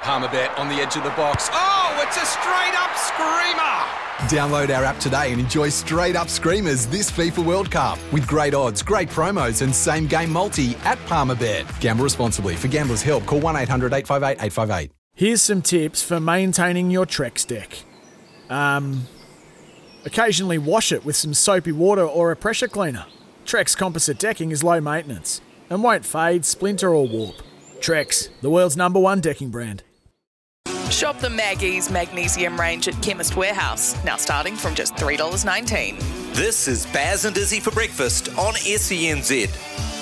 Palmerbet on the edge of the box. Oh, it's a straight up screamer! Download our app today and enjoy straight up screamers this FIFA World Cup with great odds, great promos, and same game multi at Palmerbet. Gamble responsibly. For gamblers' help, call 1 800 858 858. Here's some tips for maintaining your Trex deck. Um, occasionally wash it with some soapy water or a pressure cleaner. Trex composite decking is low maintenance and won't fade, splinter, or warp. Trex, the world's number one decking brand. Shop the Maggie's Magnesium range at Chemist Warehouse, now starting from just $3.19. This is Baz and Izzy for breakfast on SENZ.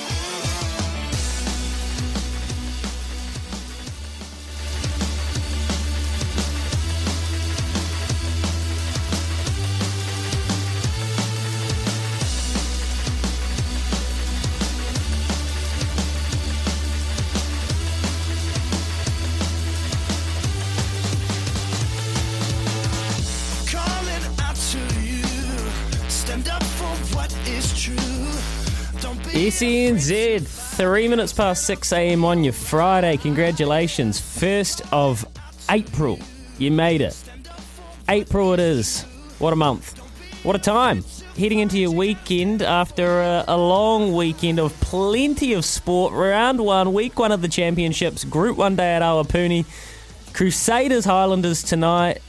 SENZ, three minutes past 6 a.m. on your Friday. Congratulations. First of April. You made it. April it is. What a month. What a time. Heading into your weekend after a, a long weekend of plenty of sport. Round one, week one of the championships. Group one day at Awapuni. Crusaders Highlanders tonight.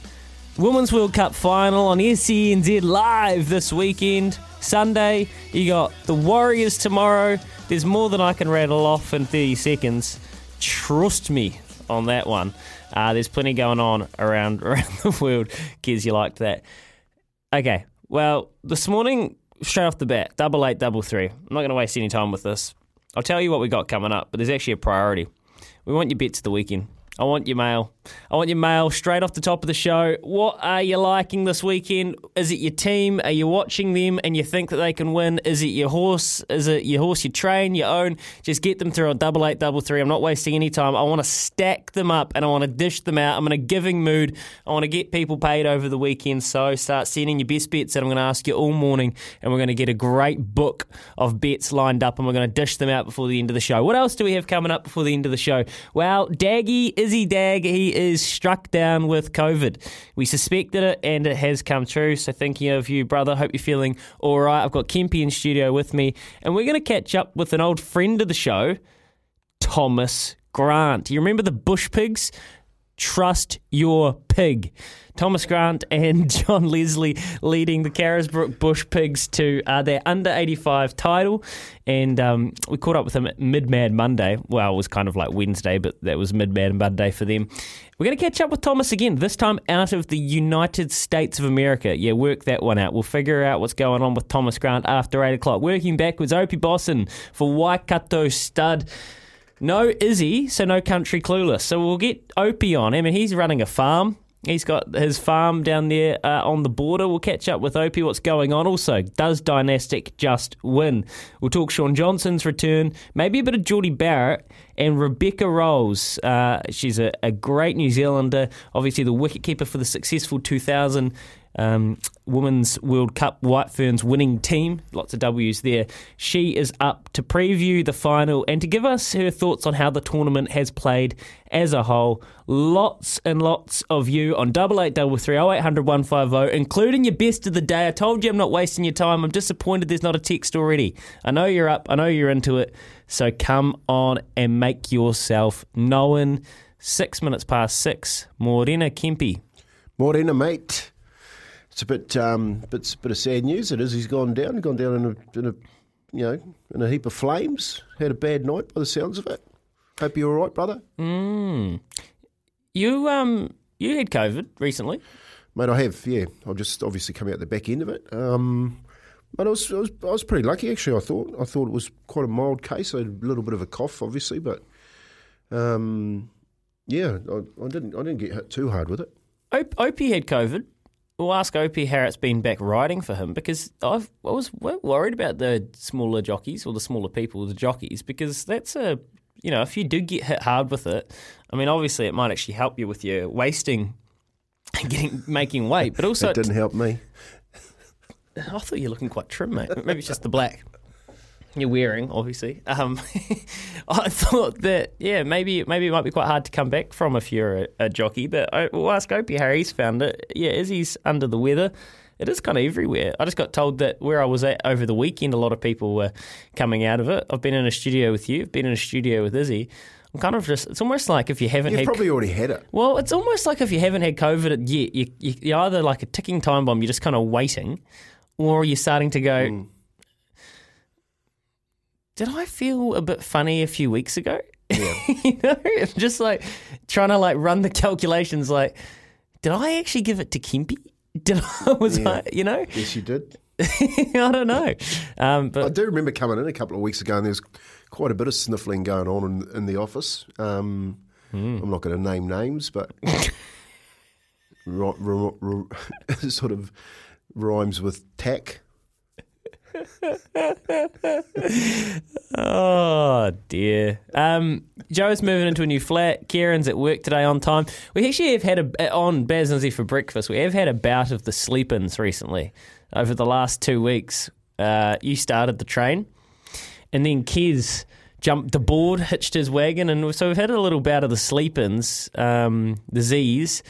Women's World Cup final on SENZ live this weekend. Sunday, you got the Warriors tomorrow. There's more than I can rattle off in 30 seconds. Trust me on that one. Uh, there's plenty going on around around the world. Kids, you liked that. Okay, well, this morning, straight off the bat, double eight, double three. I'm not going to waste any time with this. I'll tell you what we got coming up, but there's actually a priority. We want your bets of the weekend. I want your mail. I want your mail straight off the top of the show. What are you liking this weekend? Is it your team? Are you watching them and you think that they can win? Is it your horse? Is it your horse you train, your own? Just get them through on double eight, double three. I'm not wasting any time. I want to stack them up and I want to dish them out. I'm in a giving mood. I want to get people paid over the weekend. So start sending your best bets and I'm going to ask you all morning and we're going to get a great book of bets lined up and we're going to dish them out before the end of the show. What else do we have coming up before the end of the show? Well, Daggy, Izzy Dag, he is struck down with COVID. We suspected it and it has come true. So thinking of you, brother. Hope you're feeling all right. I've got Kempy in studio with me and we're going to catch up with an old friend of the show, Thomas Grant. You remember the Bush Pigs? Trust your pig. Thomas Grant and John Leslie leading the Carisbrook Bush Pigs to uh, their under 85 title. And um, we caught up with them at Mid Mad Monday. Well, it was kind of like Wednesday, but that was Mid Mad Monday for them. We're going to catch up with Thomas again, this time out of the United States of America. Yeah, work that one out. We'll figure out what's going on with Thomas Grant after 8 o'clock. Working backwards, Opie Bosson for Waikato Stud. No Izzy, so no country clueless. So we'll get Opie on. I mean, he's running a farm. He's got his farm down there uh, on the border. We'll catch up with Opie. What's going on? Also, does Dynastic just win? We'll talk Shaun Johnson's return, maybe a bit of Jordie Barrett and Rebecca Rolls. Uh, she's a, a great New Zealander, obviously the wicketkeeper for the successful 2000 um, Women's World Cup White Ferns winning team. Lots of W's there. She is up to preview the final and to give us her thoughts on how the tournament has played as a whole. Lots and lots of you on double eight double three oh eight hundred one five zero, including your best of the day. I told you I'm not wasting your time. I'm disappointed there's not a text already. I know you're up. I know you're into it. So come on and make yourself known. Six minutes past six. Morena Kempi. Morena, mate. It's a bit, um, bit, bit of sad news. It is. He's gone down. Gone down in a, in a, you know, in a heap of flames. Had a bad night by the sounds of it. Hope you're all right, brother. Mm. You um you had COVID recently. Mate, I have, yeah. I've just obviously come out the back end of it. Um, but I was, I was, I was pretty lucky actually. I thought, I thought it was quite a mild case. I had a little bit of a cough, obviously, but um, yeah, I, I didn't, I didn't get hit too hard with it. Op- Opie had COVID. We'll ask Opie how it's been back riding for him because I've, I was worried about the smaller jockeys or the smaller people, the jockeys, because that's a, you know, if you do get hit hard with it, I mean, obviously it might actually help you with your wasting getting making weight, but also it didn't help me. I thought you're looking quite trim, mate. Maybe it's just the black you're wearing, obviously. Um, I thought that yeah, maybe maybe it might be quite hard to come back from if you're a, a jockey. But I, we'll ask Opie how he's found it. Yeah, Izzy's under the weather. It is kind of everywhere. I just got told that where I was at over the weekend, a lot of people were coming out of it. I've been in a studio with you. I've been in a studio with Izzy. I'm kind of just. It's almost like if you haven't You've had. probably already had it. Well, it's almost like if you haven't had COVID yet, you, you, you're either like a ticking time bomb. You're just kind of waiting, or you're starting to go. Mm. Did I feel a bit funny a few weeks ago? Yeah. you know, just like trying to like run the calculations. Like, did I actually give it to Kimpy? Did I was Yeah. I, you know? Yes, you did. I don't know. Um, I do remember coming in a couple of weeks ago, and there's quite a bit of sniffling going on in, in the office. Um, Hmm. I'm not going to name names, but ri- ri- ri- sort of rhymes with tack. Oh dear. Um, Joe's moving into a new flat. Kieran's at work today on time. We actually have had a on Baz and Izzy for breakfast. We have had a bout of the sleep-ins recently over the last two weeks. Uh, you started the train, and then Kez jumped the board, hitched his wagon, and so we've had a little bout of the sleep-ins, um, the Z's.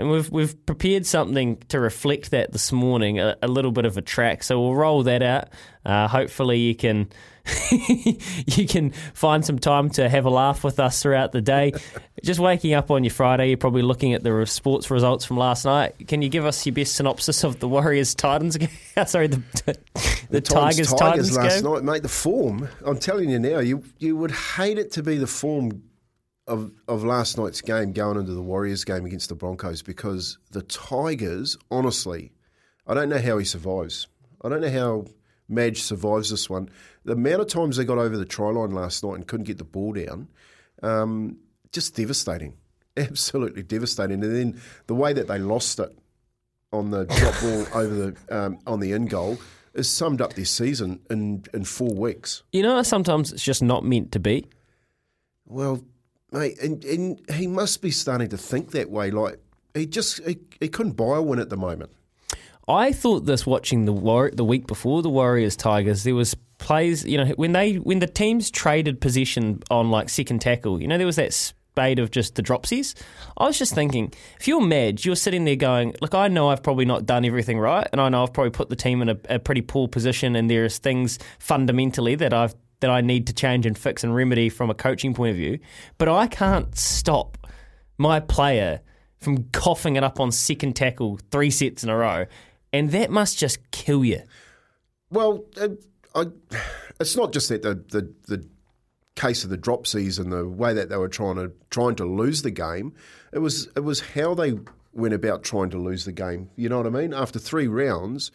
And we've we've prepared something to reflect that this morning, a, a little bit of a track. So we'll roll that out. Uh, hopefully you can you can find some time to have a laugh with us throughout the day. Just waking up on your Friday, you're probably looking at the sports results from last night. Can you give us your best synopsis of the Warriors Titans game? Sorry, the the, Times Tigers Titans last game. night, mate. The form. I'm telling you now, you you would hate it to be the form of of last night's game going into the Warriors game against the Broncos because the Tigers, honestly, I don't know how he survives. I don't know how Madge survives this one. The amount of times they got over the try line last night and couldn't get the ball down, um, just devastating. Absolutely devastating. And then the way that they lost it on the drop ball over the um, on the in goal has summed up this season in in four weeks. You know, sometimes it's just not meant to be. Well, mate, and, and he must be starting to think that way. Like he just he, he couldn't buy a win at the moment. I thought this watching the War- the week before the Warriors Tigers. There was plays, you know, when they when the teams traded position on like second tackle. You know, there was that spade of just the dropsies. I was just thinking, if you're Madge, you're sitting there going, "Look, I know I've probably not done everything right, and I know I've probably put the team in a, a pretty poor position, and there's things fundamentally that I've that I need to change and fix and remedy from a coaching point of view. But I can't stop my player from coughing it up on second tackle three sets in a row, and that must just kill you. Well, I, it's not just that the, the the case of the dropsies and the way that they were trying to trying to lose the game. It was it was how they went about trying to lose the game. You know what I mean? After three rounds,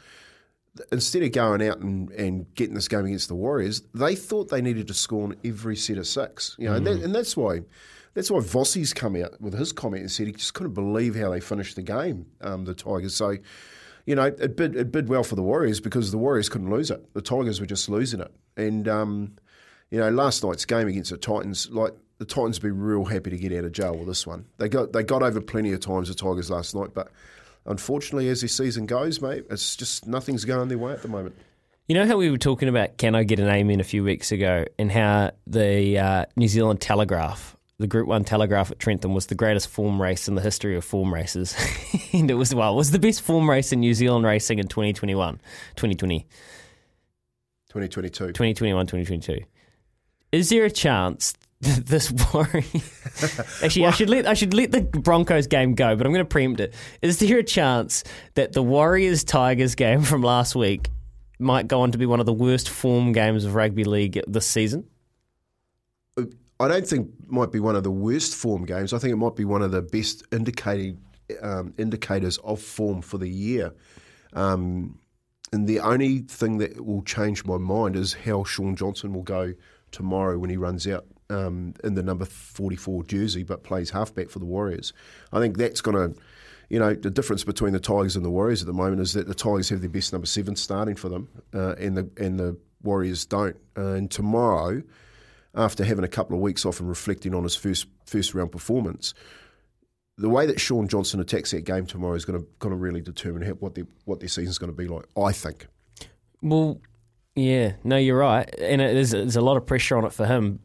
instead of going out and, and getting this game against the Warriors, they thought they needed to score on every set of six. You know, and, that, and that's why that's why Vossi's come out with his comment and said he just couldn't believe how they finished the game, um, the Tigers. So, you know, it bid it bid well for the Warriors because the Warriors couldn't lose it. The Tigers were just losing it. And um, you know, last night's game against the Titans, like the Titans, be real happy to get out of jail with this one. They got they got over plenty of times the Tigers last night, but unfortunately, as the season goes, mate, it's just nothing's going their way at the moment. You know how we were talking about can I get an in a few weeks ago, and how the uh, New Zealand Telegraph, the Group One Telegraph at Trentham, was the greatest form race in the history of form races, and it was well, it was the best form race in New Zealand racing in 2021, 2020, 2022. 2021, 2022. Is there a chance this worry. Actually, I should let I should let the Broncos game go, but I'm going to preempt it. Is there a chance that the Warriors Tigers game from last week might go on to be one of the worst form games of rugby league this season? I don't think it might be one of the worst form games. I think it might be one of the best indicating um, indicators of form for the year. Um, and the only thing that will change my mind is how Shaun Johnson will go tomorrow when he runs out um, in the number 44 jersey but plays halfback for the Warriors. I think that's going to, you know, the difference between the Tigers and the Warriors at the moment is that the Tigers have their best number seven starting for them uh, and, the, and the Warriors don't. Uh, and tomorrow, after having a couple of weeks off and reflecting on his first first round performance, the way that Shaun Johnson attacks that game tomorrow is going to going to really determine how, what their what their season's going to be like. I think. Well, yeah, no, you're right, and it is, there's a lot of pressure on it for him.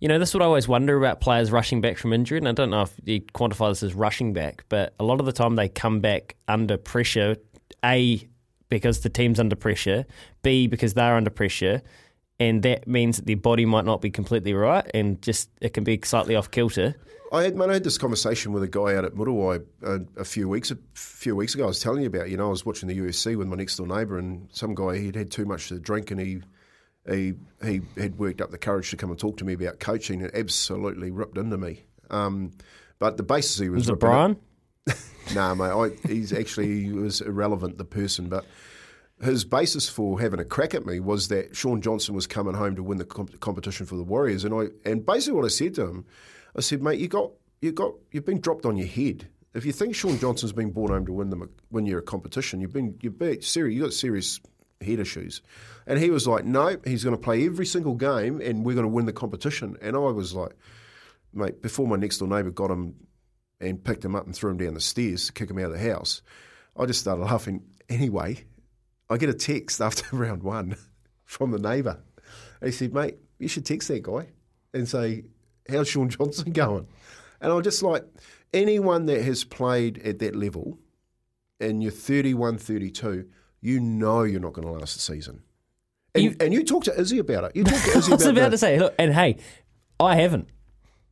You know, this is what I always wonder about players rushing back from injury, and I don't know if you quantify this as rushing back, but a lot of the time they come back under pressure. A because the team's under pressure. B because they're under pressure and that means that their body might not be completely right, and just it can be slightly off kilter. I had, man, I had this conversation with a guy out at Muriwai a, uh, a, few weeks a few weeks ago. I was telling you about. You know, I was watching the UFC with my next door neighbour, and some guy he'd had too much to drink, and he he he had worked up the courage to come and talk to me about coaching, and absolutely ripped into me. Um, but the basis he was, was it Brian? nah, mate. I, he's actually he was irrelevant, the person, but his basis for having a crack at me was that Shaun Johnson was coming home to win the comp- competition for the Warriors, and I and basically what I said to him, I said, mate, you got you got you've been dropped on your head. If you think Shaun Johnson's been brought home to win them win your competition, you've been you've been serious. You got serious head issues. And he was like, no, he's going to play every single game, and we're going to win the competition. And I was like, mate, before my next door neighbour got him and picked him up and threw him down the stairs to kick him out of the house, I just started laughing anyway. I get a text after round one from the neighbour. He said, mate, you should text that guy and say, how's Shaun Johnson going? And I'm just like, anyone that has played at that level and you're 31, 32, you know you're not going to last the season. And you, and you talk to Izzy about it. You talk to Izzy I was about, to say, look, and hey, I haven't.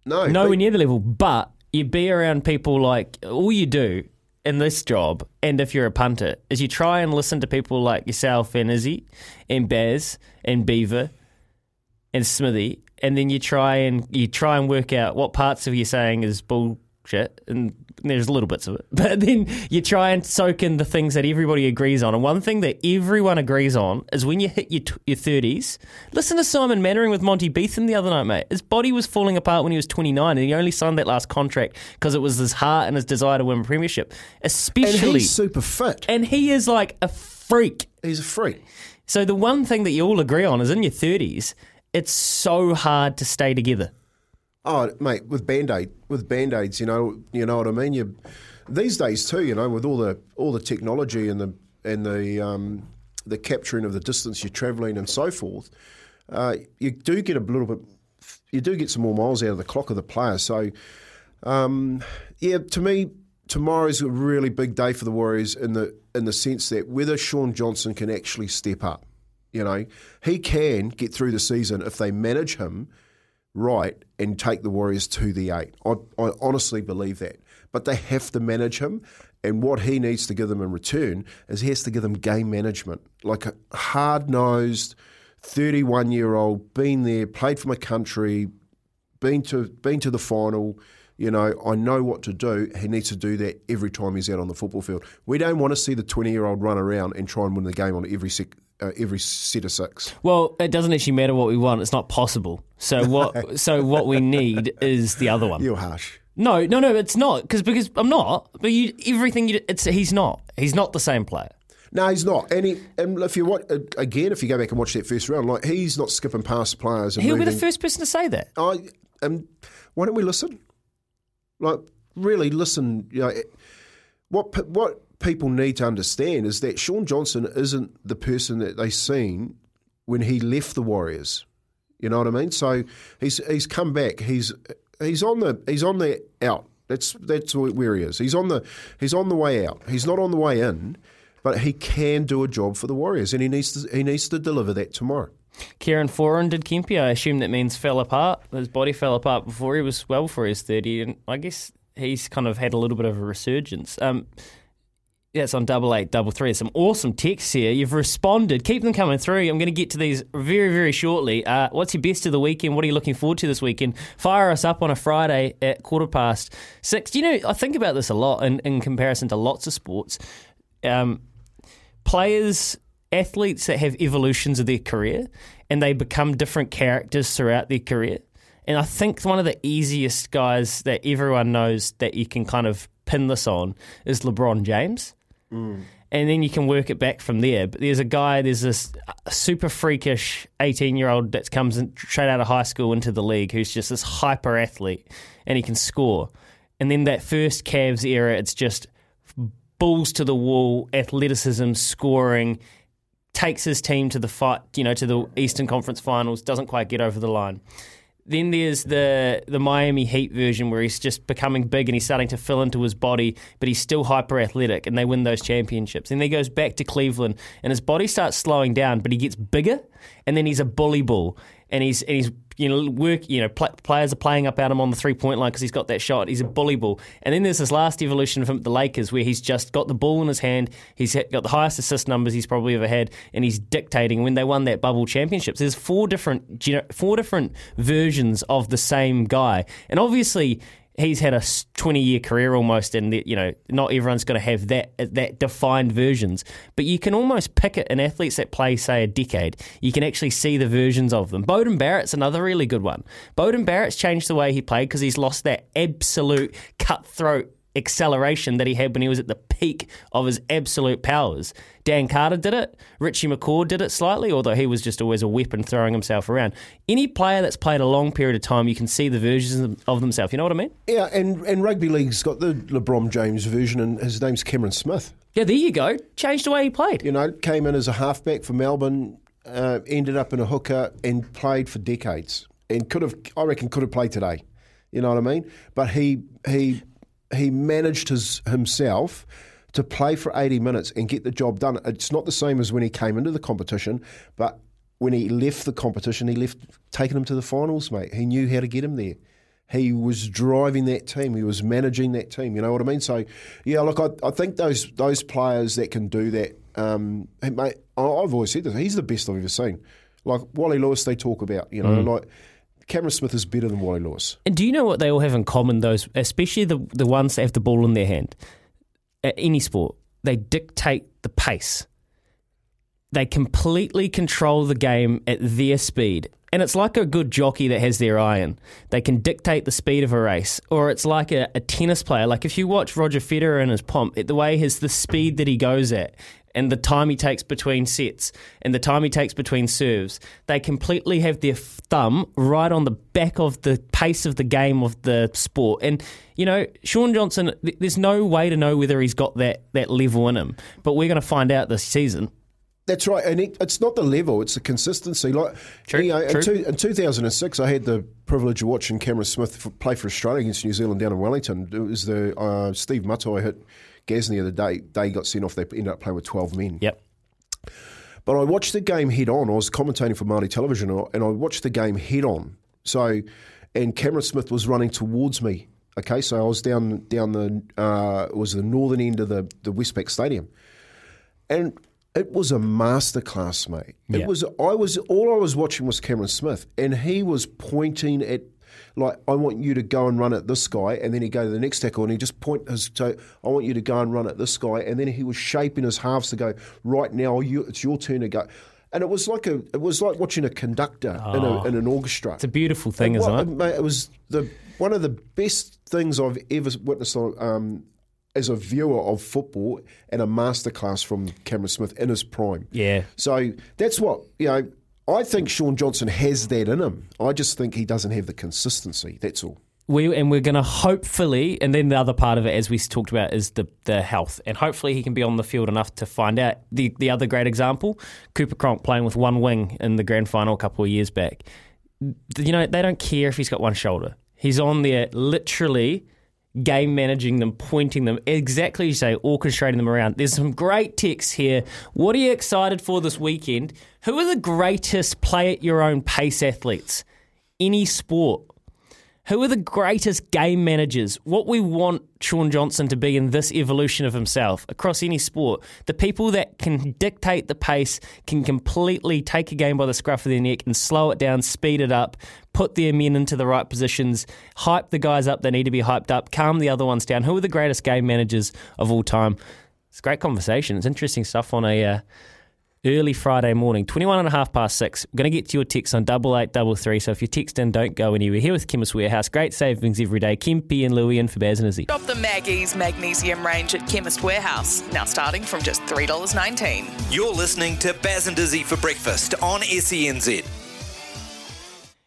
No. Nowhere near the level, but you be around people like, all you do in this job, and if you're a punter, is you try and listen to people like yourself and Izzy and Baz and Beaver and Smithy, and then you try and you try and work out what parts of you saying is bullshit, and there's little bits of it, but then you try and soak in the things that everybody agrees on. And one thing that everyone agrees on is when you hit your, t- your 30s, listen to Simon Mannering with Monty Beetham the other night, mate. His body was falling apart when he was 29, and he only signed that last contract because it was his heart and his desire to win a premiership. Especially, and he's super fit, and he is like a freak. He's a freak. So the one thing that you all agree on is in your 30s, it's so hard to stay together. Oh, mate, with band aid, with band aids, you know, you know what I mean. You these days too, you know, with all the all the technology and the and the um, the capturing of the distance you're travelling and so forth, uh, you do get a little bit, you do get some more miles out of the clock of the player. So, um, yeah, to me, tomorrow's a really big day for the Warriors in the in the sense that whether Shaun Johnson can actually step up. You know, he can get through the season if they manage him right and take the Warriors to the eight. I, I, honestly believe that. But they have to manage him. And what he needs to give them in return is he has to give them game management. Like a hard nosed, 31 year old, been there, played for my country, been to, been to the final. You know, I know what to do. He needs to do that every time he's out on the football field. We don't want to see the 20 year old run around and try and win the game on every uh, every set of six. Well, it doesn't actually matter what we want; it's not possible. So what? so what we need is the other one. You're harsh. No, no, no, it's not because because I'm not. But you, everything you, it's he's not. He's not the same player. No, he's not. And, he, and if you watch again, if you go back and watch that first round, like he's not skipping past players. And He'll moving. be the first person to say that. I and why don't we listen? Like really listen. You know, what what people need to understand is that Shaun Johnson isn't the person that they seen when he left the Warriors. You know what I mean? So he's he's come back. He's he's on the he's on the out. That's that's where he is. He's on the he's on the way out. He's not on the way in, but he can do a job for the Warriors, and he needs to he needs to deliver that tomorrow. Kieran Foran did Kempy. I assume that means fell apart. His body fell apart before he was well he was thirty, and I guess he's kind of had a little bit of a resurgence. Um, it's on double eight, double three. Some awesome texts here. You've responded. Keep them coming through. I'm going to get to these very, very shortly. Uh, what's your best of the weekend? What are you looking forward to this weekend? Fire us up on a Friday at quarter past six. You know, I think about this a lot in, in comparison to lots of sports. Um, players, athletes that have evolutions of their career and they become different characters throughout their career. And I think one of the easiest guys that everyone knows that you can kind of pin this on is LeBron James. Mm. And then you can work it back from there. But there's a guy, there's this super freakish 18 year old that comes in, straight out of high school into the league who's just this hyper athlete and he can score. And then that first Cavs era, it's just balls to the wall, athleticism, scoring, takes his team to the fight, you know, to the Eastern Conference Finals, doesn't quite get over the line. Then there's the the Miami Heat version where he's just becoming big and he's starting to fill into his body, but he's still hyper athletic and they win those championships. And Then he goes back to Cleveland and his body starts slowing down, but he gets bigger and then he's a bully ball and he's and he's you know work you know pl- players are playing up at him on the three point line because he's got that shot. He's a bully ball. And then there's this last evolution from the Lakers where he's just got the ball in his hand. He's got the highest assist numbers he's probably ever had, and he's dictating. When they won that bubble championships, there's four different four different versions of the same guy, and obviously he's had a 20 year career almost, and you know not everyone's going to have that that defined versions. But you can almost pick it in athletes that play say a decade. You can actually see the versions of them. Beauden Barrett's another really good one. Bowden Barrett's changed the way he played because he's lost that absolute cutthroat acceleration that he had when he was at the peak of his absolute powers. Dan Carter did it. Richie McCaw did it slightly, although he was just always a weapon throwing himself around. Any player that's played a long period of time, you can see the versions of themselves. You know what I mean? Yeah, and, and rugby league's got the LeBron James version, and his name's Cameron Smith. Yeah, there you go. Changed the way he played. You know, came in as a halfback for Melbourne, uh, ended up in a hooker, and played for decades. And could have, I reckon, could have played today. You know what I mean? But he he he managed his himself to play for 80 minutes and get the job done. It's not the same as when he came into the competition, but when he left the competition, he left taking him to the finals, mate. He knew how to get him there. He was driving that team. He was managing that team. You know what I mean? So, yeah, look, I, I think those those players that can do that, um, mate, I've always said this. He's the best I've ever seen. Like Wally Lewis, they talk about. You know, mm. like Cameron Smith is better than Wally Lewis. And do you know what they all have in common? Those, especially the the ones that have the ball in their hand, at any sport, they dictate the pace. They completely control the game at their speed. And it's like a good jockey that has their iron. They can dictate the speed of a race. Or it's like a, a tennis player. Like if you watch Roger Federer in his pomp, the way his the speed that he goes at and the time he takes between sets and the time he takes between serves, they completely have their thumb right on the back of the pace of the game of the sport. And, you know, Shaun Johnson, there's no way to know whether he's got that, that level in him, but we're going to find out this season. That's right, and it, it's not the level; it's the consistency. Like, true, you know. In, two, in, 2006, I had the privilege of watching Cameron Smith play for Australia against New Zealand down in Wellington. It was the uh, Steve Matai hit Gaz the other day. They got sent off. They ended up playing with 12 men. Yep. But I watched the game head on. I was commentating for Māori television, and I watched the game head on. So, and Cameron Smith was running towards me. Okay, so I was down down the uh, was the northern end of the the Westpac Stadium, and it was a masterclass, mate. It Yeah. was. I was all I was watching was Cameron Smith, and he was pointing at like I want you to go and run at this guy, and then he'd go to the next tackle, and he'd just point his toe. I want you to go and run at this guy, and then he was shaping his halves to go right now. You, it's your turn to go. And it was like a, it was like watching a conductor in, a, Oh. in an orchestra. It's a beautiful thing, isn't it? It was the one of the best things I've ever witnessed on, um, as a viewer of football, and a masterclass from Cameron Smith in his prime. Yeah. So that's what you know. I think Shaun Johnson has that in him. I just think he doesn't have the consistency. That's all. We and we're going to hopefully, and then the other part of it, as we talked about, is the the health, and hopefully he can be on the field enough to find out. The the other great example, Cooper Cronk playing with one wing in the grand final a couple of years back. You know they don't care if he's got one shoulder. He's on there literally. game managing them, pointing them, exactly you say, orchestrating them around. There's some great texts here. What are you excited for this weekend? Who are the greatest play at your own pace athletes? Any sport. Who are the greatest game managers? What we want Shaun Johnson to be in this evolution of himself across any sport. The people that can dictate the pace, can completely take a game by the scruff of their neck and slow it down, speed it up, put their men into the right positions, hype the guys up that need to be hyped up, calm the other ones down. Who are the greatest game managers of all time? It's great conversation. It's interesting stuff on a. Uh, early Friday morning, 21 and a half past six. We're going to get to your text on double eight double three. So if you text in, don't go anywhere. Here with Chemist Warehouse. Great savings every day. Kempy and Louie in for Baz and Izzy. Shop the Maggie's Magnesium range at Chemist Warehouse, now starting from just $3.19. You're listening to Baz and Izzy for breakfast on SENZ.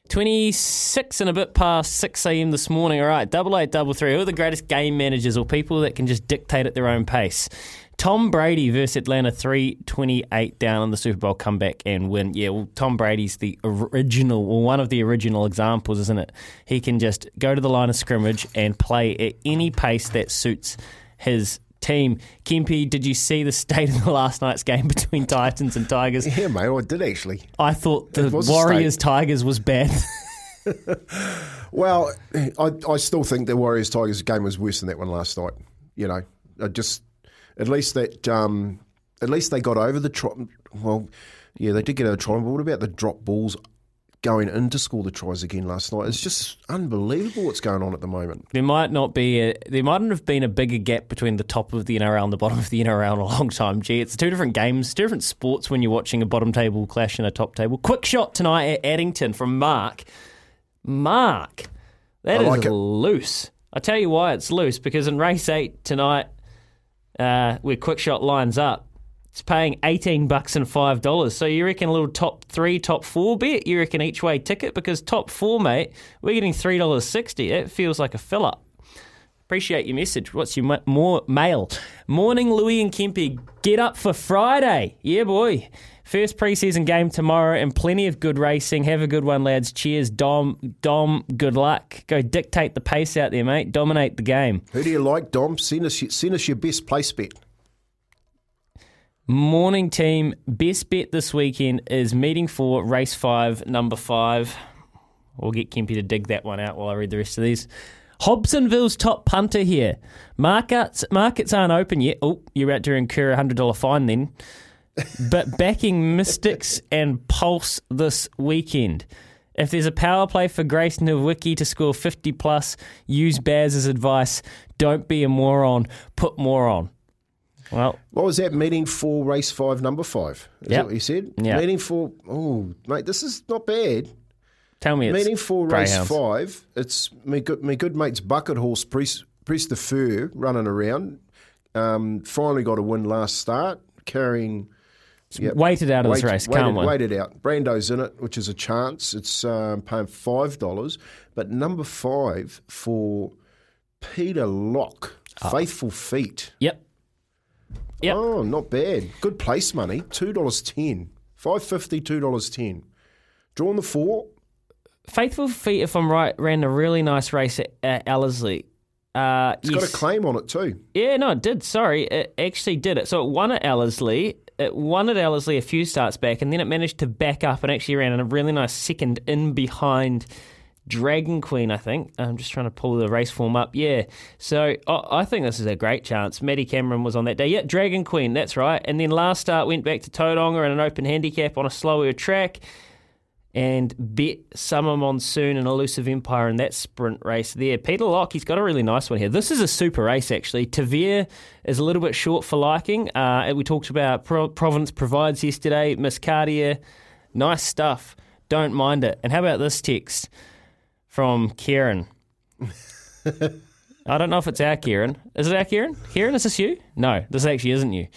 26 and a bit past 6 a.m. this morning. All right, double eight, double three. Who are the greatest game managers or people that can just dictate at their own pace? Tom Brady versus Atlanta, 328 down on the Super Bowl comeback and win. Yeah, well, Tom Brady's the original, or one of the original examples, isn't it? He can just go to the line of scrimmage and play at any pace that suits his team. Kempy, did you see the state of the last night's game between Titans and Tigers? Yeah, mate, I did actually. I thought the It was a Warriors. Tigers was bad. Well, I, I still think the Warriors Tigers game was worse than that one last night. You know, I just at least that um, at least they got over the try. Well, yeah, they did get over the try. But what about the drop balls going in to score the tries again last night? It's just unbelievable what's going on at the moment. There might not be a, there mightn't have been a bigger gap between the top of the NRL and the bottom of the NRL in a long time. Gee, it's two different games, two different sports when you're watching a bottom table clash and a top table. Quick shot tonight at Addington from Mark. Mark, that I is like loose. I tell you why it's loose because in race eight tonight, uh, where quick shot lines up, it's paying eighteen bucks and five dollars. So you reckon a little top three, top four bet? You reckon each way ticket? Because top four, mate, we're getting three dollars sixty. It feels like a fill up. Appreciate your message. What's your ma- more mail? Morning, Louis and Kempy. Get up for Friday. Yeah, boy. First preseason game tomorrow and plenty of good racing. Have a good one, lads. Cheers, Dom. Dom, good luck. Go dictate the pace out there, mate. Dominate the game. Who do you like, Dom? Send us send us your best place bet. Morning team, best bet this weekend is meeting for race five, number five. We'll get Kempy to dig that one out while I read the rest of these. Hobsonville's top punter here. Markets markets aren't open yet. Oh, you're out to incur a hundred dollar fine then. but backing Mystics and Pulse this weekend. If there's a power play for Grace Nweke to score 50 plus, use Baz's advice. Don't be a moron. Put more on. Well, What was that meeting for race five, number five? Is Yep. that what you said? Yeah. Meeting for oh mate, this is not bad. Tell me it's Meeting for race five, it's me good, me good mate's bucket horse, Priest, Priest the Fur, running around. Um, finally got a win last start, carrying. Yep. Waited out of this race, waited, can't win. out. Brando's in it, which is a chance. It's um, paying five dollars, but number five for Peter Locke, Ah. Faithful Feet. Yep. Yep. Oh, not bad. Good place money. Two dollars ten. Five fifty. Two dollars ten. Drawn the four. Faithful Feet, if I'm right, ran a really nice race at, at Ellerslie. Uh, It's yes. got a claim on it too. Yeah, no, it did. Sorry, it actually did it. So it won at Ellerslie. It won at Ellerslie a few starts back, and then it managed to back up and actually ran a really nice second in behind Dragon Queen. I think I'm just trying to pull the race form up. Yeah, so I I think this is a great chance. Maddie Cameron was on that day. Yeah, Dragon Queen, that's right. And then last start went back to Tauranga in an open handicap on a slower track and bet Summer Monsoon and Elusive Empire in that sprint race there. Peter Locke, he's got a really nice one here. This is a super race, actually. Tavere is a little bit short for liking. Uh, we talked about Pro- Providence Provides yesterday, Miscardia. Nice stuff. Don't mind it. And how about this text from Kieran? I don't know if it's our Kieran. Is it our Kieran? Kieran, is this you? No, this actually isn't you.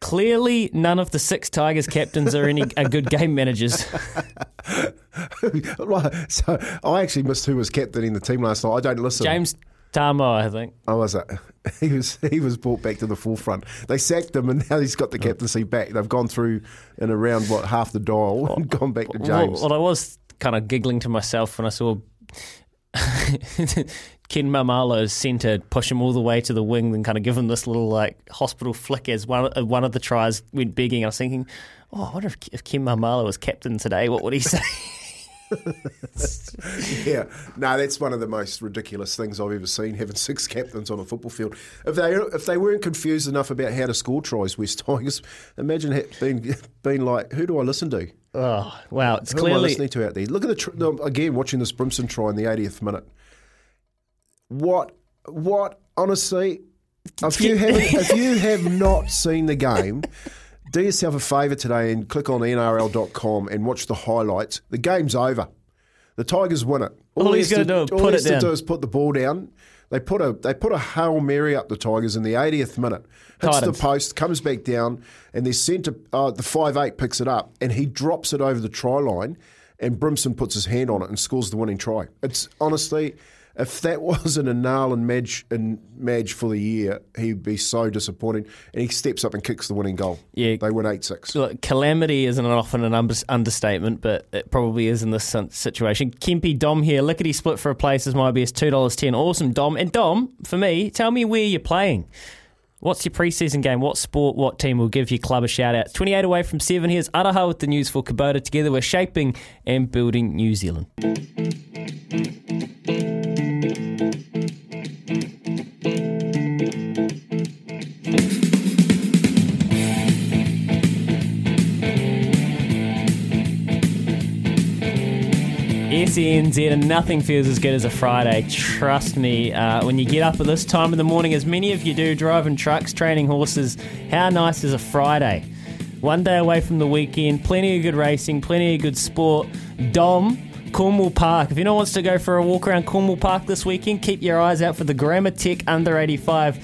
Clearly, none of the six Tigers captains are any are good game managers. Right, so I actually missed who was captain in the team last night. I don't listen. James Tamou, I think. I was it. He was he was brought back to the forefront. They sacked him, and now he's got the oh. captaincy back. They've gone through and around what half the dial and gone back to James. Well, well, I was kind of giggling to myself when I saw Ken Maumalo's centre, push him all the way to the wing, and kind of give him this little like hospital flick as one uh, one of the tries went begging. I was thinking, oh, I wonder if, if Ken Maumalo was captain today, what would he say? yeah, no, that's one of the most ridiculous things I've ever seen. Having six captains on a football field. If they if they weren't confused enough about how to score tries, West Tigers, imagine being being like, who do I listen to? Oh, wow! It's Who am I clearly listening to out there? Look at the tr- again watching this Brimson try in the 80th minute. What? What? Honestly, if you have if you have not seen the game, do yourself a favour today and click on nrl.com and watch the highlights. The game's over. The Tigers win it. All he he's has gotta do is all put he it has to do is put the ball down. They put a they put a hail mary up the Tigers in the 80th minute. Hits Titans. the post, comes back down, and their centre uh, the five eight picks it up and he drops it over the try line, and Brimson puts his hand on it and scores the winning try. It's honestly. If that wasn't a nail and Madge, and Madge for the year, he'd be so disappointed. And he steps up and kicks the winning goal. Yeah. They win 8 6. Look, calamity isn't often an understatement, but it probably is in this situation. Kempy Dom here, lickety split for a place as my best, two dollars ten. Awesome, Dom. And Dom, for me, tell me where you're playing. What's your preseason game? What sport? What team will give your club a shout out? 28 away from 7. Here's Araha with the news for Kubota. Together we're shaping and building New Zealand. SENZ and nothing feels as good as a Friday. Trust me, uh, when you get up at this time in the morning, as many of you do, driving trucks, training horses, how nice is a Friday? One day away from the weekend, plenty of good racing, plenty of good sport. Dom, Cornwall Park. If anyone wants to go for a walk around Cornwall Park this weekend, keep your eyes out for the Grammar Tech under 85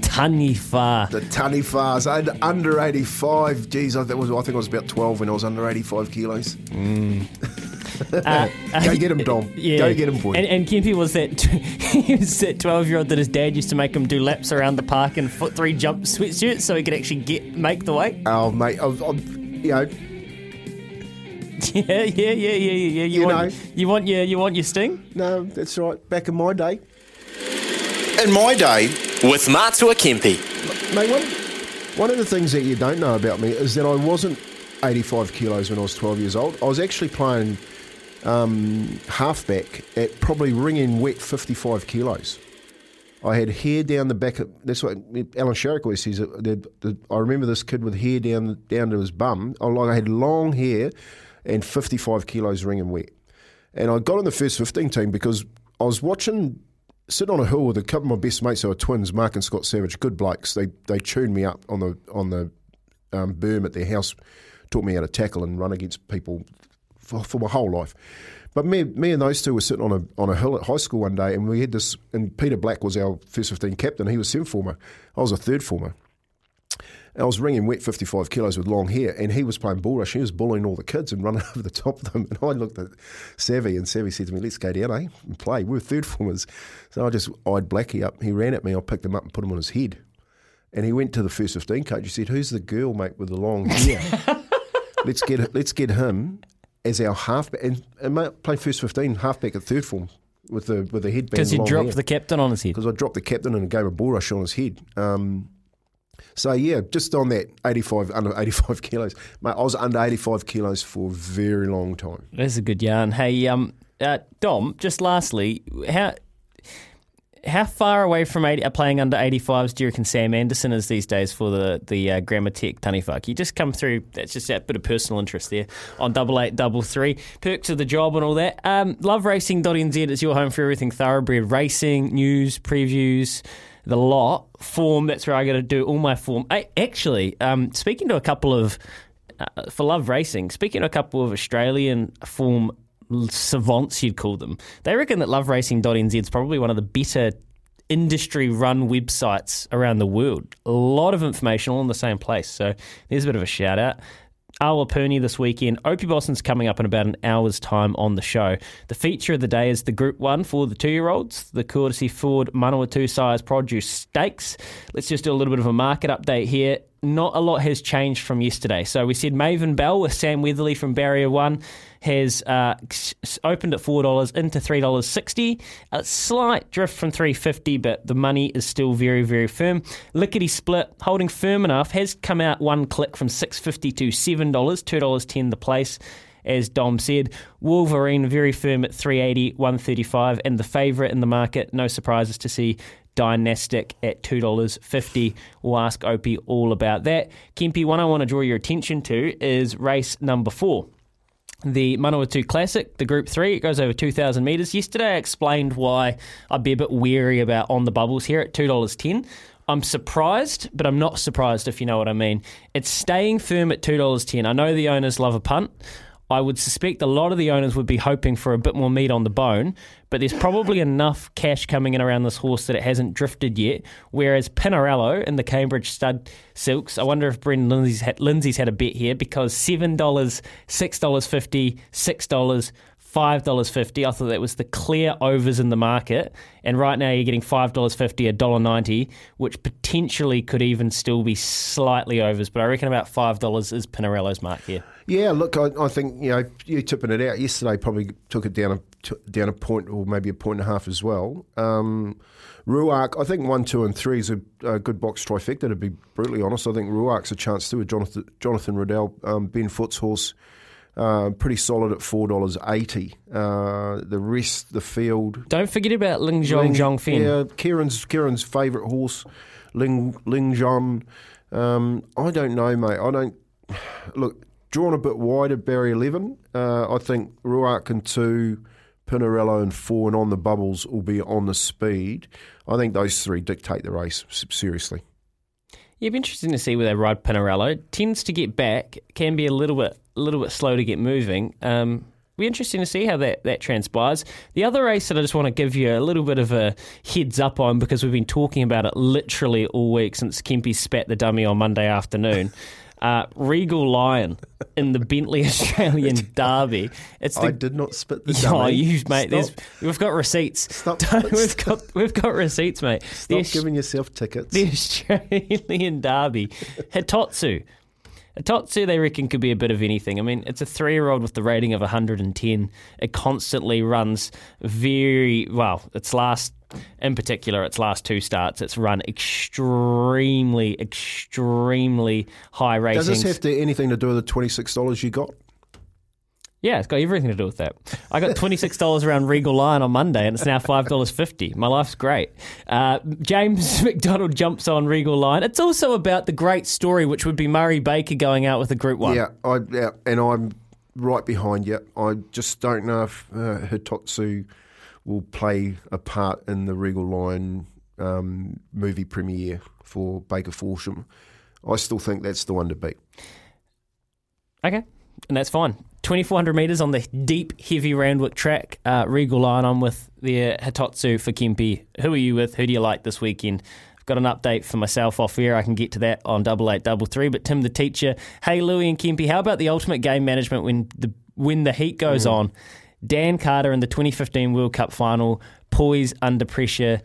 Taniwha. The Taniwhas, under, under 85. Geez, I, that was, I think I was about 12 when I was under 85 kilos. Uh, Go get him, Dom. Yeah. Go get him, boy. And, and Kempy was that he was that twelve year old that his dad used to make him do laps around the park in foot three jump sweatshirts so he could actually get make the weight. oh, mate, I, I, you know, Yeah, yeah, yeah, yeah, yeah. yeah. You, You want know. you want your you want your sting? no, that's right. Back in my day. In my day, with Matua Kempi. Mate, one, one of the things that you don't know about me is that I wasn't 85 kilos when I was 12 years old. I was actually playing um, halfback at probably ringing wet 55 kilos. I had hair down the back. Of, that's what Alan Sherrick always says. that The, the, I remember this kid with hair down down to his bum. I, like I had long hair and 55 kilos ringing wet. And I got on the first 15 team because I was watching, sitting on a hill with a couple of my best mates who are twins, Mark and Scott Savage, good blokes. They they tuned me up on the on the um, berm at their house, taught me how to tackle and run against people for, for my whole life. But me, me and those two were sitting on a on a hill at high school one day, and we had this. And Peter Black was our first fifteen captain. He was seven former. I was a third former. And I was ringing wet 55 kilos with long hair, and he was playing bull rush. He was bullying all the kids and running over the top of them. And I looked at Savvy, and Savvy said to me, Let's go down, eh? And play. We were third formers. So I just eyed Blackie up. He ran at me. I picked him up and put him on his head. And he went to the first 15 coach. He said, Who's the girl, mate, with the long hair? let's get let's get him as our halfback and, and mate, play first 15 halfback at third form with the with the headband. Because you long dropped hair the captain on his head. because I dropped the captain in a game of bull rush on his head. Um, so yeah, just on that 85 under 85 kilos, mate. I was under 85 kilos for a very long time. That's a good yarn. Hey, um, uh, Dom. Just lastly, how how far away from 80, uh, playing under 85s do you reckon Sam Anderson is these days for the the uh, Grammar Tech Taniwhak? You just come through. That's just that bit of personal interest there on double eight double three. Perks of the job and all that. Um, LoveRacing.nz is your home for everything thoroughbred racing news, previews. The lot form. That's where I got to do all my form. I, actually, um, speaking to a couple of uh, for Love Racing, speaking to a couple of Australian form savants, you'd call them, they reckon that loveracing.nz is probably one of the better industry run websites around the world. A lot of information all in the same place. So there's a bit of a shout out. Awapuni this weekend. Opie Bosson's coming up in about an hour's time on the show. The feature of the day is the Group 1 for the two-year-olds, the courtesy Ford Manawatu Sires Produce Stakes. Let's just do a little bit of a market update here. Not a lot has changed from yesterday. So we said Maven Bell with Sam Weatherley from Barrier One has uh, opened at four dollars into three dollars sixty. A slight drift from three fifty, but the money is still very very firm. Lickety Split holding firm enough has come out one click from six fifty to seven dollars, two dollars ten the place. As Dom said, Wolverine very firm at 380, 135, and the favourite in the market. No surprises to see Dynastic at $2.50. We'll ask Opie all about that. Kempi, one I want to draw your attention to is race number four. The Manawatu Classic, the Group 3, it goes over 2,000 metres. Yesterday I explained why I'd be a bit weary about on the bubbles here at $2.10. I'm surprised, but I'm not surprised if you know what I mean. It's staying firm at $2.10. I know the owners love a punt. I would suspect a lot of the owners would be hoping for a bit more meat on the bone, but there's probably enough cash coming in around this horse that it hasn't drifted yet. Whereas Pinarello in the Cambridge Stud Silks, I wonder if Brendan Lindsay's had, Lindsay's had a bet here because $7, $6.50, $6, five dollars fifty. I thought that was the clear overs in the market, and right now you're getting five dollars fifty, a dollar ninety, which potentially could even still be slightly overs. But I reckon about five dollars is Pinarello's mark here. Yeah, look, I, I think you know you tipping it out yesterday probably took it down a t- down a point or maybe a point and a half as well. Um, Ruark, I think one, two, and three is a, a good box trifecta. To be brutally honest, I think Ruark's a chance too with Jonathan Jonathan Riddell, um, Ben Foote's horse. Uh, pretty solid at four dollars eighty. Uh, the rest, the field. Don't forget about Ling Zhong Zhong Fen. Yeah, Kieran's Kieran's favourite horse, Ling Ling Zhong. Um, I don't know, mate. I don't look drawn a bit wider. Barry eleven. Uh, I think Ruark and two, Pinarello and four, and on the bubbles will be on the speed. I think those three dictate the race seriously. Yeah, be interesting to see where they ride Pinarello. Tends to get back, can be a little bit, a little bit slow to get moving. Um, be interesting to see how that, that transpires. The other race that I just want to give you a little bit of a heads up on because we've been talking about it literally all week since Kempy spat the dummy on Monday afternoon. Uh, Regal Lion in the Bentley Australian Derby. It's the, I did not spit the dummy. Oh, you mate. We've got receipts. Stop. we've got we've got receipts, mate. Stop the, giving yourself tickets. The Australian Derby, Hitotsu. Hitotsu, they reckon, could be a bit of anything. I mean, it's a three year old with the rating of 110. It constantly runs very well. Its last, in particular, its last two starts, it's run extremely, extremely high ratings. Does this have to, anything to do with the $26 you got? Yeah, it's got everything to do with that. I got twenty six dollars around Regal Lion on Monday, and it's now five dollars fifty. My life's great. Uh, James McDonald jumps on Regal Lion. It's also about the great story, which would be Murray Baker going out with a Group One. Yeah, I, yeah, and I'm right behind you. I just don't know if uh, Hitotsu will play a part in the Regal Lion um, movie premiere for Baker Forsman. I still think that's the one to beat. Okay, and that's fine. 2400 metres on the deep, heavy Randwick track. Uh, Regal Lion on with the uh, Hitotsu for Kempy. Who are you with? Who do you like this weekend? I've got an update for myself off air. I can get to that on double eight double three. But Tim the teacher, hey Louie and Kempy, how about the ultimate game management when the when the heat goes mm. on? Dan Carter in the 2015 World Cup final, poise under pressure.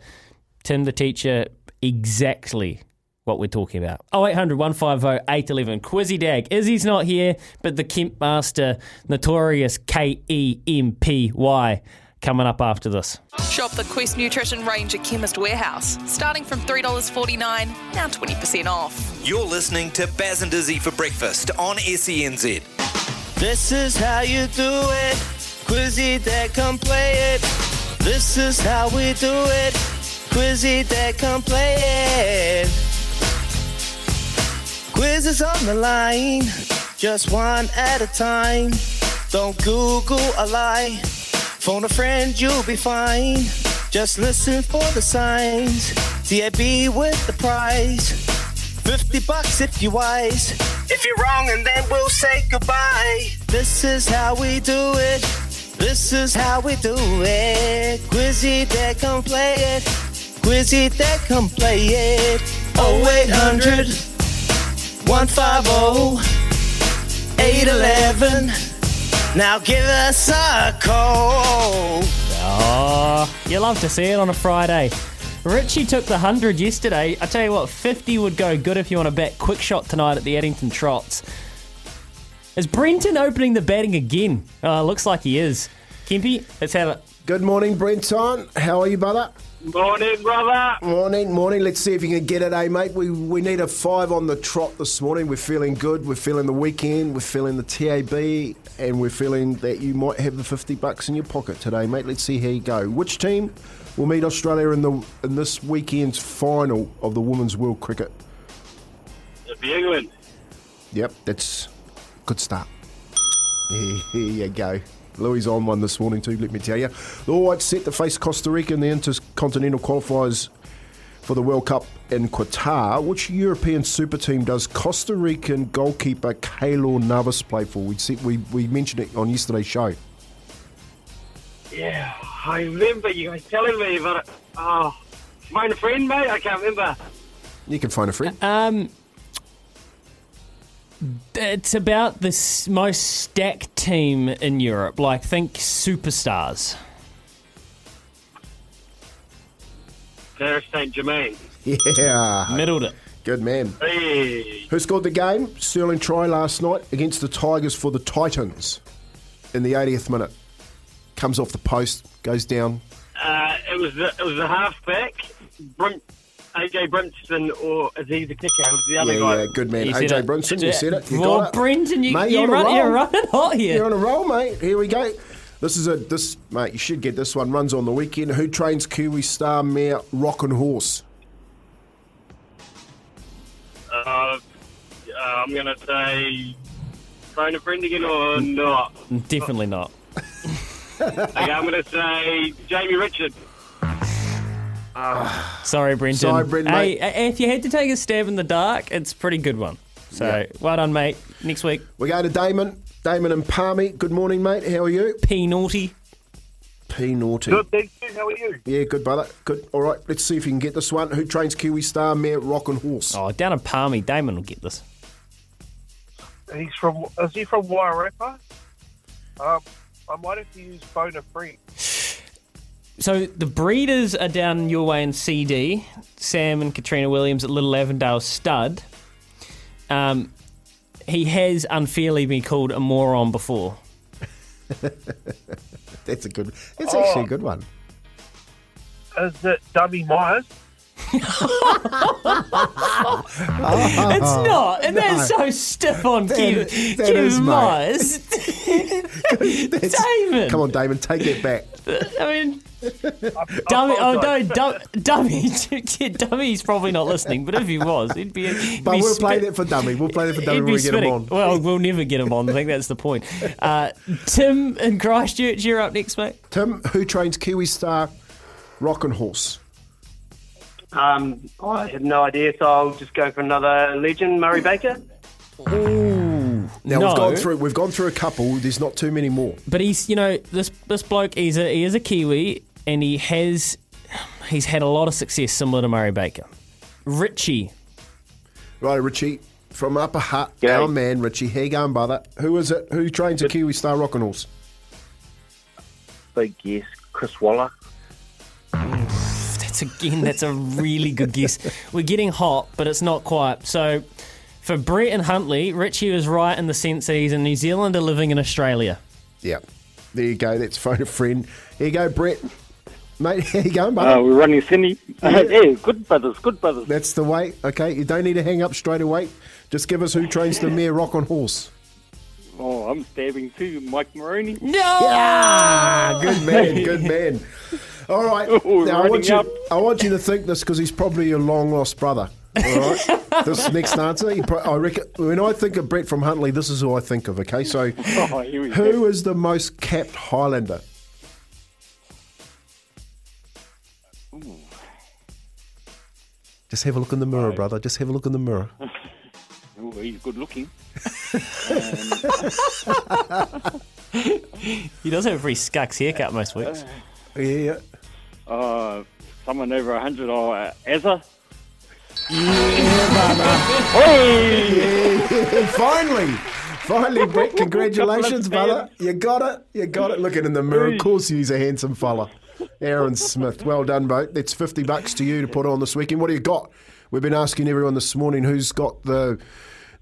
Tim the teacher, exactly what we're talking about. 0800 150 811. Quizzy Dag. Izzy's not here, but the Kemp Master, notorious K E M P Y, coming up after this. Shop the Quest Nutrition range at Chemist Warehouse, starting from $3.49, now 20% off. You're listening to Baz and Izzy for breakfast on SENZ. This is how you do it. Quizzy Dag, come play it. This is how we do it. Quizzy Dag, come play it. Quizzes on the line, just one at a time. Don't Google a lie. Phone a friend, you'll be fine. Just listen for the signs. DAB with the prize. 50 bucks if you're wise. If you're wrong, and then we'll say goodbye. This is how we do it. This is how we do it. Quizzy Dag, come play it. Quizzy Dag, come play it. 0800 150 811. Now give us a call. Oh, you love to see it on a Friday. Richie took the 100 yesterday. I tell you what, 50 would go good if you want to bet quick shot tonight at the Addington Trots. Is Brenton opening the batting again? Oh, looks like he is. Kempy, let's have it. Good morning, Brenton. How are you, brother? Morning, brother. Morning, morning. Let's see if you can get it, eh, mate? We, we need a five on the trot this morning. We're feeling good. We're feeling the weekend. We're feeling the TAB. And we're feeling that you might have the 50 bucks in your pocket today, mate. Let's see how you go. Which team will meet Australia in the in this weekend's final of the Women's World Cricket? It'll be England. Yep, that's a good start. Here you go. Louis on one this morning too, let me tell you. The All Whites set to face Costa Rica in the Intercontinental Qualifiers for the World Cup in Qatar. Which European super team does Costa Rican goalkeeper Keylor Navas play for? We, see, we, we mentioned it on yesterday's show. Yeah, I remember you guys telling me, but oh, find a friend, mate. I can't remember. You can find a friend. Um, it's about the most stacked team in Europe. Like, think superstars. Paris Saint Germain. Yeah. Middled it. Good man. Hey, Who scored the game? Sterling try last night against the Tigers for the Titans in the 80th minute. Comes off the post, goes down. uh, it was the, it was the halfback, Brim, AJ Brimson, or Aziz the kicker. It was the other Yeah, guy. yeah, good man. You said AJ it. Brimson, you said it. You well, got it. Brenton, you, Mate, you're, on a run, roll. you're running hot here. You're on a roll, mate. Here we go. This is a this mate. You should get this one. Runs on the weekend. Who trains Kiwi star mare Rockin' Horse? Uh, uh, I'm gonna say, phone a friend again or not? Definitely not. Okay, I'm gonna say Jamie Richard. Sorry, Brenton. Sorry, Brenton, Hey, mate. uh, if you had to take a stab in the dark, it's a pretty good one. So, Yeah. well done, mate. Next week, We go to Damon. Damon and Palmy. Good morning, mate. How are you? P naughty. P naughty. Good, thank you. How are you? Yeah, good brother. Good. All right. Let's see if you can get this one. Who trains Kiwi star mare and Horse? Oh, down in Palmy, Damon will get this. He's from. Is he from Wairarapa? Um, I might have to use phone a friend. So the breeders are down your way in CD. Sam and Katrina Williams at Little Avondale Stud. Um, he has unfairly been called a moron before. That's a good. That's actually a good one. Is it Dummy Myers? It's not, and that's so stiff on Kim, that is, Kim mate. Myers. Damon. Come on, Damon. Take that back. I mean, dummy. Oh no, dum, dummy. Dummy's probably not listening, but if he was, he'd be. He'd But be we'll play spit- that for dummy. We'll play that for dummy when be We get him on. Well, we'll never get him on. I think that's the point. Uh, Tim in Christchurch, you're up next, mate. Tim, who trains Kiwi star Rock and Horse? Um, I have no idea, so I'll just go for another legend, Murray Baker. Ooh, Now no. we've gone through. We've gone through a couple. There's not too many more. But he's, you know, this this bloke. He's a he is a Kiwi, and he has he's had a lot of success similar to Murray Baker. Richie, Right, Richie from Upper Hutt. G'day. Our man, Richie. How you going, brother? Who is it? Who trains a Kiwi star Rockin' Horse? Big yes, Chris Waller. That's again that's a really good guess. We're getting hot, but it's not quite. So for Brett and Huntly, Richie was right in the sense that he's a New Zealander living in Australia. Yeah. There you go. That's phone a friend. Here you go, Brett. Mate, how you going, brother? Uh, we're running Sydney. Yeah. yeah, good brothers, good brothers. That's the way. Okay, you don't need to hang up straight away. Just give us who trains the mare Rockin' Horse. Oh, I'm stabbing too, Mike Moroney. No! Ah, good man, good man. All right. Ooh, now I want you. up. I want you to think this because he's probably your long lost brother. All right. this next answer, pro- I reckon. When I think of Brett from Huntly, this is who I think of. Okay, so Oh, here go. who is the most capped Highlander? Just have a look in the mirror, brother. Just have a look in the mirror. Oh, he's good looking. Um, he does have a very scucks haircut most weeks. Uh, yeah, yeah. Uh, someone over 100 or uh, Azza. finally, finally, Brett. Congratulations, brother. You got it. You got it. Looking in the mirror. Of course, he's a handsome fella. Aaron Smith. Well done, mate. That's 50 bucks to you to put on this weekend. What do you got? We've been asking everyone this morning who's got the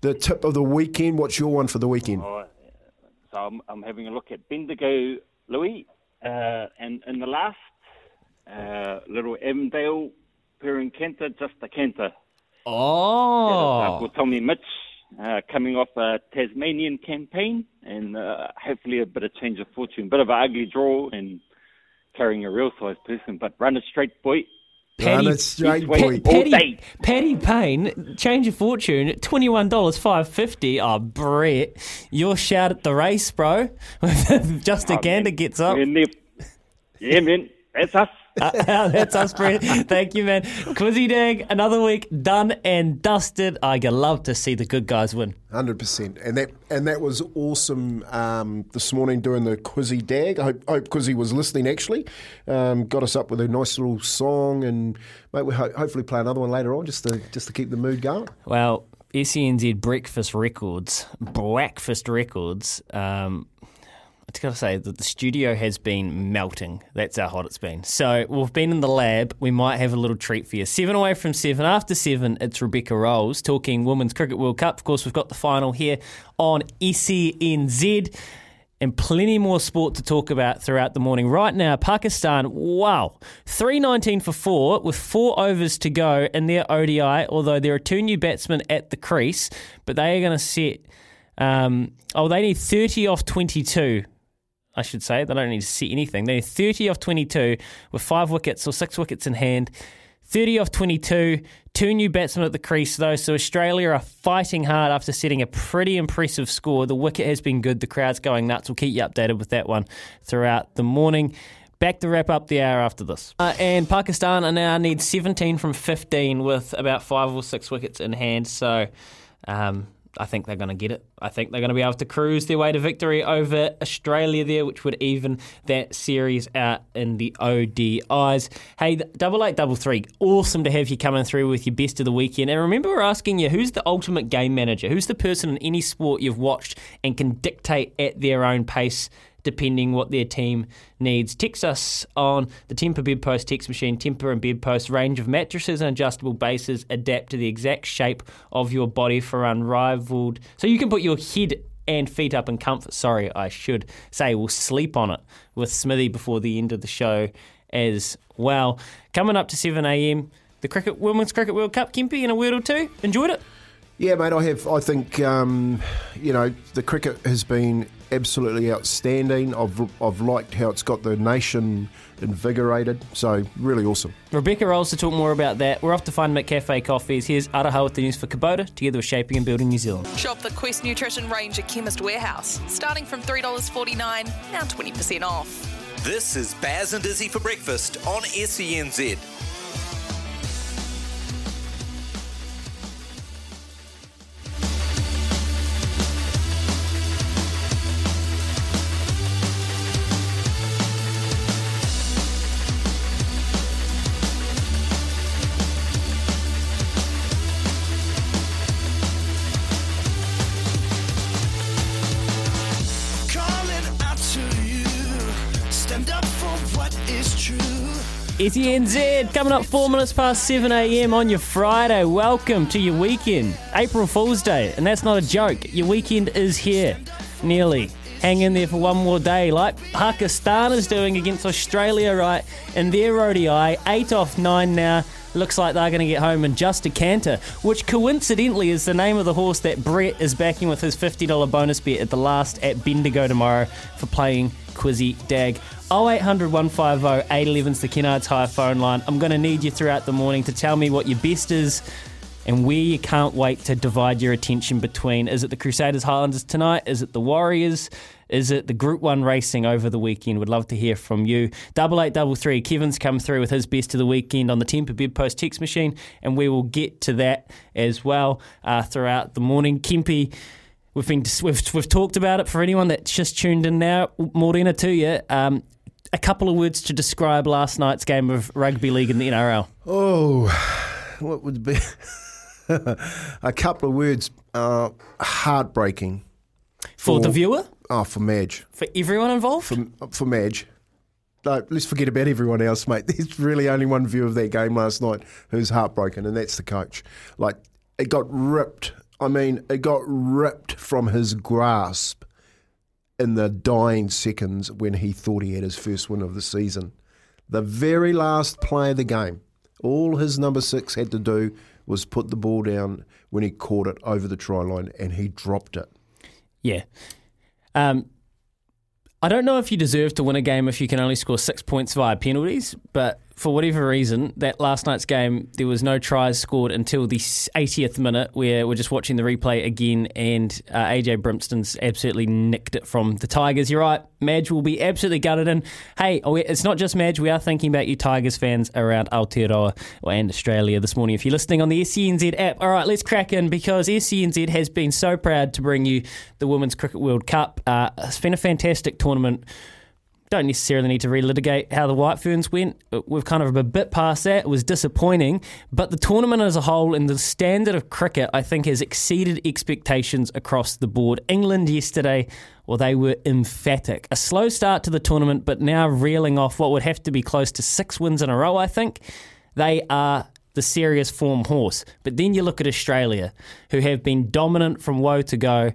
the tip of the weekend. What's your one for the weekend? So I'm, I'm having a look at Bendigo Louis, uh, and in the last uh, little Emdale pairing canter, just a canter. Oh. Uh, Tommy Mitch uh, coming off a Tasmanian campaign and uh, hopefully a bit of change of fortune. Bit of an ugly draw and carrying a real size person, but run it straight, boy. Run it straight, boy. Paddy. Paddy Payne, change of fortune, twenty one dollars five fifty. Oh, Brett, your shout at the race, bro. Just a Oh, gander man. gets up. Yeah, man. That's us. Uh, That's us, Brett. Thank you, man. Quizzy Dag, another week done and dusted. I love to see the good guys win. Hundred percent, and that and that was awesome um, this morning doing the Quizzy Dag. I hope, hope Quizzy was listening. Actually, um, got us up with a nice little song, and mate, we ho- hopefully play another one later on just to just to keep the mood going. Well, SENZ Breakfast Records, Breakfast Records. Um, I just got to say that the studio has been melting. That's how hot it's been. So we've been in the lab. We might have a little treat for you. Seven away from seven. After seven, it's Rebecca Rolls talking Women's Cricket World Cup. Of course, we've got the final here on SENZ and plenty more sport to talk about throughout the morning. Right now, Pakistan, wow, 319 for four with four overs to go in their ODI, although there are two new batsmen at the crease, but they are going to set, um, oh, they need 30 off 22. I should say. They don't need to see anything. They're 30 off 22 with five wickets or six wickets in hand. 30 off 22, two new batsmen at the crease though, so Australia are fighting hard after setting a pretty impressive score. The wicket has been good, the crowd's going nuts. We'll keep you updated with that one throughout the morning. Back to wrap up the hour after this. Uh, and Pakistan are now need 17 from 15 with about five or six wickets in hand, so um, I think they're going to get it. I think they're going to be able to cruise their way to victory over Australia there, which would even that series out in the ODIs. Hey, double eight, double three, awesome to have you coming through with your best of the weekend. And remember, we're asking you who's the ultimate game manager? Who's the person in any sport you've watched and can dictate at their own pace? Depending what their team needs. Text us on the Tempur Bedpost text machine, Tempur and Bedpost range of mattresses and adjustable bases adapt to the exact shape of your body for unrivaled. So you can put your head and feet up in comfort. Sorry, I should say we'll sleep on it with Smithy before the end of the show as well. Coming up to 7 a.m. The cricket Women's Cricket World Cup, Kempy, in a word or two. Enjoyed it? Yeah, mate. I have. I think um, you know the cricket has been absolutely outstanding. I've I've liked how it's got the nation invigorated. So really awesome. Rebecca Rolls to talk more about that. We're off to find McCafe Coffees. Here's Araha with the news for Kubota, together with Shaping and Building New Zealand. Shop the Quest Nutrition range at Chemist Warehouse, starting from $3.49, now 20% off. This is Baz and Izzy for breakfast on E SENZ. SENZ coming up four minutes past 7 a.m. on your Friday. Welcome to your weekend, April Fool's Day, and that's not a joke. Your weekend is here, nearly. Hang in there for one more day, like Pakistan is doing against Australia, right? In their ODI, eight off nine now. Looks like they're going to get home in just a canter, which coincidentally is the name of the horse that Brett is backing with his $50 bonus bet at the last at Bendigo tomorrow for playing Quizzy Dag. 0800 150 811's the Kennards Hire phone line. I'm going to need you throughout the morning to tell me what your best is and where you can't wait to divide your attention between. Is it the Crusaders Highlanders tonight? Is it the Warriors? Is it the Group 1 racing over the weekend? Would love to hear from you. Double eight double three. Kevin's come through with his best of the weekend on the Tempur Bedpost text machine, and we will get to that as well uh, throughout the morning. Kempy, we've been we've, we've talked about it for anyone that's just tuned in now. Morena to you. Um, a couple of words to describe last night's game of rugby league in the NRL. Oh, what would be a couple of words? Uh, heartbreaking For the viewer? Oh, for Madge. For everyone involved? For, for Madge. no, let's forget about everyone else, mate. There's really only one view of that game last night who's heartbroken, and that's the coach. Like, it got ripped. I mean, it got ripped from his grasp in the dying seconds when he thought he had his first win of the season. The very last play of the game, all his number six had to do was put the ball down when he caught it over the try line, and he dropped it. Yeah. Um, I don't know if you deserve to win a game if you can only score six points via penalties, but for whatever reason, that last night's game, there was no tries scored until the 80th minute, where we're just watching the replay again, and uh, AJ Brimson's absolutely nicked it from the Tigers. You're right, Madge will be absolutely gutted. And hey, it's not just Madge, we are thinking about you Tigers fans around Aotearoa and Australia this morning if you're listening on the SENZ app. All right, let's crack in because SENZ has been so proud to bring you the Women's Cricket World Cup. Uh, it's been a fantastic tournament don't necessarily need to relitigate how the White Ferns went. Uh, we've kind of a bit past that. It was disappointing, but the tournament as a whole and the standard of cricket, I think, has exceeded expectations across the board. England yesterday, well, they were emphatic. A slow start to the tournament, but now reeling off what would have to be close to six wins in a row, I think. They are the serious form horse. But then you look at Australia, who have been dominant from woe to go.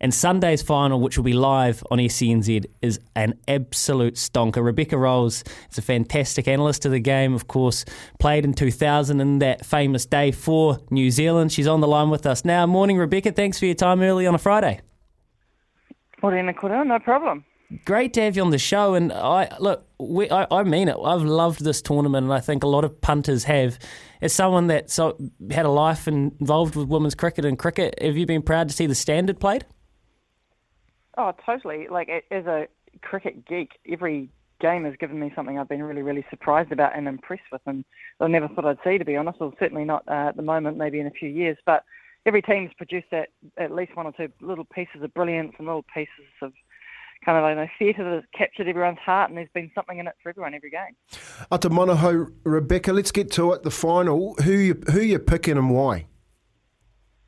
And Sunday's final, which will be live on SENZ, is an absolute stonker. Rebecca Rolls is a fantastic analyst of the game, of course, played in 2000 in that famous day for New Zealand. She's on the line with us now. Morning, Rebecca. Thanks for your time early on a Friday. No problem. Great to have you on the show. And I look, we, I, I mean it. I've loved this tournament, and I think a lot of punters have. As someone that's had a life involved with women's cricket and cricket, have you been proud to see the standard played? Oh, totally. Like as a cricket geek, every game has given me something I've been really, really surprised about and impressed with, and I never thought I'd see, to be honest. Or certainly not uh, at the moment. Maybe in a few years, but every team's produced that at least one or two little pieces of brilliance and little pieces of kind of like know, theatre that has captured everyone's heart, and there's been something in it for everyone every game. Ata Monaho, Rebecca, let's get to it. The final. Who you who you picking and why?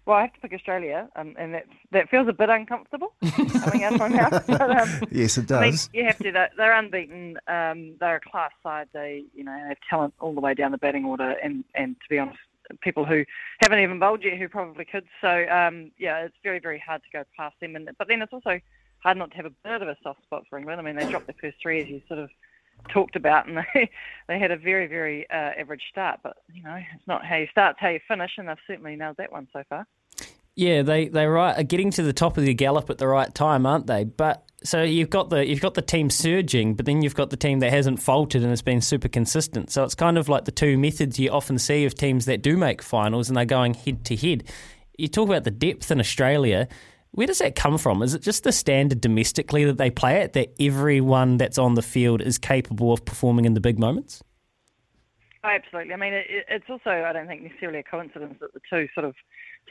Well, I have to pick Australia, um, and that that feels a bit uncomfortable coming out of my mouth. But, um, yes, it does. You have to. They're, they're unbeaten. Um, they're a class side. They, you know, have talent all the way down the batting order, and and to be honest, people who haven't even bowled yet who probably could. So um, yeah, it's very very hard to go past them. And but then it's also hard not to have a bit of a soft spot for England. I mean, they dropped their first three, as you sort of talked about, and they they had a very very uh, average start. But you know, it's not how you start, it's how you finish, and they've certainly nailed that one so far. Yeah, they they right are getting to the top of the gallop at the right time, aren't they? But so you've got the you've got the team surging, but then you've got the team that hasn't faltered and has been super consistent. So it's kind of like the two methods you often see of teams that do make finals and they're going head to head. You talk about the depth in Australia. Where does that come from? Is it just the standard domestically that they play it, that everyone that's on the field is capable of performing in the big moments? Oh, absolutely. I mean, it, it's also, I don't think, necessarily a coincidence that the two sort of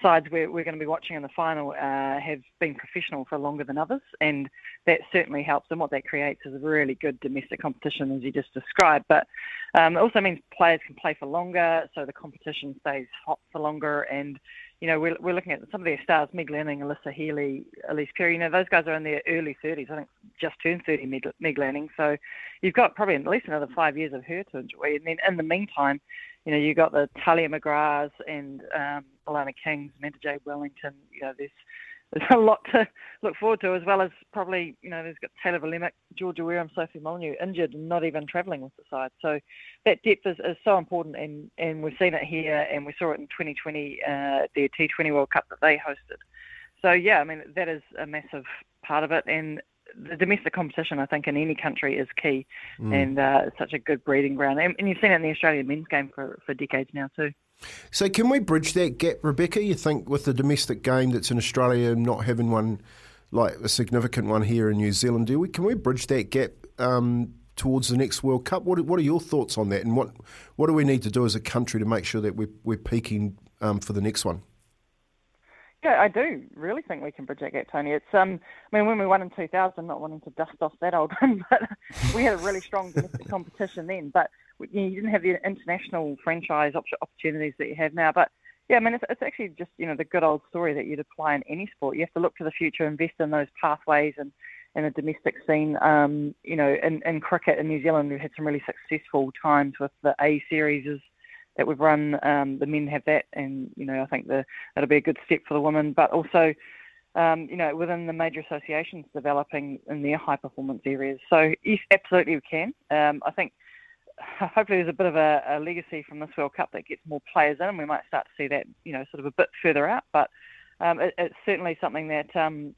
sides we're, we're going to be watching in the final uh, have been professional for longer than others, and that certainly helps. And what that creates is a really good domestic competition, as you just described. But um, it also means players can play for longer, so the competition stays hot for longer, and you know, we're, we're looking at some of their stars, Meg Lanning, Alyssa Healy, Ellyse Perry. You know, those guys are in their early 30s. I think just turned 30, Meg, Meg Lanning. So you've got probably at least another five years of her to enjoy. And then in the meantime, you know, you've got the Tahlia McGraths and um, Alana Kings, Amanda J. Wellington. You know, there's there's a lot to look forward to, as well as probably, you know, there's got Tayla Vlaeminck, Georgia Wareham, Sophie Molyneux injured and not even travelling with the side. So that depth is, is so important, and, and we've seen it here, and we saw it in 2020, uh, the T20 World Cup that they hosted. So, yeah, I mean, that is a massive part of it, and the domestic competition, I think, in any country is key, mm. and uh, it's such a good breeding ground. And, and you've seen it in the Australian men's game for, for decades now, too. So, can we bridge that gap, Rebecca? You think with the domestic game that's in Australia not having one like a significant one here in New Zealand, do we? Can we bridge that gap um, towards the next World Cup? What, what are your thoughts on that, and what what do we need to do as a country to make sure that we're, we're peaking um, for the next one? Yeah, I do really think we can bridge that gap, Tony. It's um, I mean, when we won in 2000, not wanting to dust off that old one, but we had a really strong domestic competition then. But you, didn't have the international franchise opportunities that you have now. But yeah, I mean, it's, it's actually just you know the good old story that you'd apply in any sport. You have to look to the future, invest in those pathways, and in the domestic scene. Um, you know, in, in cricket in New Zealand, we've had some really successful times with the A series that we've run. Um, the men have that, and you know, I think the, that'll be a good step for the women. But also, um, you know, within the major associations developing in their high performance areas. So yes, absolutely we can. Um, I think hopefully there's a bit of a, a, legacy from this World Cup that gets more players in. And we might start to see that, you know, sort of a bit further out. But um, it, it's certainly something that um,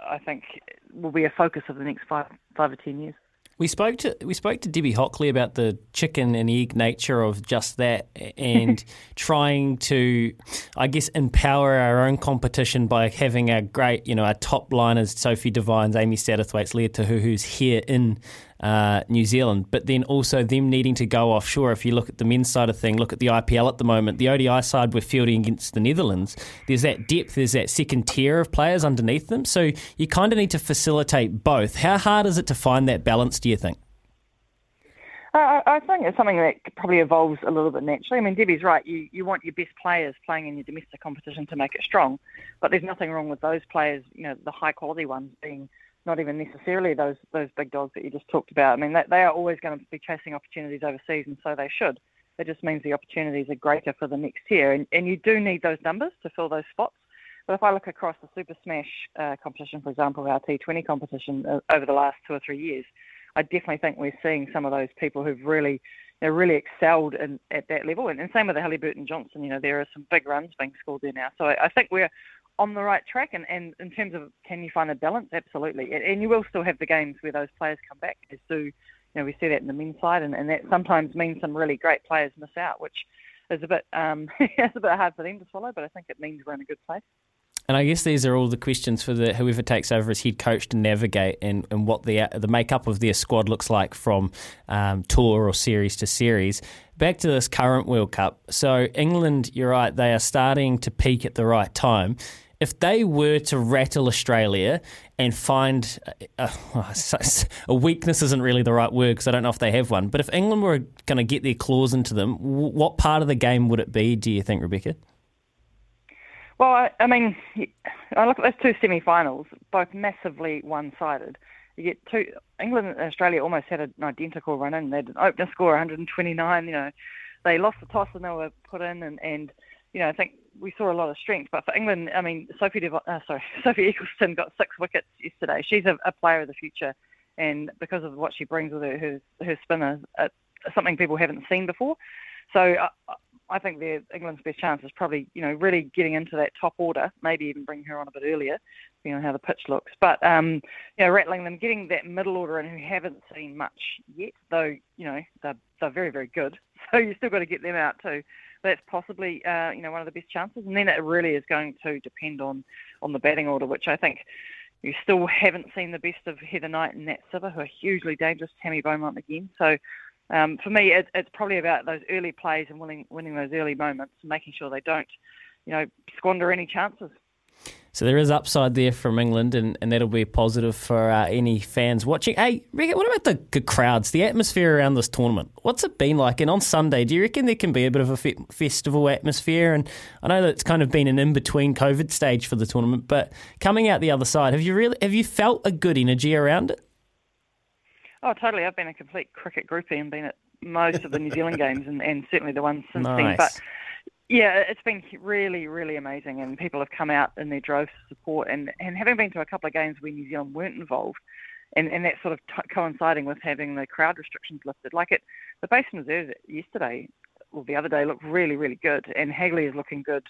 I think will be a focus of the next five, five or ten years. We spoke to we spoke to Debbie Hockley about the chicken and egg nature of just that, and trying to, I guess, empower our own competition by having our great, you know, our top liners, Sophie Devines, Amy Satterthwaite's, Lea Tahuhu's here in uh, New Zealand, but then also them needing to go offshore. If you look at the men's side of thing, look at the IPL at the moment, the ODI side we're fielding against the Netherlands. There's that depth, there's that second tier of players underneath them. So you kind of need to facilitate both. How hard is it to find that balance, do you think? I think it's something that probably evolves a little bit naturally. I mean, Debbie's right. You you want your best players playing in your domestic competition to make it strong, but there's nothing wrong with those players. You know, the high quality ones being not even necessarily those those big dogs that you just talked about. I mean, they, they are always going to be chasing opportunities overseas, and so they should. It just means the opportunities are greater for the next year, and, and you do need those numbers to fill those spots. But if I look across the Super Smash uh, competition, for example, our T20 competition uh, over the last two or three years, I definitely think we're seeing some of those people who've really, know, really excelled in, at that level. And, and same with the Hallyburton Johnstone. You know, there are some big runs being scored there now. So I, I think we're on the right track. And, and in terms of can you find a balance, absolutely. And, and you will still have the games where those players come back, as do you know we see that in the men's side, and, and that sometimes means some really great players miss out, which is a bit um, it's a bit hard for them to swallow. But I think it means we're in a good place. And I guess these are all the questions for the whoever takes over as head coach to navigate and, and what the the makeup of their squad looks like from um, tour or series to series. Back to this current World Cup. So England, you're right, they are starting to peak at the right time. If they were to rattle Australia and find a, a, a weakness isn't really the right word because I don't know if they have one. But if England were going to get their claws into them, what part of the game would it be? Do you think, Rebecca? Well, I, I mean, I look at those two semi-finals, both massively one-sided. You get two. England and Australia almost had an identical run in. They had an opener score 129. You know, they lost the toss and they were put in, and, and you know, I think we saw a lot of strength. But for England, I mean, Sophie Dev- uh, sorry, Sophie Ecclestone got six wickets yesterday. She's a, a, player of the future, and because of what she brings with her, her, her spinner, it's something people haven't seen before. So uh, I think the England's best chance is probably, you know, really getting into that top order, maybe even bringing her on a bit earlier, depending on how the pitch looks. But, um, you know, rattling them, getting that middle order in who haven't seen much yet, though, you know, they're, they're very, very good. So you've still got to get them out too. That's possibly, uh, you know, one of the best chances. And then it really is going to depend on, on the batting order, which I think you still haven't seen the best of Heather Knight and Nat Sciver, who are hugely dangerous. Tammy Beaumont again. So um, for me, it, it's probably about those early plays and winning, winning those early moments, and making sure they don't, you know, squander any chances. So there is upside there from England, and, and that'll be positive for uh, any fans watching. Hey, what about the, the, crowds, the atmosphere around this tournament? What's it been like? And on Sunday, do you reckon there can be a bit of a fe- festival atmosphere? And I know that it's kind of been an in between COVID stage for the tournament, but coming out the other side, have you really have you felt a good energy around it? Oh, totally. I've been a complete cricket groupie and been at most of the New Zealand games and, and certainly the ones since nice. then. But yeah, it's been really, really amazing, and people have come out in their droves to support. And, and having been to a couple of games where New Zealand weren't involved, and, and that sort of t- coinciding with having the crowd restrictions lifted, like it, the Basin Reserves yesterday or the other day looked really, really good, and Hagley is looking good,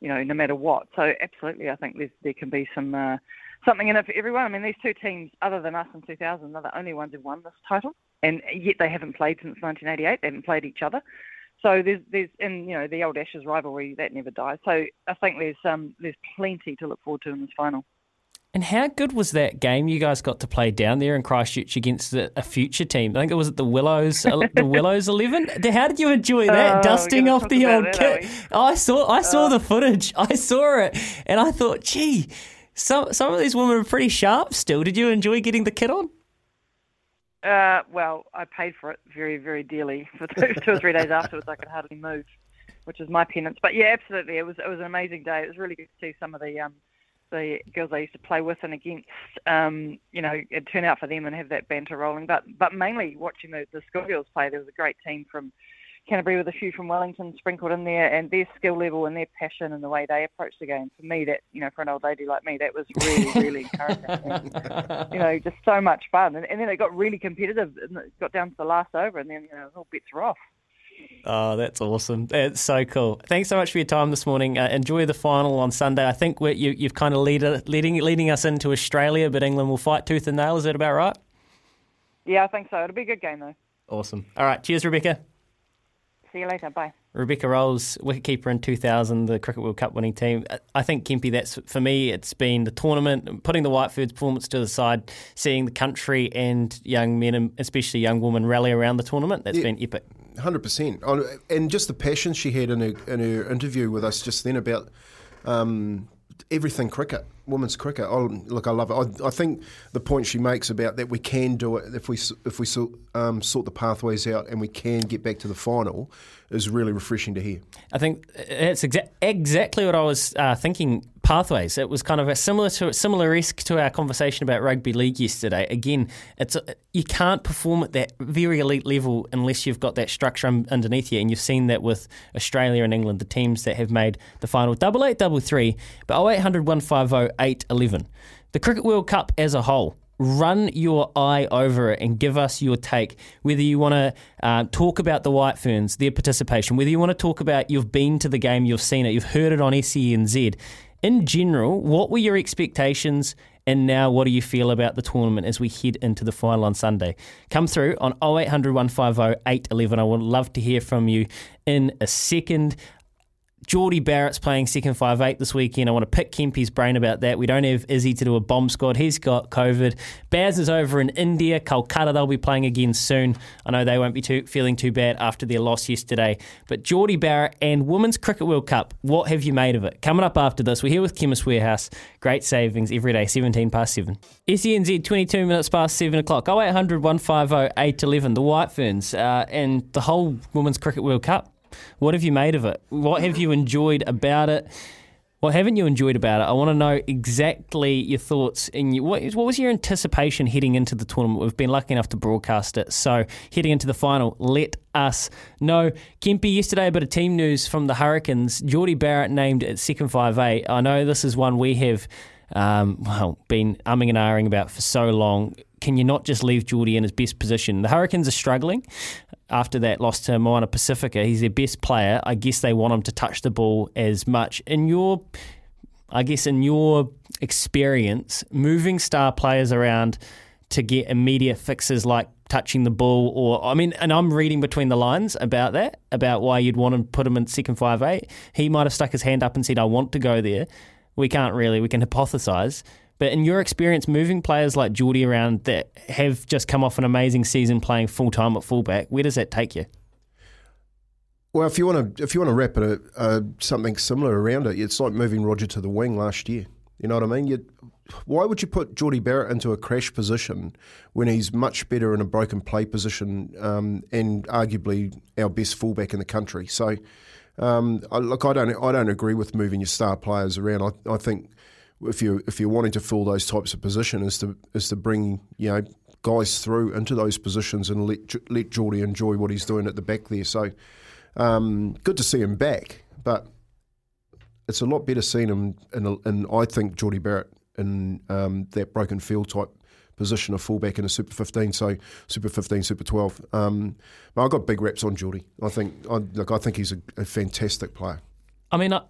you know, no matter what. So absolutely, I think there can be some. Uh, something in it for everyone. I mean, these two teams, other than us in 2000, are the only ones who've won this title, and yet they haven't played since 1988. They haven't played each other. So there's, there's, in you know, the old Ashes rivalry that never dies. So I think there's, um, there's plenty to look forward to in this final. And how good was that game you guys got to play down there in Christchurch against a, future team? I think it was at the Willows, uh, the Willows Eleven. How did you enjoy that? Oh, Dusting off the old kit. I saw, I saw oh. the footage. I saw it, and I thought, gee, some some of these women are pretty sharp still. Did you enjoy getting the kit on? Uh, well, I paid for it very, very dearly. For two, two or three days afterwards, I could hardly move, which is my penance. But yeah, absolutely, it was it was an amazing day. It was really good to see some of the um, the girls I used to play with and against, um, you know, turn out for them and have that banter rolling. But but mainly watching the, the schoolgirls play, there was a great team from Canterbury with a few from Wellington sprinkled in there, and their skill level and their passion and the way they approach the game. For me, that you know, for an old lady like me, that was really, really encouraging. And, you know, just so much fun. And, and then it got really competitive, and it got down to the last over, and then you know, all bets were off. Oh, that's awesome. That's so cool. Thanks so much for your time this morning. Uh, enjoy the final on Sunday. I think you, have kind of lead, leading, leading us into Australia, but England will fight tooth and nail. Is that about right? Yeah, I think so. It'll be a good game, though. Awesome. All right. Cheers, Rebecca. See you later. Bye. Rebecca Rolls, wicketkeeper in 2000, the Cricket World Cup winning team. I think, Kempy, that's for me, it's been the tournament, putting the white Whiteferns performance to the side, seeing the country and young men, and especially young women, rally around the tournament. That's yeah, been epic. 100%. And just the passion she had in her, in her interview with us just then about um, everything cricket, women's cricket. Oh, look, I love it. I, I, think the point she makes about that we can do it if we if we um, sort the pathways out and we can get back to the final is really refreshing to hear. I think it's exa- exactly what I was uh, thinking. Pathways. It was kind of a similar to similar esque to our conversation about rugby league yesterday. Again, it's a, you can't perform at that very elite level unless you've got that structure underneath you, and you've seen that with Australia and England, the teams that have made the final. Double eight, double three, but 0800 150 811. The Cricket World Cup as a whole run your eye over it and give us your take. Whether you want to uh, talk about the White Ferns, their participation, whether you want to talk about you've been to the game, you've seen it, you've heard it on SENZ. In general, what were your expectations? And now, what do you feel about the tournament as we head into the final on Sunday? Come through on 0800 150 811. I would love to hear from you in a second. Jordie Barrett's playing second five eight this weekend. I want to pick Kempy's brain about that. We don't have Izzy to do a bomb squad. He's got COVID. Baz is over in India, Kolkata. They'll be playing again soon. I know they won't be too, feeling too bad after their loss yesterday. But Jordie Barrett and Women's Cricket World Cup, what have you made of it? Coming up after this, we're here with Chemist Warehouse. Great savings every day, 17 past 7. SENZ, 22 minutes past 7 o'clock. 0800 150 811. The White Ferns uh, and the whole Women's Cricket World Cup what have you made of it? What have you enjoyed about it? What haven't you enjoyed about it? I want to know exactly your thoughts. And what, what was your anticipation heading into the tournament? We've been lucky enough to broadcast it. So, heading into the final, let us know. Kempy, yesterday, a bit of team news from the Hurricanes. Jordie Barrett named at second five eight. I know this is one we have um, well been umming and ahhing about for so long. Can you not just leave Jordie in his best position? The Hurricanes are struggling after that loss to Moana Pacifica. He's their best player. I guess they want him to touch the ball as much. In your, I guess, in your experience, moving star players around to get immediate fixes like touching the ball, or I mean, and I'm reading between the lines about that, about why you'd want to put him in second five eight. He might have stuck his hand up and said, "I want to go there." We can't really. We can hypothesize. But in your experience, moving players like Jordie around that have just come off an amazing season playing full time at fullback, where does that take you? Well, if you want to, if you want to wrap it, uh, something similar around it, it's like moving Roger to the wing last year. You know what I mean? you why would you put Jordie Barrett into a crash position when he's much better in a broken play position um, and arguably our best fullback in the country? So, um, I, look, I don't, I don't agree with moving your star players around. I, I think if you if you're wanting to fill those types of positions, is to is to bring you know guys through into those positions and let let Jordie enjoy what he's doing at the back there. So um, good to see him back, but it's a lot better seeing him in, in I think Jordie Barrett in um, that broken field type position of fullback in a Super 15, so Super 15, Super 12. Um, but I've got big reps on Jordie. I think I, look, I think he's a, a fantastic player. I mean, I,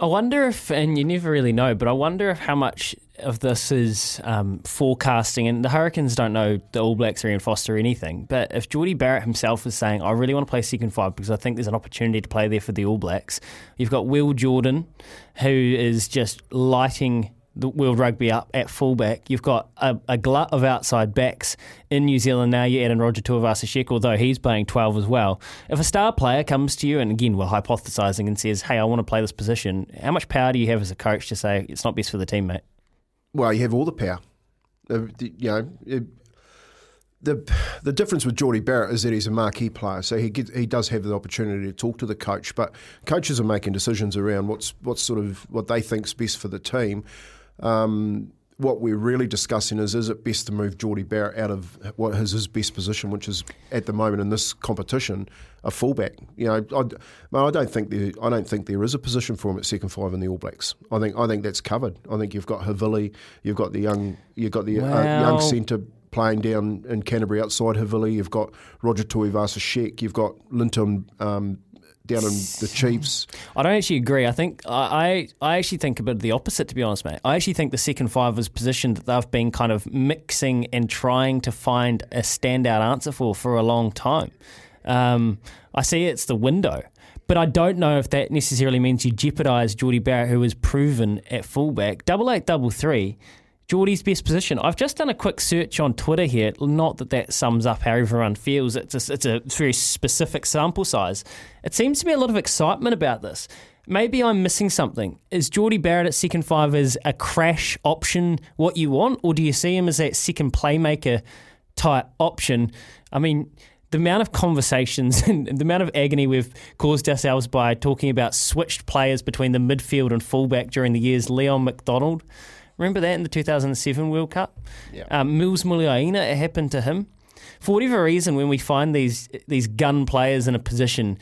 I wonder if, and you never really know, but I wonder if how much of this is um, forecasting. And the Hurricanes don't know the All Blacks or Ian Foster or anything. But if Jordie Barrett himself is saying, I really want to play second five because I think there's an opportunity to play there for the All Blacks, you've got Will Jordan, who is just lighting the World Rugby up at fullback. You've got a, a, glut of outside backs in New Zealand now. You add in Roger Tuivasa-Sheck, although he's playing 12 as well. If a star player comes to you, and again, we're hypothesising and says, hey, I want to play this position, how much power do you have as a coach to say it's not best for the teammate? Well, you have all the power. Uh, you know, it, the the difference with Jordie Barrett is that he's a marquee player, so he gets, he does have the opportunity to talk to the coach. But coaches are making decisions around what's what's sort of what they think's best for the team. Um, what we're really discussing is is it best to move Jordie Barrett out of what is his best position, which is at the moment in this competition, a fullback. You know, I, I don't think there, I don't think there is a position for him at second five in the All Blacks. I think I think that's covered. I think you've got Havili, you've got the young, you've got the uh, young centre playing down in Canterbury outside Havili. You've got Roger Tuivasa Sheck. You've got Linton um, down in the Chiefs. I don't actually agree. I think I, I actually think a bit of the opposite, to be honest, mate. I actually think the second five was positioned that they've been kind of mixing and trying to find a standout answer for for a long time. Um, I see it's the window. But I don't know if that necessarily means you jeopardise Jordie Barrett, who is proven at fullback. Double eight, double three, Jordie's best position. I've just done a quick search on Twitter here. Not that that sums up how everyone feels. It's a, it's a very specific sample size. It seems to be a lot of excitement about this. Maybe I'm missing something. Is Jordie Barrett at second five as a crash option what you want, or do you see him as that second playmaker type option? I mean, the amount of conversations and the amount of agony we've caused ourselves by talking about switched players between the midfield and fullback during the years. Leon McDonald, remember that in the 2007 World Cup? Yeah. Um, Mils Muliaina, it happened to him. For whatever reason, when we find these these gun players in a position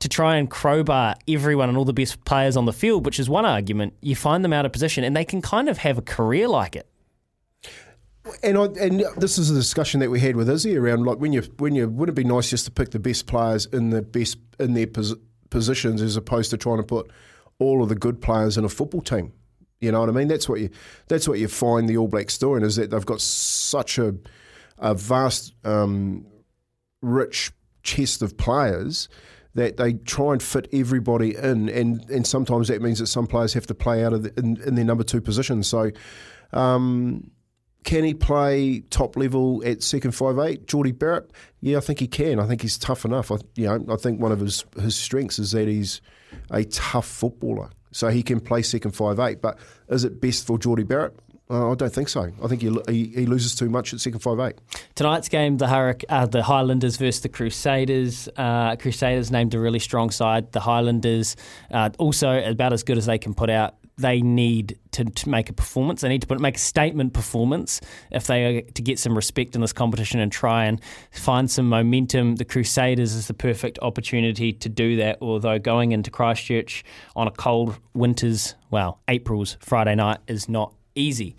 to try and crowbar everyone and all the best players on the field, which is one argument, you find them out of position and they can kind of have a career like it. And I, and this is a discussion that we had with Izzy around like when you when you would it be nice just to pick the best players in the best in their pos- positions as opposed to trying to put all of the good players in a football team. You know what I mean? That's what you that's what you find the All Blacks doing is that they've got such a a vast, um, rich chest of players that they try and fit everybody in, and, and sometimes that means that some players have to play out of the, in, in their number two position. So. Um, can he play top level at second five eight? Jordie Barrett, yeah, I think he can. I think he's tough enough. I, you know, I think one of his his strengths is that he's a tough footballer, so he can play second five eight. But is it best for Jordie Barrett? Uh, I don't think so. I think he, he, he loses too much at second five eight. Tonight's game, the Hurric- uh, the Highlanders versus the Crusaders. Uh, Crusaders named a really strong side. The Highlanders uh, also about as good as they can put out. They need to, to make a performance. They need to put, make a statement performance if they are to get some respect in this competition and try and find some momentum. The Crusaders is the perfect opportunity to do that. Although going into Christchurch on a cold winter's, well, April's Friday night is not easy.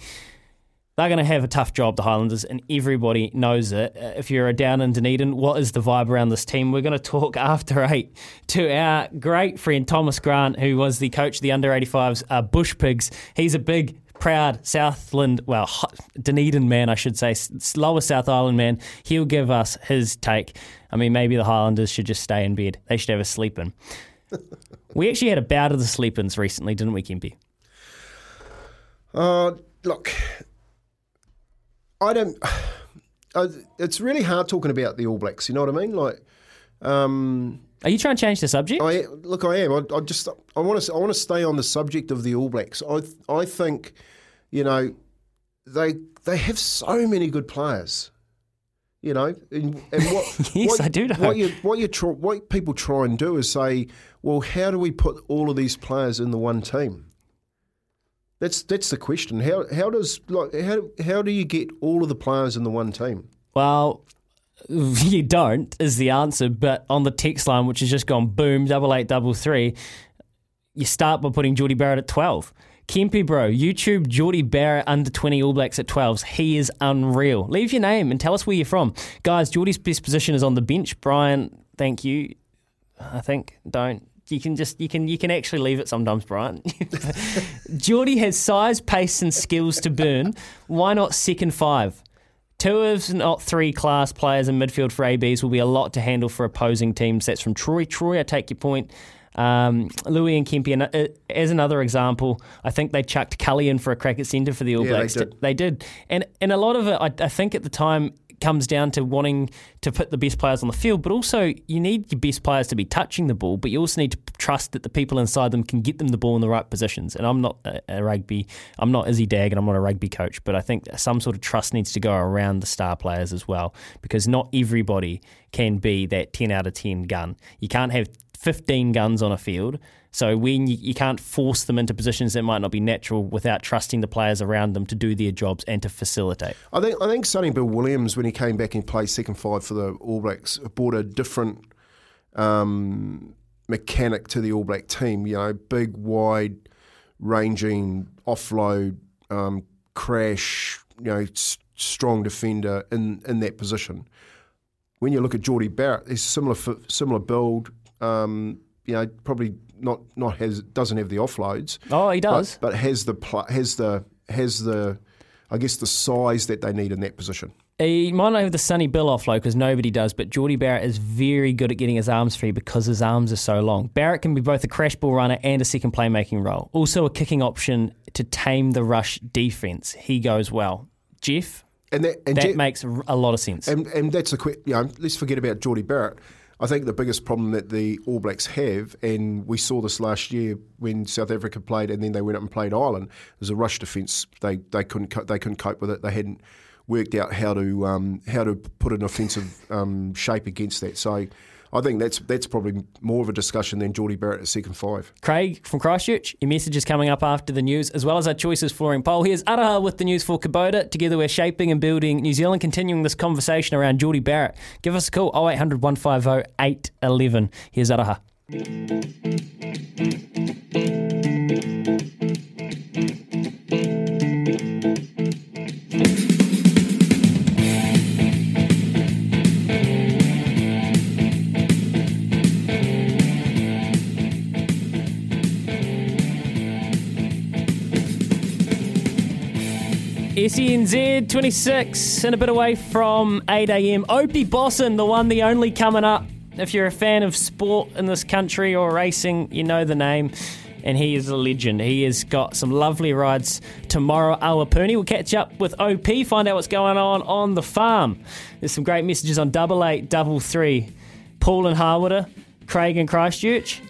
They're going to have a tough job, the Highlanders, and everybody knows it. Uh, If you're a down in Dunedin, what is the vibe around this team? We're going to talk after eight to our great friend Thomas Grant, who was the coach of the under 85s uh, Bush Pigs. He's a big, proud Southland, well, Dunedin man, I should say, lower South Island man. He'll give us his take. I mean, maybe the Highlanders should just stay in bed. They should have a sleep in. we actually had a bout of the sleep ins recently, didn't we, Kempy? Uh, look, I don't. It's really hard talking about the All Blacks. You know what I mean? Like, um, are you trying to change the subject? I look, I am. I, I just, I want to, I want to stay on the subject of the All Blacks. I, I think, you know, they they have so many good players. You know, and, and what Yes, what, I do know. What you what you try, what people try and do is say, well, how do we put all of these players in the one team? That's that's the question. How how does like how how do you get all of the players in the one team? Well, you don't is the answer. But on the text line, which has just gone boom, double eight, double three, you start by putting Jordie Barrett at twelve. Kempy, bro, YouTube Jordie Barrett under 20 All Blacks at 12s. He is unreal. Leave your name and tell us where you're from. Guys, Jordie's best position is on the bench. Brian, thank you. I think don't. You can just you can you can actually leave it sometimes, Brian. Jordie has size, pace, and skills to burn. Why not second five? Two of not three class players in midfield for ABs will be a lot to handle for opposing teams. That's from Troy. Troy, I take your point. Um, Louis and Kempy, and uh, as another example, I think they chucked Cully in for a crack at centre for the All Yeah, they Blacks. did. They did, and and a lot of it, I, I think at the time comes down to wanting to put the best players on the field, but also you need your best players to be touching the ball, but you also need to trust that the people inside them can get them the ball in the right positions. And I'm not a, rugby, I'm not Izzy Dagg, and I'm not a rugby coach, but I think some sort of trust needs to go around the star players as well, because not everybody can be that 10 out of 10 gun. You can't have 15 guns on a field. So when you, you can't force them into positions that might not be natural without trusting the players around them to do their jobs and to facilitate. I think I think Sonny Bill Williams, when he came back and played second five for the All Blacks, brought a different um, mechanic to the All Black team. You know, big, wide, ranging, offload, um, crash. You know, s- strong defender in in that position. When you look at Jordie Barrett, he's similar similar build. Um, you know, probably not not has doesn't have the offloads. Oh, he does. but, has the pl- has the has the I guess the size that they need in that position. He might not have the Sonny Bill offload because nobody does, but Jordie Barrett is very good at getting his arms free because his arms are so long. Barrett can be both a crash ball runner and a second playmaking role. Also, a kicking option to tame the rush defence. He goes well. Jeff, And that and that Jet- makes a lot of sense. And and that's a quick. You know, let's forget about Jordie Barrett. I think the biggest problem that the All Blacks have, and we saw this last year when South Africa played, and then they went up and played Ireland, was a rush defence. They they couldn't co- they couldn't cope with it. They hadn't worked out how to um, how to put an offensive um, shape against that. So. I think that's that's probably more of a discussion than Jordie Barrett at second five. Craig from Christchurch, your message is coming up after the news, as well as our choices flooring poll. Here's Araha with the news for Kubota. Together we're shaping and building New Zealand, continuing this conversation around Jordie Barrett. Give us a call, 0800 150 811. Here's Araha. SENZ 26 and a bit away from 8am. Opie Bosson, the one, the only coming up. If you're a fan of sport in this country or racing, you know the name. And he is a legend. He has got some lovely rides tomorrow. Awapuni. We'll catch up with OP, find out what's going on on the farm. There's some great messages on double eight double three. Paul and Harwater, Craig and Christchurch.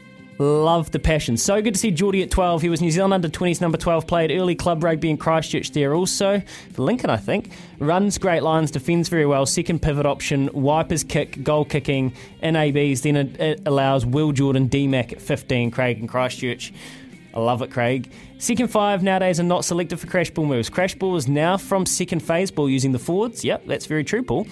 Love the passion. So good to see Jordie at 12. He was New Zealand under 20s number 12, played early club rugby in Christchurch there also. For Lincoln, I think. Runs great lines, defends very well. Second pivot option, wipers kick, goal kicking, in ABs. Then it, it allows Will Jordan, DMAC at 15, Craig and Christchurch. I love it, Craig. Second five nowadays are not selected for crash ball moves. Crash ball is now from second phase ball using the forwards. Yep, that's very true, Paul.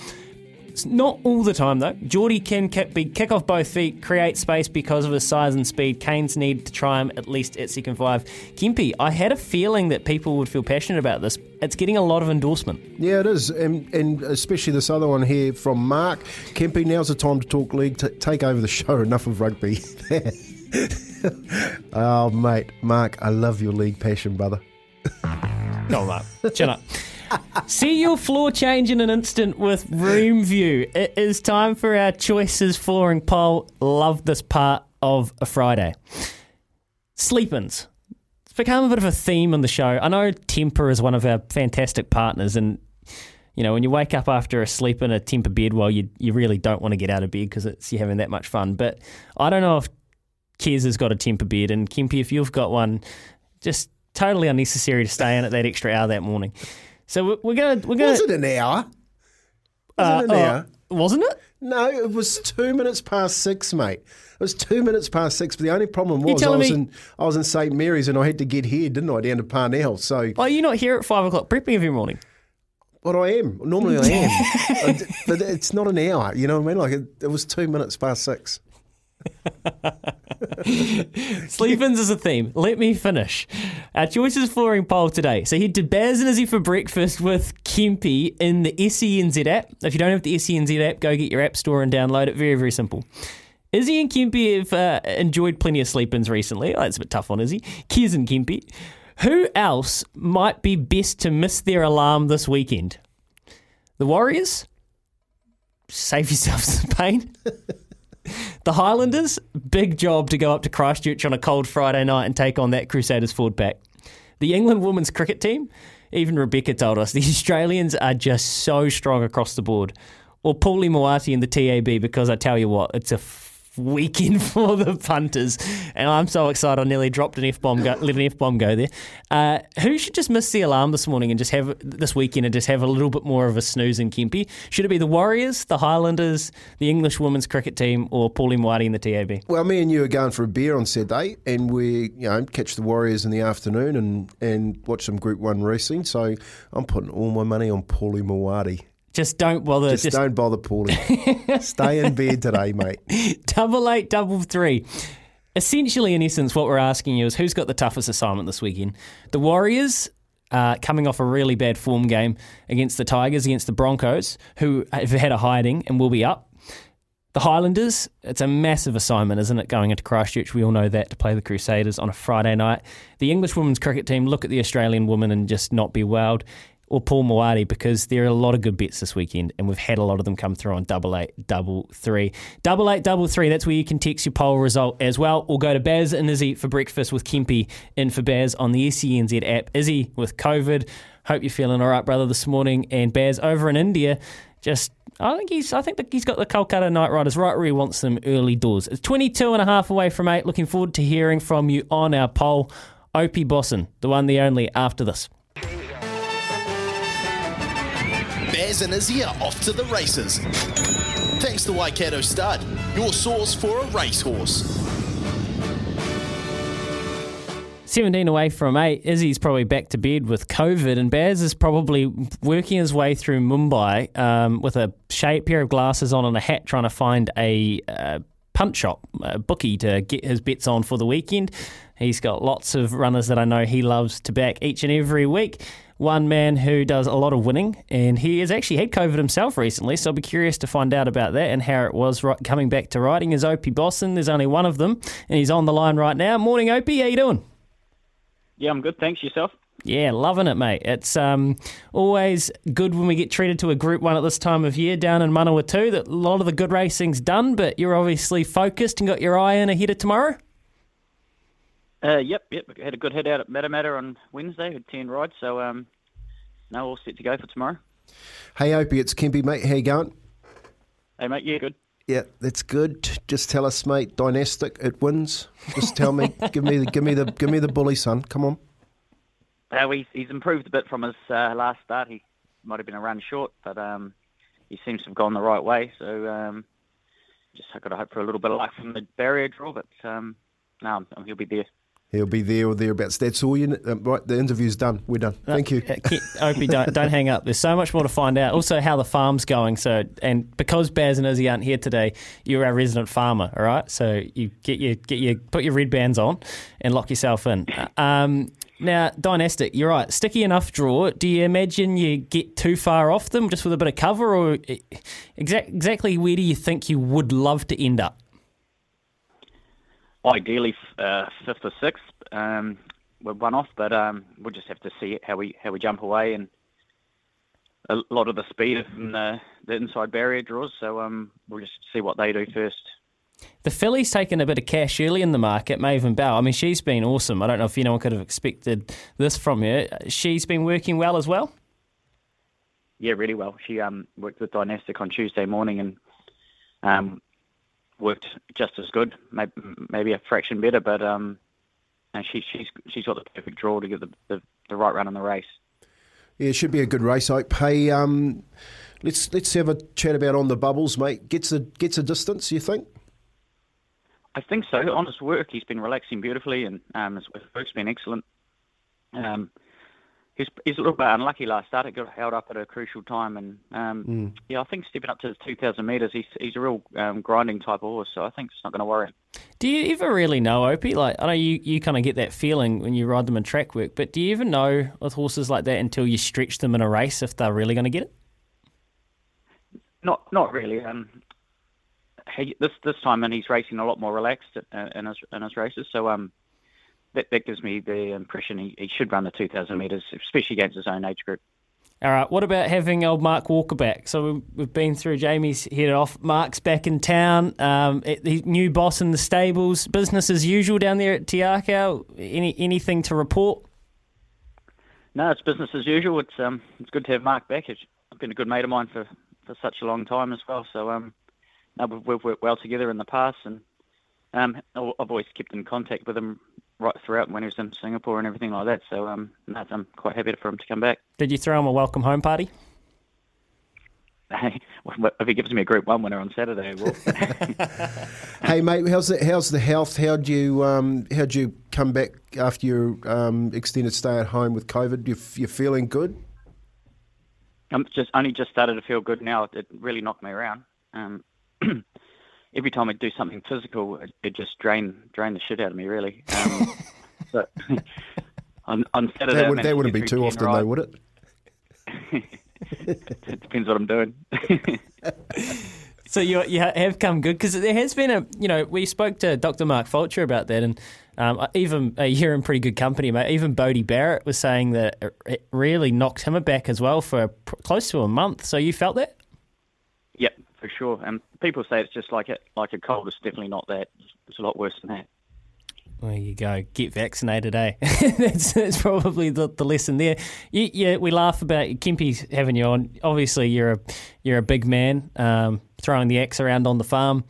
It's not all the time though. Jordie can kick, be kick off both feet, create space because of his size and speed. Kane's need to try him at least at second five. Kempy, I had a feeling that people would feel passionate about this. It's getting a lot of endorsement. Yeah, it is, and, and especially this other one here from Mark Kempe. Now's the time to talk league. T- take over the show. Enough of rugby. oh, mate, Mark, I love your league passion, brother. No, Mark, chin up. See your floor change in an instant with Room View. It is time for our choices flooring poll. Love this part of a Friday. Sleep-ins. It's become a bit of a theme on the show. I know Tempur is one of our fantastic partners, and you know when you wake up after a sleep in a Tempur bed, well, you you really don't want to get out of bed because you're having that much fun. But I don't know if Kez has got a Tempur bed, and Kempy, if you've got one, just totally unnecessary to stay in at that extra hour that morning. So we're, gonna we're gonna Was it an hour? Was Uh, it an oh, hour? wasn't it? No, it was two minutes past six, mate. It was two minutes past six. But the only problem was I was me- in I was in St Mary's and I had to get here, didn't I, down to Parnell. So are you not here at five o'clock prepping every morning? But I am. Normally I am. but it's not an hour. You know what I mean? Like it, it was two minutes past six. Sleep-ins is a theme. Let me finish. Our choices flooring poll today. So head to Baz and Izzy for breakfast with Kempy in the SENZ app. If you don't have the SENZ app, go get your app store and download it. Very, very simple. Izzy and Kempy have uh, enjoyed plenty of sleep-ins recently. Oh, it's a bit tough on Izzy. Kiz and Kempy. Who else might be best to miss their alarm this weekend? The Warriors? Save yourself some pain. The Highlanders, big job to go up to Christchurch on a cold Friday night and take on that Crusaders forward pack. The England women's cricket team, even Rebecca told us, the Australians are just so strong across the board. Or Paulie Moati in the TAB, because I tell you what, it's a weekend for the punters, and I'm so excited. I nearly dropped an f bomb, go, let an f bomb go there. Uh, who should just miss the alarm this morning and just have this weekend and just have a little bit more of a snooze in Kempy? Should it be the Warriors, the Highlanders, the English women's cricket team, or Paulie Moati in the TAB? Well, me and you are going for a beer on Saturday, and we, you know, catch the Warriors in the afternoon and, and watch some Group One racing. So I'm putting all my money on Paulie Moati. Just don't bother. Just, Just, don't bother, Paulie. Stay in bed today, mate. double eight, double three. Essentially, in essence, what we're asking you is who's got the toughest assignment this weekend? The Warriors, uh, coming off a really bad form game against the Tigers, against the Broncos, who have had a hiding and will be up. The Highlanders, it's a massive assignment, isn't it, going into Christchurch? We all know that to play the Crusaders on a Friday night. The English women's cricket team, look at the Australian women and just not be wowed. Or Paul Moati because there are a lot of good bets this weekend, and we've had a lot of them come through on double eight, double three, double eight, double three. That's where you can text your poll result as well, or go to Baz and Izzy for breakfast with Kempy in for Baz on the SENZ app. Izzy with COVID. Hope you're feeling all right, brother, this morning. And Baz over in India, just I think he's I think he's got the Kolkata Knight Riders right where he wants them early doors. It's 22 and a half away from eight. Looking forward to hearing from you on our poll. Opie Bosson, the one, the only, after this. And Izzy are off to the races. Thanks to Waikato Stud, your source for a racehorse. 17 away from 8. Izzy's probably back to bed with COVID, and Baz is probably working his way through Mumbai um, with a shade, pair of glasses on and a hat trying to find a uh, punt shop, a bookie to get his bets on for the weekend. He's got lots of runners that I know he loves to back each and every week. One man who does a lot of winning, and he has actually had COVID himself recently, so I'll be curious to find out about that and how it was right, coming back to riding. Is Opie Bosson? There's only one of them, and he's on the line right now. Morning, Opie. How you doing? Yeah, I'm good. Thanks. Yourself? Yeah, loving it, mate. It's um, always good when we get treated to a Group 1 at this time of year down in Manawatu. That a lot of the good racing's done, but you're obviously focused and got your eye in ahead of tomorrow? Uh, yep, yep. Had a good head out at Matamata on Wednesday. Had 10 rides, so um, no, all set to go for tomorrow. Hey, Opie, it's Kempy, mate. How you going? Hey, mate, yeah, good. Yeah, that's good. Just tell us, mate. Dynastic, it wins. Just tell me. give me the, give me the, give me the bully, son. Come on. Uh, he's, he's improved a bit from his uh, last start. He might have been a run short, but um, he seems to have gone the right way. So um, just I've got to hope for a little bit of luck from the barrier draw, but um, no, he'll be there. He'll be there or thereabouts. That's all you. Uh, right, the interview's done. We're done. Thank you. Uh, Opie, don't don't hang up. There's so much more to find out. Also, how the farm's going. So, and because Baz and Izzy aren't here today, you're our resident farmer. All right. So you get your get your put your red bands on and lock yourself in. Um, now, Dynastic, you're right. Sticky enough draw. Do you imagine you get too far off them just with a bit of cover, or exact, exactly where do you think you would love to end up? Ideally, uh, fifth or sixth. Um, we're one off, but um, we'll just have to see how we how we jump away and a lot of the speed from the, the inside barrier draws. So um, we'll just see what they do first. The filly's taken a bit of cash early in the market, Maven Bell. I mean, she's been awesome. I don't know if anyone could have expected this from her. She's been working well as well. Yeah, really well. She um, worked with Dynastic on Tuesday morning and um, worked just as good, maybe, maybe a fraction better, but um, and she, she's she's got the perfect draw to get the, the, the right run in the race. Yeah, it should be a good race. Hope. Hey, um, let's let's have a chat about on the bubbles, mate. Gets a gets a distance. You think? I think so. On his work, he's been relaxing beautifully, and um, his work's been excellent. Um, he's, he's a little bit unlucky last start. It got held up at a crucial time, and um, Mm. yeah, I think stepping up to the 2,000 metres, he's he's a real um, grinding type of horse. So I think it's not going to worry him. Do you ever really know, Opie? Like, I know you, you kind of get that feeling when you ride them in track work, but do you ever know with horses like that until you stretch them in a race if they're really going to get it? Not not really. Um, he, this this time, and he's racing a lot more relaxed uh, in his in his races. So um, that that gives me the impression he, he should run the 2,000 metres, especially against his own age group. All right, what about having old Mark Walker back? So we- we've been through Jamie's head off. Mark's back in town. Um, the new boss in the stables. Business as usual down there at Te Akau. Any anything to report? No, it's business as usual. It's um, it's good to have Mark back. He's been a good mate of mine for, for such a long time as well. So um, uh, we've, we've worked well together in the past, and I've always kept in contact with him right throughout when he was in Singapore and everything like that. So um, no, I'm quite happy for him to come back. Did you throw him a welcome home party? Hey, if he gives me a Group One winner on Saturday, well. hey mate, how's the how's the health? How'd you um, how'd you come back after your um, extended stay at home with COVID? You you feeling good? I'm just only just started to feel good now. It really knocked me around. Um, every time I do something physical, it, it just drain drain the shit out of me. Really. Um, so on, on Saturday, that, I would, managed that wouldn't be too often, rides. though, would it? it depends what I'm doing. So you, you have come good because there has been a you know we spoke to Dr. Mark Fulcher about that and um, even uh, you're in pretty good company mate. Even Beauden Barrett was saying that it- it really knocked him back as well for pr- close to a month. So you felt that? For sure. And people say it's just like a like a cold. It's definitely not that. It's a lot worse than that. There you go. Get vaccinated, eh? that's, that's probably the, the lesson there. Yeah, we laugh about Kempy's having you on. Obviously, you're a you're a big man, um, throwing the axe around on the farm.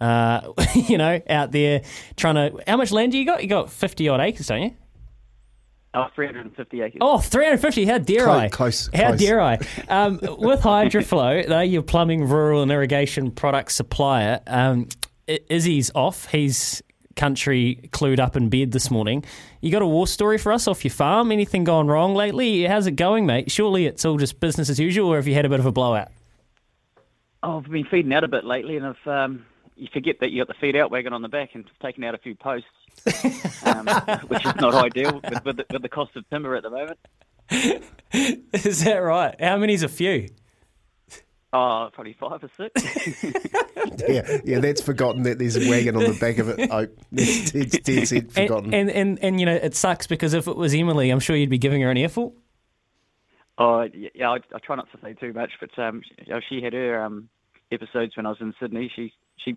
Uh, you know, out there trying to. How much land do you got? You got fifty odd acres, don't you? Oh, 350 acres. Oh, 350. How dare Close- I? close, How close. dare I? Um, with Hydroflow, they're your plumbing, rural, and irrigation product supplier. Um, I- Izzy's off. He's country clued up in bed this morning. You got a war story for us off your farm? Anything gone wrong lately? How's it going, mate? Surely it's all just business as usual, or have you had a bit of a blowout? Oh, I've been feeding out a bit lately, and I've um, you forget that you got the feed out wagon on the back and taking out a few posts, um, which is not ideal with, with, the, with the cost of timber at the moment. Is that right? How many's a few? Oh, probably five or six. yeah, yeah, that's forgotten that there's a wagon on the back of it. Oh, it's, it's dead set forgotten. And, and, and, and, you know, it sucks because if it was Emily, I'm sure you'd be giving her an earful. Oh, yeah, I, I try not to say too much, but um, she, you know, she had her um, episodes when I was in Sydney. She she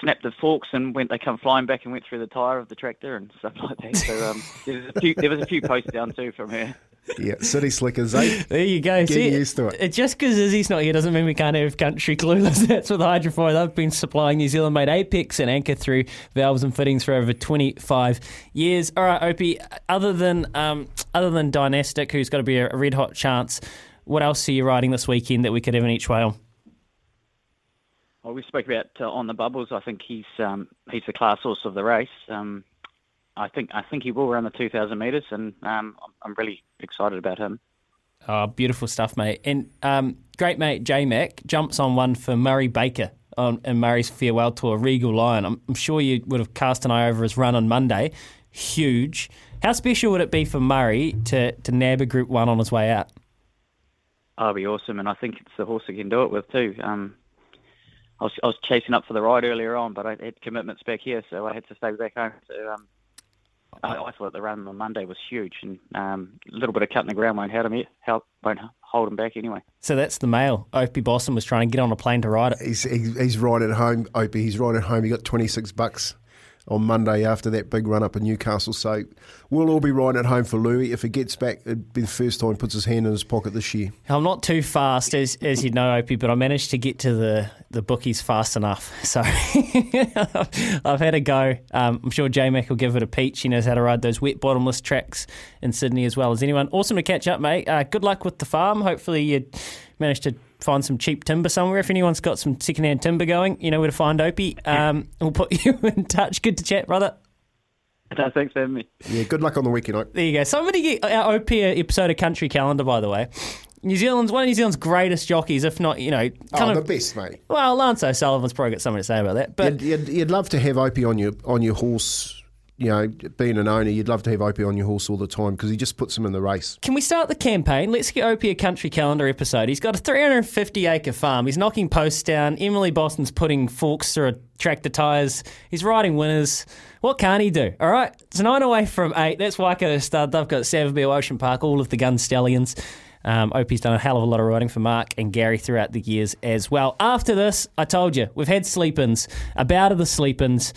snapped the forks and went. They come flying back and went through the tyre of the tractor and stuff like that. So um, there was a few there was a few posts down too from her. yeah, city slickers, eh? There you go. Getting See, used to it. Just because Izzy's not here doesn't mean we can't have country clueless. That's with Hydroflow. They've been supplying New Zealand made Apex and Anchor through valves and fittings for over 25 years. All right, Opie, other than, um, other than Dynastic, who's got to be a, a red hot chance, what else are you riding this weekend that we could have in each way on? Well, we spoke about uh, on the bubbles. I think he's um, he's the class horse of the race. Um, I think I think he will run the 2,000 metres, and um, I'm- really excited about him. Oh, beautiful stuff, mate. And um, great mate J Mac jumps on one for Murray Baker on in Murray's farewell tour, Regal Lion. I'm, I'm sure you would have cast an eye over his run on Monday. Huge. How special would it be for Murray to, to nab a Group One on his way out? Oh, it'll be awesome, and I think it's the horse that can do it with too. Um, I was I was chasing up for the ride earlier on, but I had commitments back here, so I had to stay back home. So um, I, I thought the run on Monday was huge, and um, a little bit of cutting the ground won't help him, help won't hold him back anyway. So that's the mail. Opie Bosson was trying to get on a plane to ride it. He's, he's, he's riding home, Opie. He's riding home. He got 26 bucks on Monday after that big run up in Newcastle. So we'll all be riding at home for Louis. If he gets back, it'd be the first time he puts his hand in his pocket this year. I'm not too fast, as as you know, Opie, but I managed to get to the, the bookies fast enough. So I've had a go. Um, I'm sure J Mac will give it a peach. He knows how to ride those wet bottomless tracks in Sydney as well as anyone. Awesome to catch up, mate. Uh, good luck with the farm. Hopefully you managed to find some cheap timber somewhere. If anyone's got some secondhand timber going, you know where to find Opie. Um, we'll put you in touch. Good to chat, brother. No, thanks for having me. Yeah, good luck on the weekend, Ope. There you go. Somebody get our OP episode of Country Calendar, by the way. New Zealand's one of New Zealand's greatest jockeys, if not, you know, kind Oh, of the best, mate. Well, Lance O'Sullivan's probably got something to say about that. But You'd, you'd, you'd love to have Opie on your on your horse. You know, being an owner, you'd love to have Opie on your horse all the time because he just puts him in the race. can we start the campaign? Let's get Opie a Country Calendar episode. He's got a 350 acre farm. He's knocking posts down. Emily Bosson's putting forks through tractor tyres. He's riding winners. What can't he do? All right, it's nine away from eight. That's Waikato Stud. They've got Savabeel Ocean Park, all of the gun stallions. Um, Opie's done a hell of a lot of riding for Mark and Gary throughout the years as well. After this, I told you, we've had sleep-ins, a bout of the sleep-ins,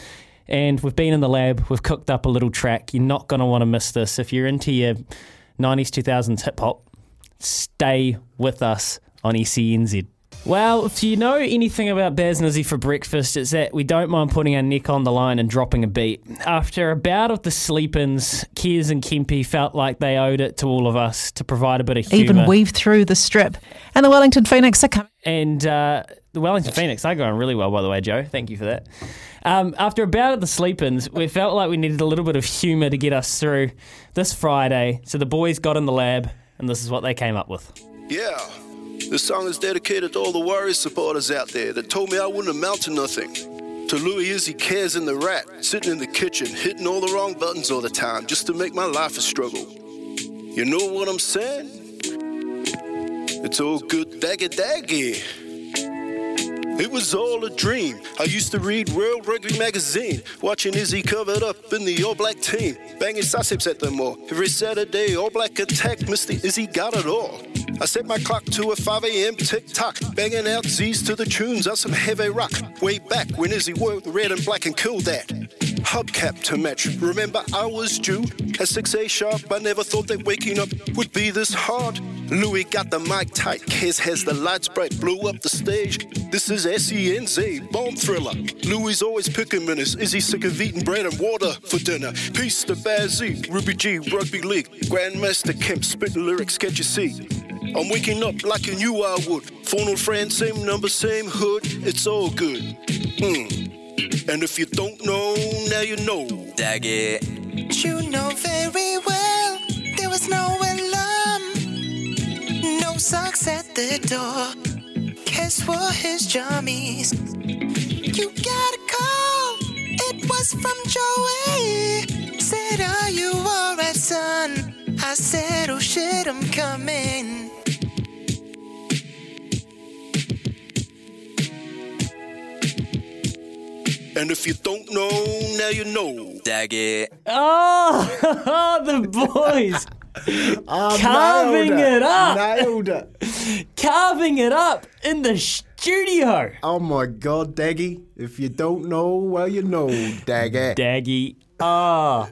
and we've been in the lab. We've cooked up a little track. You're not going to want to miss this. If you're into your 90s, 2000s hip-hop, stay with us on SENZ. Well, if you know anything about Baz and Izzy for breakfast, it's that we don't mind putting our neck on the line and dropping a beat. After a bout of the sleep-ins, Kez and Kempy felt like they owed it to all of us to provide a bit of humour. Even weave through the strip. And the Wellington Phoenix are coming. And uh, the Wellington Phoenix are going really well, by the way, Joe. Thank you for that. Um, after a bout of the sleep-ins, we felt like we needed a little bit of humour to get us through this Friday. So the boys got in the lab, and this is what they came up with. Yeah. This song is dedicated to all the Warriors supporters out there that told me I wouldn't amount to nothing. To Louis Izzy Cares and the Rat, sitting in the kitchen, hitting all the wrong buttons all the time just to make my life a struggle. You know what I'm saying? It's all good daggy daggy. It was all a dream. I used to read World Rugby magazine, watching Izzy covered up in the All Black team, banging Sussex at them all. Every Saturday, All Black attack, Mr. Izzy got it all. I set my clock to a 5 a.m. tick tock, banging out Z's to the tunes of some heavy rock. Way back when Izzy the red and black and killed that. Hubcap to match. Remember, I was due at 6 a sharp. I never thought that waking up would be this hard. Louis got the mic tight, Kez has the lights bright, blew up the stage. This is SENZ, bomb Thriller. Louis always picking minutes. Is he sick of eating bread and water for dinner? Peace to Bazzy, Ruby G, Rugby League. Grandmaster Kemp, spitting lyrics, you see? I'm waking up like I knew I would. Phone old friend, same number, same hood. It's all good. Hmm. And if you don't know, now you know. Dag it. You know very well there was no alarm, no socks at the door. Guess what his jammies? You got a call, it was from Joey. Said, Are you alright, son? I said, Oh shit, I'm coming. And if you don't know, now you know. Dag it. Oh, the boys. Oh, Carving nailed it up. Nailed it. Carving it up in the studio. Oh my God, Daggy. If you don't know, well, you know, Daggy. Daggy. Ah.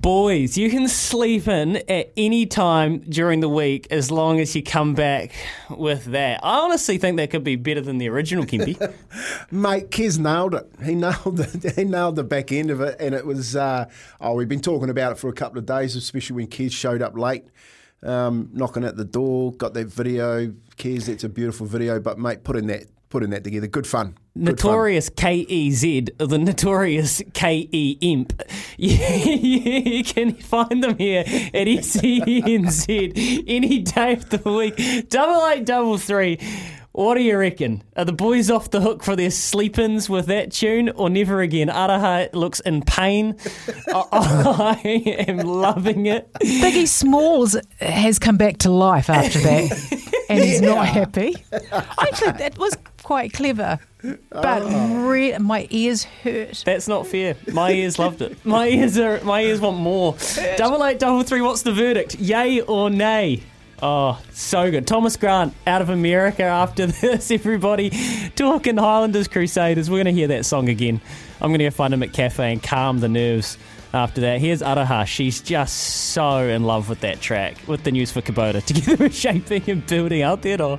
Boys, you can sleep in at any time during the week as long as you come back with that. I honestly think that could be better than the original Kempy. Mate, Kez nailed it. He nailed it. He nailed the back end of it, and it was. Uh, oh, we've been talking about it for a couple of days, especially when Kez showed up late, um, knocking at the door. Got that video, Kez. That's a beautiful video. But mate, putting that putting that together, good fun. Good. Notorious KEZ, the notorious KE Imp. You, you can find them here at SENZ any day of the week. Double eight, double three. What do you reckon? Are the boys off the hook for their sleep-ins with that tune, or never again? Araha looks in pain. I, I am loving it. Biggie Smalls has come back to life after that, and he's not happy. Actually, that was quite clever, but ah. re- my ears hurt. That's not fair. My ears loved it. My ears are. My ears want more. Double eight, double three. What's the verdict? Yay or nay? Oh, so good. Thomas Grant out of America after this, everybody. Talking Highlanders Crusaders. We're going to hear that song again. I'm going to go find him at Cafe and calm the nerves after that. Here's Araha. She's just so in love with that track, with the news for Kubota. Together we're shaping and building out there.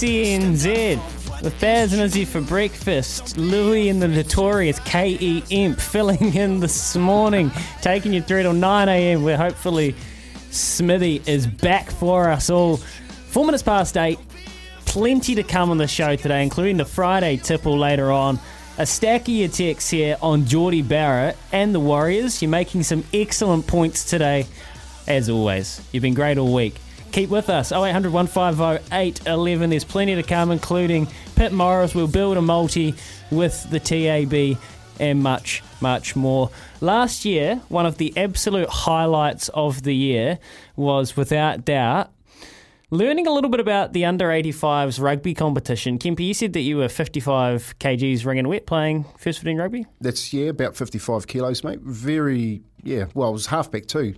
SENZ with Baz and Izzy for breakfast. Louis and the notorious KE Imp filling in this morning, taking you through till 9 a.m. where hopefully Smithy is back for us all. Four minutes past eight. Plenty to come on the show today, including the Friday tipple later on. A stack of your texts here on Jordie Barrett and the Warriors. You're making some excellent points today, as always. You've been great all week. Keep with us. 0800 150 811. There's plenty to come, including Pitt Morris We'll build a multi with the TAB and much, much more. Last year, one of the absolute highlights of the year was without doubt Learning a little bit about the under 85s rugby competition. Kempy, you said that you were 55 kgs ring and wet playing first 15 rugby. That's yeah, about fifty-five kilos, mate. Very yeah. Well, it was halfback too,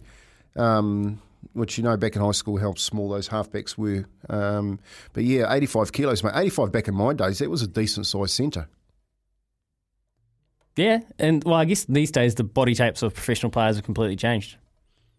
um, which you know back in high school how small those halfbacks were. Um, but yeah, eighty-five kilos, mate. Eighty-five back in my days, that was a decent sized centre. Yeah, and well, I guess these days the body types of professional players have completely changed.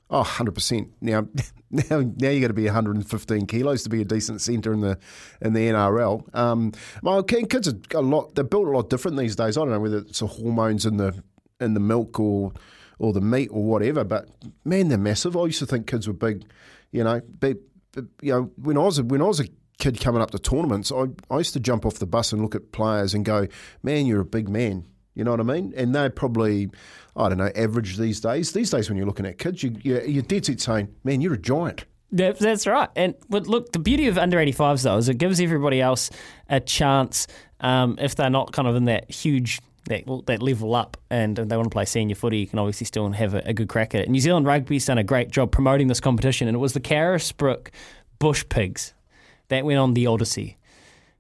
Oh, 100%. Now, now, now you got to be 115 kilos to be a decent centre in the in the NRL. Um, my kids are a lot. They're built a lot different these days. I don't know whether it's the hormones in the in the milk or or the meat or whatever. But man, they're massive. I used to think kids were big. You know, big, you know, when I was when I was a kid coming up to tournaments, I, I used to jump off the bus and look at players and go, "Man, you're a big man." You know what I mean? And they're probably, I don't know, average these days. These days, when you're looking at kids, you, you're, you're dead set saying, man, you're a giant. That's right. And but look, the beauty of under 85s though is it gives everybody else a chance um, if they're not kind of in that huge that that level up and they want to play senior footy, you can obviously still have a, a good crack at it. New Zealand Rugby's done a great job promoting this competition, and it was the Carisbrook Bush Pigs that went on the Odyssey.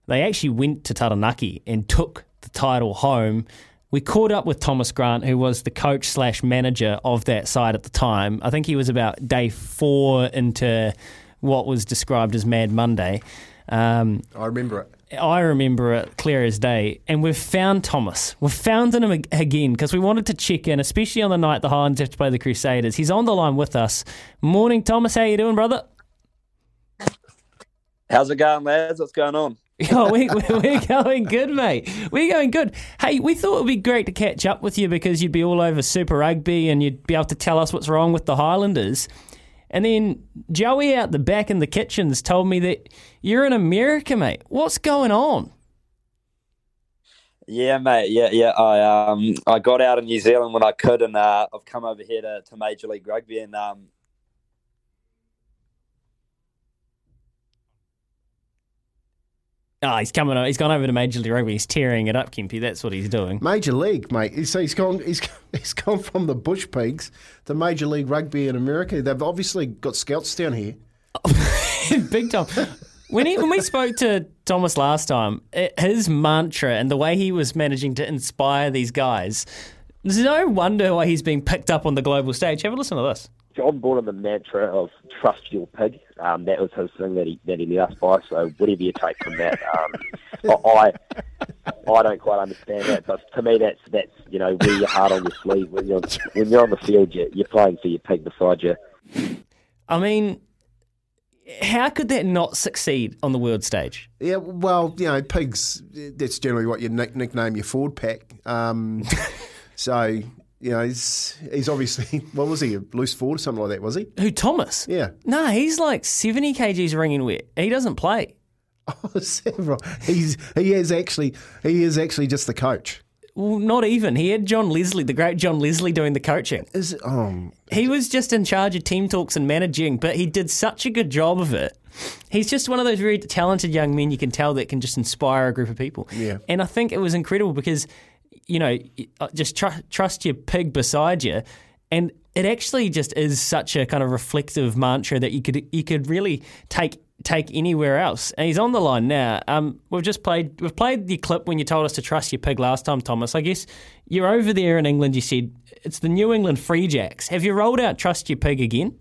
They actually went to Taranaki and took the title home. We caught up with Thomas Grant, who was the coach slash manager of that side at the time. I think he was about day four into what was described as Mad Monday. Um, I remember it. I remember it clear as day. And we've found Thomas. We've found him again because we wanted to check in, especially on the night the Highlanders have to play the Crusaders. He's on the line with us. Morning, Thomas. How you doing, brother? How's it going, lads? What's going on? Oh, we, we're going good, mate. We're going good. Hey, we thought it would be great to catch up with you because you'd be all over Super Rugby and you'd be able to tell us what's wrong with the Highlanders. And then Joey out the back in the kitchens told me that you're in America, mate. What's going on? Yeah, mate. Yeah, yeah. I um I got out of New Zealand when I could, and uh, I've come over here to, to Major League Rugby, and um. Ah, he's coming. He's gone over to Major League Rugby. He's tearing it up, Kempy. That's what he's doing. Major League, mate. So he's gone. He's he's gone from the Bush Pigs to Major League Rugby in America. They've obviously got scouts down here. Big time. When, he, when we spoke to Thomas last time, it, his mantra and the way he was managing to inspire these guys, there's no wonder why he's being picked up on the global stage. Have a listen to this. John brought in the mantra of trust your pig. Um, that was his thing that he that he led us by. So whatever you take from that, um, I I don't quite understand that, but to me that's that's you know wear your heart on your sleeve when you're when you're on the field. You're, you're playing for your pig beside you. I mean, how could that not succeed on the world stage? Yeah, well, you know, pigs. That's generally what you nick, nickname your Ford pack. Um, so you know, he's he's obviously what was he a loose forward or something like that? Was he? Who Thomas? Yeah. No, he's like seventy kgs ringing wet. He doesn't play. Oh, several. He's he is actually he is actually just the coach. Well, not even. He had John Leslie, the great John Leslie, doing the coaching. Is um, he was just in charge of team talks and managing, but he did such a good job of it. He's just one of those very talented young men you can tell that can just inspire a group of people. Yeah. And I think it was incredible because, you know, just tr- trust your pig beside you, and it actually just is such a kind of reflective mantra that you could you could really take take anywhere else. And he's on the line now. Um, we've just played we've played the clip when you told us to trust your pig last time, Thomas. I guess you're over there in England. You said it's the New England Free Jacks. Have you rolled out trust your pig again?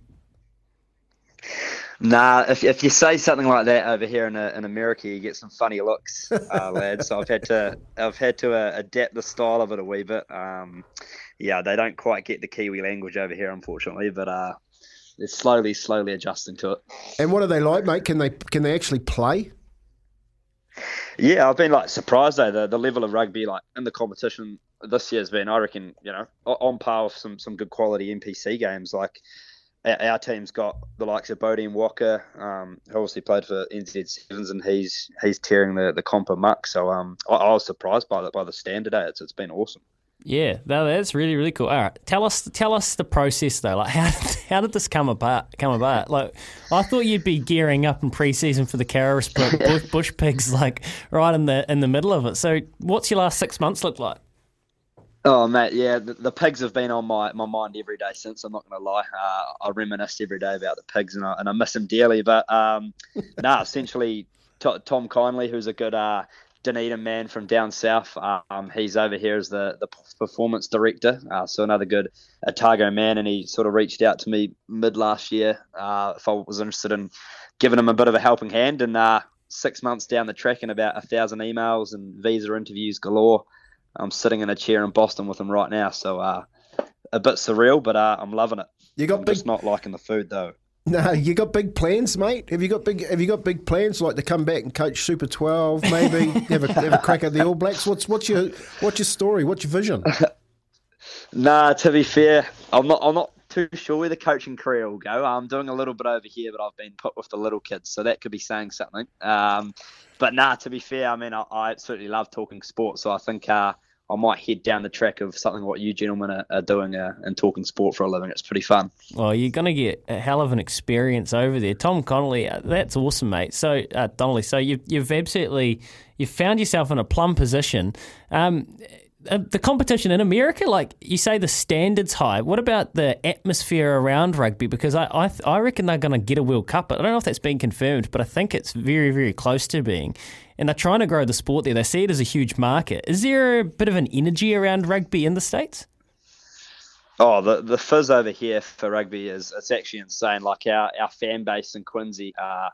Nah, if, if you say something like that over here in, in America, you get some funny looks, uh, lad. So I've had to I've had to uh, adapt the style of it a wee bit. Um, yeah, they don't quite get the Kiwi language over here, unfortunately, but uh, they're slowly, slowly adjusting to it. And what are they like, mate? Can they can they actually play? Yeah, I've been like surprised though the the level of rugby like in the competition this year has been, I reckon, you know, on par with some some good quality NPC games. Like our, team's got the likes of Bodine Walker, um, who obviously played for NZ Sevens, and he's he's tearing the the comp muck. So um, I, I was surprised by the by the stand today. It's it's been awesome. Yeah, that's really really cool. All right, tell us tell us the process though. Like how how did this come about? Come about? Like I thought you'd be gearing up in pre-season for the Carisbrook bush, bush pigs, like right in the in the middle of it. So what's your last six months look like? Oh mate, yeah, the, the pigs have been on my, my mind every day since. I'm not going to lie. Uh, I reminisce every day about the pigs, and I, and I miss them dearly. But um, nah, essentially, T- Tom Kindly, who's a good uh, Dunedin man from down south, um, he's over here as the the performance director. Uh, so another good Otago man, and he sort of reached out to me mid last year uh, if I was interested in giving him a bit of a helping hand. And uh, six months down the track, and about a thousand emails and visa interviews galore. I'm sitting in a chair in Boston with him right now, so uh, a bit surreal, but uh, I'm loving it. You got I'm big... just not liking the food though. No, you got big plans, mate. Have you got big? Have you got big plans, like to come back and coach Super Twelve, maybe have a have a crack at the All Blacks? What's what's your what's your story? What's your vision? nah, to be fair, I'm not. I'm not too sure where the coaching career will go. I'm doing a little bit over here, but I've been put with the little kids, so that could be saying something. Um, but nah, to be fair, I mean, I, I absolutely love talking sports, so I think uh, I might head down the track of something what you gentlemen are, are doing uh, and talking sport for a living. It's pretty fun. Well, you're going to get a hell of an experience over there. Tom Connolly, uh, that's awesome, mate. So, uh, Donnelly, so you've, you've absolutely you've found yourself in a plum position. Um, uh, the competition in America, like you say, the standards high. What about the atmosphere around rugby? Because I I, I reckon they're going to get a World Cup. But I don't know if that's been confirmed, but I think it's very very close to being. And they're trying to grow the sport there. They see it as a huge market. Is there a bit of an energy around rugby in the states? Oh, the the fizz over here for rugby is it's actually insane. Like our, our fan base in Quincy, uh,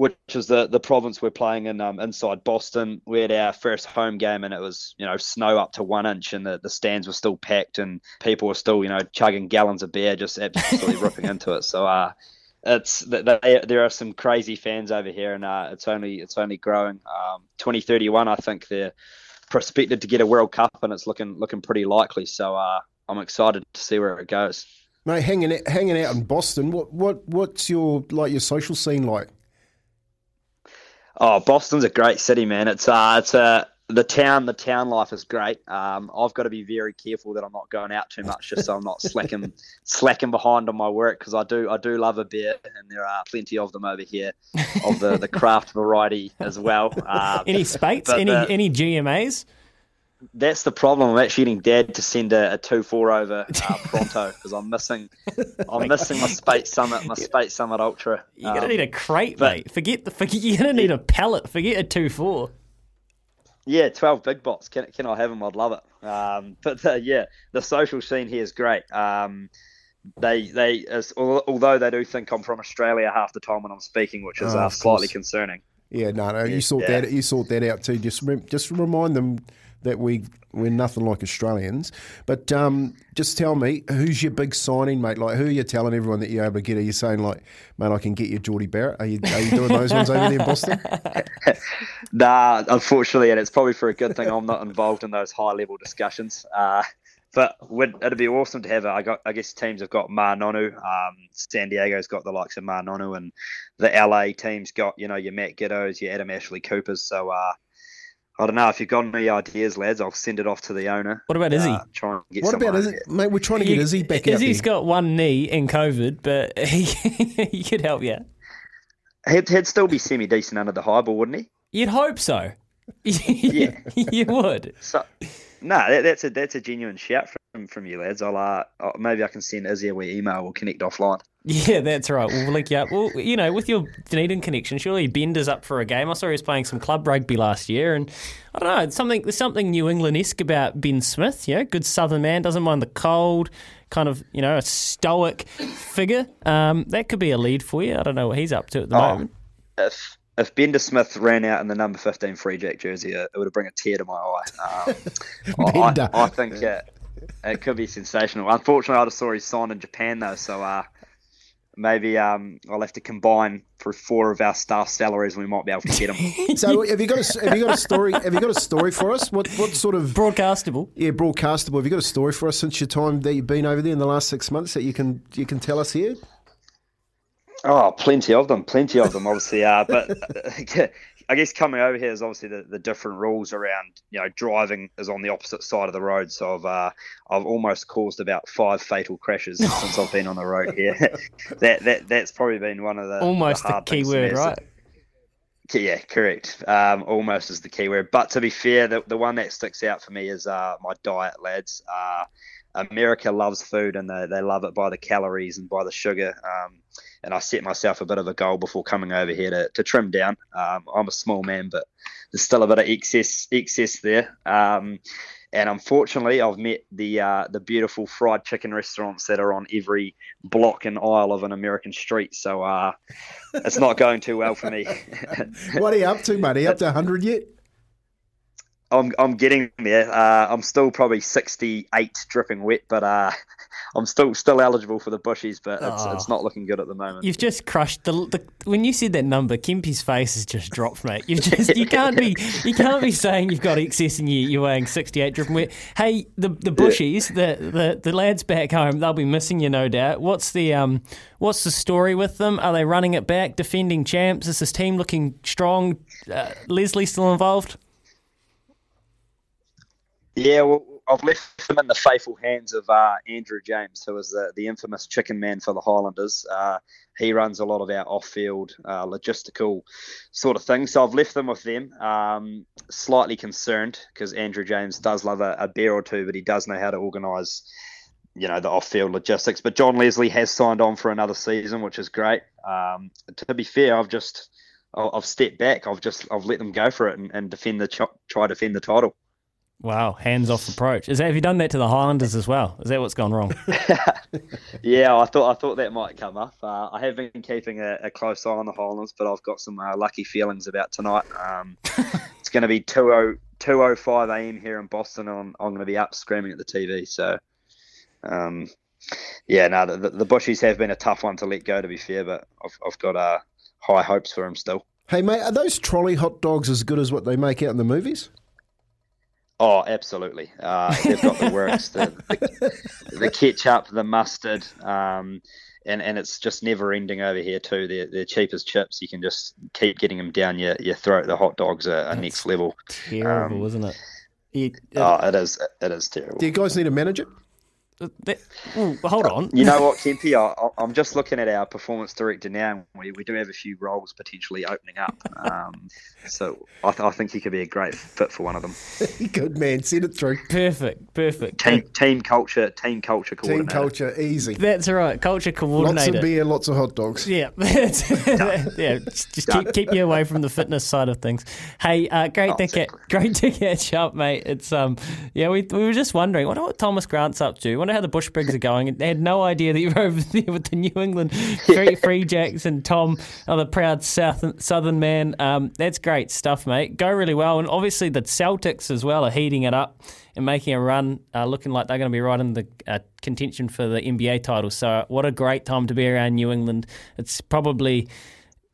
which is the, the province we're playing in um, inside Boston. We had our first home game and it was, you know, snow up to one inch and the, the stands were still packed and people were still, you know, chugging gallons of beer, just absolutely ripping into it. So, uh, it's they, there are some crazy fans over here and uh, it's only it's only growing. Um, 2031, I think they're prospected to get a World Cup and it's looking looking pretty likely. So uh, I'm excited to see where it goes. Mate, hanging out, hanging out in Boston, what what what's your like your social scene like? Oh, Boston's a great city, man. It's uh, it's a the town. The town life is great. Um, I've got to be very careful that I'm not going out too much, just so I'm not slacking slacking behind on my work because I do I do love a beer, and there are plenty of them over here, of the, the craft variety as well. Um, any Speight's? Any the, any GMAs? That's the problem. I'm actually getting Dad to send a, a two four over uh, pronto because I'm missing. I'm missing my Speight's Summit, my Speight's Summit Ultra. You're gonna um, need a crate, but, mate. Forget the forget. You're gonna need a pallet. Forget a two four. Yeah, twelve big bots. Can can I have them? I'd love it. Um, but the, yeah, the social scene here is great. Um, they they as, although they do think I'm from Australia half the time when I'm speaking, which is oh, uh, slightly concerning. Yeah, no, no, you sort yeah. that you sort that out too. Just just remind them that we we're nothing like Australians. But um, just tell me, who's your big signing, mate? Like, who are you telling everyone that you're able to get? Are you saying like, mate, I can get you Jordie Barrett? Are you are you doing those ones over there in Boston? nah, unfortunately, and it's probably for a good thing I'm not involved in those high level discussions. Uh, but would, it'd be awesome to have. I got, I guess teams have got Ma'a Nonu. Um, San Diego's got the likes of Ma'a Nonu, and the LA team's got you know your Matt Giteaus, your Adam Ashley Coopers. So uh, I don't know if you've got any ideas, lads. I'll send it off to the owner. What about Izzy? Uh, try and get what about Izzy, mate? We're trying to get Izzy back. Izzy's got one knee in COVID, but he he could help you. He'd, he'd still be semi decent under the high ball, wouldn't he? You'd hope so. yeah, you would. So, no, that, that's a that's a genuine shout from from you lads. I'll uh, maybe I can send Izzy a wee email. We'll connect offline. Yeah, that's right. We'll link you up. Well, you know, with your Dunedin connection, surely Bender's up for a game. I saw he was playing some club rugby last year, and I don't know, something there's something New England esque about Ben Smith. Yeah, good Southern man, doesn't mind the cold, kind of you know a stoic figure. Um, that could be a lead for you. I don't know what he's up to at the oh, moment. If if Bender Smith ran out in the number 15 Free Jack jersey, it would have bring a tear to my eye. Um, I, I, think uh, it could be sensational. Unfortunately, I just saw he signed in Japan though, so uh, maybe um, I'll have to combine for four of our staff salaries, and we might be able to get them. so, have you got a, have you got a story? Have you got a story for us? What what sort of broadcastable? Yeah, broadcastable. Have you got a story for us since your time that you've been over there in the last six months that you can you can tell us here? Oh, plenty of them, plenty of them, obviously. Uh, but I guess coming over here is obviously the, the different rules around, you know, driving is on the opposite side of the road. So I've uh, I've almost caused about five fatal crashes since I've been on the road here. that that that's probably been one of the almost the, the key word, right? Yeah, correct. Um, almost is the key word. But to be fair, the, the one that sticks out for me is uh, my diet, lads. Uh, America loves food and they, they love it by the calories and by the sugar. Um, and I set myself a bit of a goal before coming over here to, to trim down. Um, I'm a small man, but there's still a bit of excess excess there. Um, and unfortunately, I've met the uh, the beautiful fried chicken restaurants that are on every block and aisle of an American street. So uh, it's not going too well for me. what are you up to, mate? Are you up to 100 yet? I'm I'm getting there. Uh, I'm still probably 68 dripping wet, but uh, I'm still still eligible for the bushies, but it's, Oh. it's not looking good at the moment. You've just crushed the, the when you said that number, Kempy's face has just dropped, mate. You just you can't be you can't be saying you've got excess and you, you're weighing 68 dripping wet. Hey, the the bushies, the, the the lads back home, they'll be missing you, no doubt. What's the um what's the story with them? Are they running it back, defending champs? Is this team looking strong? Uh, Leslie still involved? Yeah, well, I've left them in the faithful hands of uh, Andrew James, who is the, the infamous chicken man for the Highlanders. Uh, he runs a lot of our off-field uh, logistical sort of things. So I've left them with them. Um, slightly concerned because Andrew James does love a, a beer or two, but he does know how to organise, you know, the off-field logistics. But John Leslie has signed on for another season, which is great. Um, to be fair, I've just I've stepped back. I've just I've let them go for it and, and defend the try defend the title. Wow, hands off approach. Is that have you done that to the Highlanders as well? Is that what's gone wrong? Yeah, I thought I thought that might come up. Uh, I have been keeping a, a close eye on the Highlanders, but I've got some uh, lucky feelings about tonight. Um, it's going to be 2 2.05 a.m. here in Boston, and I'm, I'm going to be up screaming at the TV. So, um, yeah, no, the, the Bushies have been a tough one to let go, to be fair, but I've, I've got uh, high hopes for them still. Hey, mate, are those trolley hot dogs as good as what they make out in the movies? Oh, absolutely. Uh, they've got the works, the, the, the ketchup, the mustard, um, and, and it's just never ending over here too. They're, they're cheap as chips. You can just keep getting them down your, your throat. The hot dogs are, are next level. Terrible, Um, isn't it? You- Oh, it is. It is terrible. Do you guys need a manager? That, ooh, hold on. You know what, Kempy? I, I'm just looking at our performance director now. We, we do have a few roles potentially opening up. Um, so I, th- I think he could be a great fit for one of them. Good man, send it through. Perfect, perfect. Team, team culture, team culture Team culture, easy. That's right. Culture coordinator. Lots of beer, lots of hot dogs. Yeah, yeah. Just just keep, keep you away from the fitness side of things. Hey, uh, great to ca- great to catch up, mate. It's um, yeah, we, we were just wondering, wonder what Thomas Grant's up to. Wonder how the Bush Pigs are going. They had no idea that you were over there with the New England Free, Free Jacks and Tom, oh, the proud South Southern man. Um, that's great stuff, mate. Go really well, and obviously the Celtics as well are heating it up and making a run, uh, looking like they're going to be right in the uh, contention for the NBA title. So, what a great time to be around New England. It's probably,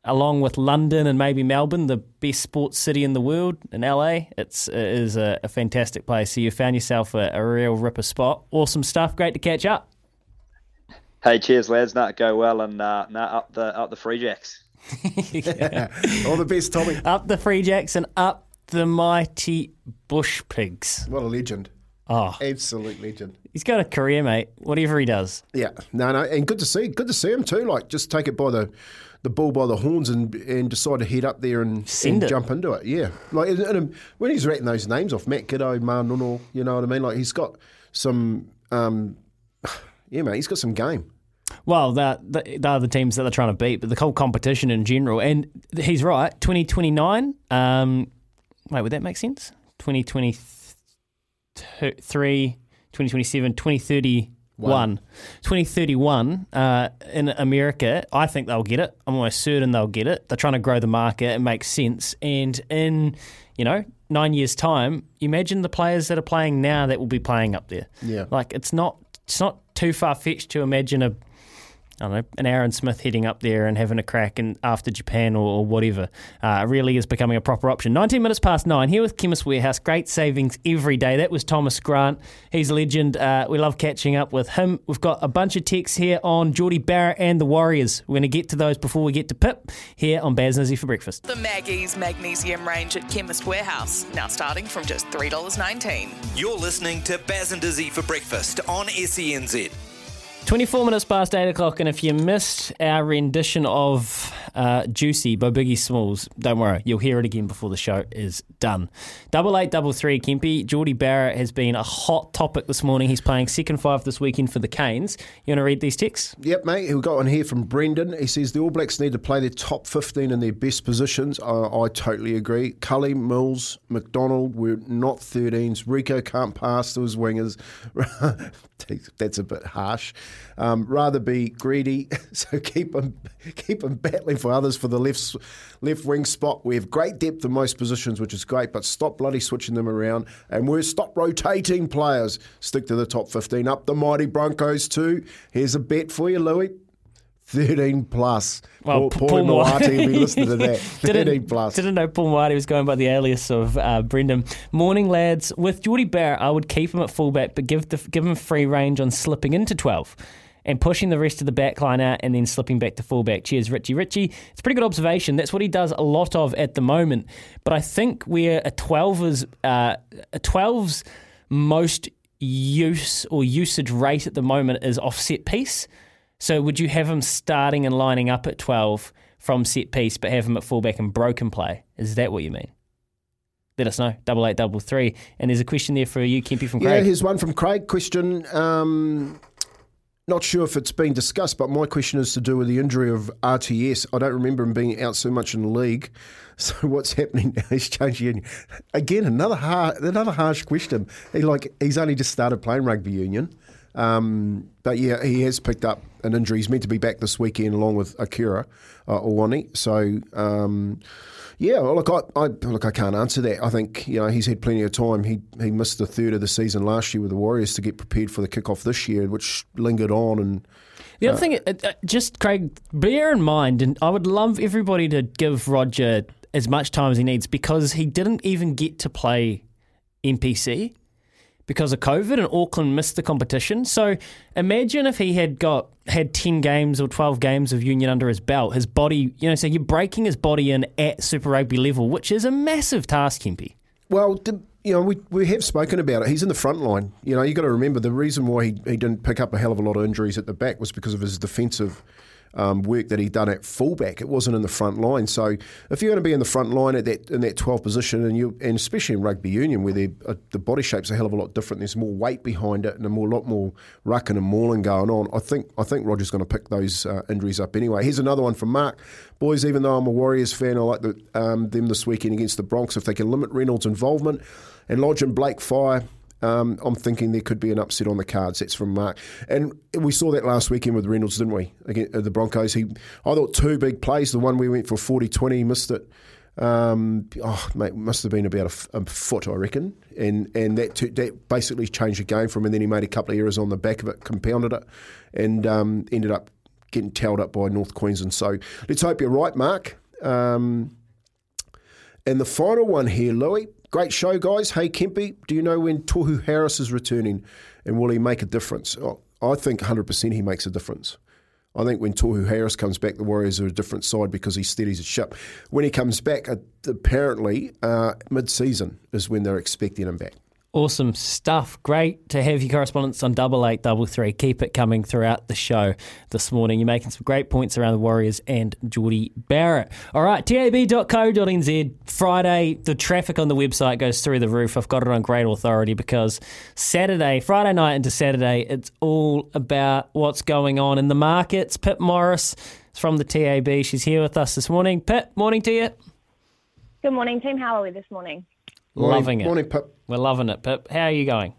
along with London and maybe Melbourne, the best sports city in the world. In LA, it's it is a, a fantastic place. So, you found yourself a, a real ripper spot. Awesome stuff. Great to catch up. Hey, cheers, lads. Nah, go well and uh, nah, up the up the Free Jacks. All the best, Tommy. Up the Free Jacks and up the mighty Bush Pigs. What a legend. Oh, Absolute legend. he's got a career, mate. Whatever he does. Yeah, no, no, and good to see, good to see him too. Like, just take it by the, the bull by the horns and and decide to head up there and, and jump into it. Yeah, like and, and when he's rattling those names off, Matt Giteau, Manuno, you know what I mean? Like he's got some, um, yeah, mate, he's got some game. Well, they're, they're the teams that they're trying to beat, but the whole competition in general. And he's right, 2029. Um, wait, would that make sense? 2023, 2027, 2031. 2031 uh, in America, I think they'll get it. I'm almost certain they'll get it. They're trying to grow the market. It makes sense. And in, you know, nine years' time, imagine the players that are playing now that will be playing up there. Yeah. Like, it's not, it's not too far fetched to imagine a I don't know, an Aaron Smith heading up there and having a crack and after Japan or, or whatever. Uh, really is becoming a proper option. 19 minutes past nine here with Chemist Warehouse. Great savings every day. That was Thomas Grant. He's a legend. Uh, we love catching up with him. We've got a bunch of texts here on Jordie Barrett and the Warriors. We're going to get to those before we get to Pip here on Baz and Izzy for breakfast. The Maggie's Magnesium range at Chemist Warehouse, now starting from just $3.19. You're listening to Baz and Izzy for breakfast on E SENZ. 24 minutes past 8 o'clock, and if you missed our rendition of uh, Juicy by Biggie Smalls. Don't worry, you'll hear it again before the show is done. Double eight, double three, Kempy. Jordie Barrett has been a hot topic this morning. He's playing second five this weekend for the Canes. You want to read these texts? Yep, mate. We've got one here from Brendan. He says the All Blacks need to play their top 15 in their best positions. I, I totally agree. Cully, Mills, McDonald, we're not 13s. Rieko can't pass to his wingers. That's a bit harsh. Um, rather be greedy, so keep them keep them battling for others for the left left wing spot. We have great depth in most positions, which is great, but stop bloody switching them around, and we're stop rotating players. Stick to the top fifteen. Up the mighty Broncos too. Here's a bet for you, Louis. 13 plus. Well, Paul, Paul Moati will be listening to that. 13 didn't, plus. Didn't know Paul Moati was going by the alias of uh, Brendan. Morning, lads. With Jordie Barrett, I would keep him at fullback, but give the, give him free range on slipping into 12 and pushing the rest of the back line out and then slipping back to fullback. Cheers, Richie. Richie, it's a pretty good observation. That's what he does a lot of at the moment. But I think where a 12's, uh, a 12's most use or usage rate at the moment is offset piece. So would you have him starting and lining up at 12 from set piece, but have him at fullback and broken play? Is that what you mean? Let us know. Double eight, double three. And there's a question there for you, Kempy from Yeah, Craig. here's one from Craig. Question. Um, not sure if it's been discussed, but my question is to do with the injury of RTS. I don't remember him being out so much in the league. So what's happening now? He's changing again. Another hard, another harsh question. He like he's only just started playing rugby union, um, but yeah, he has picked up an injury. He's meant to be back this weekend along with Akira uh, Ioane. So. Um, yeah, well, look, I, I look, I can't answer that. I think you know he's had plenty of time. He he missed the third of the season last year with the Warriors to get prepared for the kickoff this year, which lingered on. And The other uh, thing, uh, uh, just Craig, bear in mind, and I would love everybody to give Roger as much time as he needs because he didn't even get to play NPC because of COVID, and Auckland missed the competition. So imagine if he had got had ten games or twelve games of union under his belt, his body, you know, so you're breaking his body in at Super Rugby level, which is a massive task, Kempy. Well, you know, we, we have spoken about it. He's in the front line. You know, you've got to remember the reason why he, he didn't pick up a hell of a lot of injuries at the back was because of his defensive um, work that he'd done at fullback. It wasn't in the front line. So if you're going to be in the front line at that in that 12 position, and you and especially in rugby union where uh, the body shape's a hell of a lot different, there's more weight behind it and a more lot more rucking and mauling going on. I think I think Roger's going to pick those uh, injuries up anyway. Here's another one from Mark. Boys, even though I'm a Warriors fan, I like the, um, them this weekend against the Bronx. If they can limit Reynolds' involvement and Lodge and Blake fire. Um, I'm thinking there could be an upset on the cards. That's from Mark, and we saw that last weekend with Reynolds, didn't we? Against the Broncos. He, I thought two big plays. The one we went for 40-20, missed it. Um, oh, mate, must have been about a foot, I reckon, and and that t- that basically changed the game for him. And then he made a couple of errors on the back of it, compounded it, and um, ended up getting towed up by North Queensland. So let's hope you're right, Mark. Um, and the final one here, Louis. Great show, guys. Hey, Kempy, do you know when Tohu Harris is returning and will he make a difference? Oh, I think 100% he makes a difference. I think when Tohu Harris comes back, the Warriors are a different side because he steadies the ship. When he comes back, apparently uh, mid season is when they're expecting him back. Awesome stuff. Great to have your correspondence on double eight double three. Keep it coming throughout the show this morning. You're making some great points around the Warriors and Jordie Barrett. All right, tab.co.nz. Friday, the traffic on the website goes through the roof. I've got it on great authority because Saturday, Friday night into Saturday, it's all about what's going on in the markets. Pip Morris is from the TAB. She's here with us this morning. Pip, morning to you. Good morning, team. How are we this morning? Loving it. Morning, Pip. We're loving it, Pip. How are you going?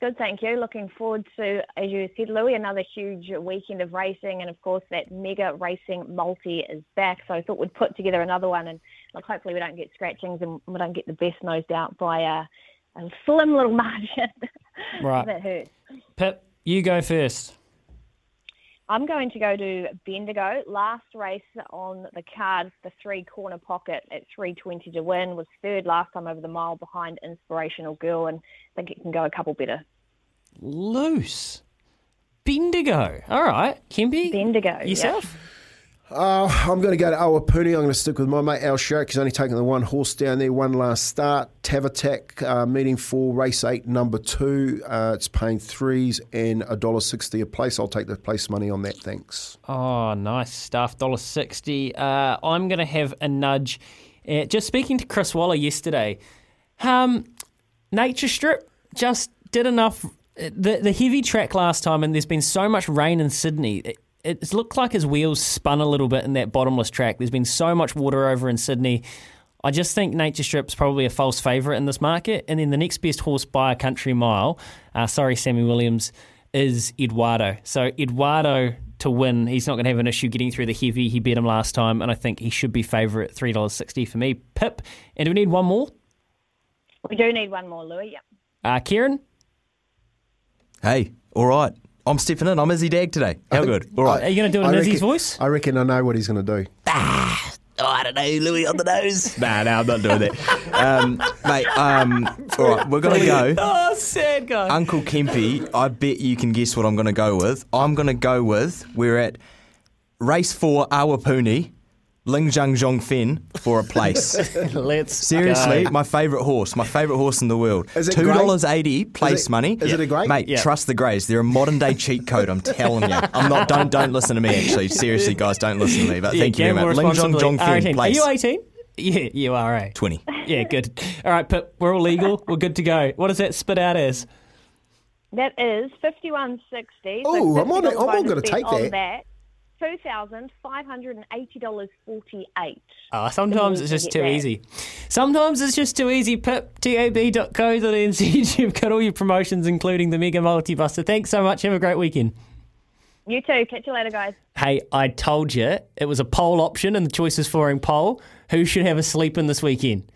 Good, thank you. Looking forward to, as you said, Louis, another huge weekend of racing, and of course that mega racing multi is back. So I thought we'd put together another one, and look, hopefully we don't get scratchings and we don't get the best nosed out by a, a slim little margin. Right. that hurts. Pip, you go first. I'm going to go to Bendigo. Last race on the card, the three corner pocket at 320 to win, was third last time over the mile behind Inspirational Girl, and I think it can go a couple better. Loose. Bendigo. All right. Kempy? Bendigo. Yourself? Uh, I'm going to go to Awapuni. I'm going to stick with my mate Al Shark. He's only taken the one horse down there, one last start. Tavatak uh, meeting for race eight, number two. Uh, it's paying threes and a dollar sixty a place. I'll take the place money on that. Thanks. Oh, nice stuff. Dollar sixty. Uh, I'm going to have a nudge. Uh, just speaking to Chris Waller yesterday, um, Nature Strip just did enough. The the heavy track last time, and there's been so much rain in Sydney. It, it's looked like his wheels spun a little bit in that bottomless track. There's been so much water over in Sydney. I just think Nature Strip's probably a false favourite in this market. And then the next best horse by a country mile, uh, sorry, Sammy Williams, is Eduardo. So Eduardo to win, he's not going to have an issue getting through the heavy. He beat him last time, and I think he should be favourite, $3.60 for me. Pip, and do we need one more? We do need one more, Louis. Yep. Uh, Kieran? Hey, all right. I'm stepping in. I'm Izzy Dagg today. How good? All right. Are you going to do it in I Izzy's voice? I reckon I know what he's going to do. Ah, Oh, I don't know, Louis on the nose. nah, no, I'm not doing that. Um, mate, um, all right, we're going to go. Oh, sad guy. Uncle Kempy, I bet you can guess what I'm going to go with. I'm going to go with, we're at race four, Awapuni, Ling Zhang Zhong Fen for a place. Let's Seriously, go. my favourite horse, my favourite horse in the world. Is it Two grey? dollars eighty place Is it- money. is it a grey? Mate, Yeah. trust the greys. They're a modern day cheat code. I'm telling you. I'm not. Don't don't listen to me. Actually, seriously, guys, don't listen to me. But Yeah, thank you very much. Ling Zhong responsibly. Zhong Fen 18. Are place. you 18? Yeah, you are, eh? Twenty. Yeah, good. All right, but we're all legal. We're good to go. What does that spit out as? That is fifty-one sixty. Ooh, I'm on it. I'm on gonna take on that. Two thousand five hundred and eighty dollars forty-eight. Oh, sometimes it's just too that. easy. Sometimes it's just too easy. Pip, tab.co.nz. You've got all your promotions, including the Mega Multi Buster. Thanks so much. Have a great weekend. You too. Catch you later, guys. Hey, I told you it was a poll option in the choices flooring poll. Who should have a sleep in this weekend?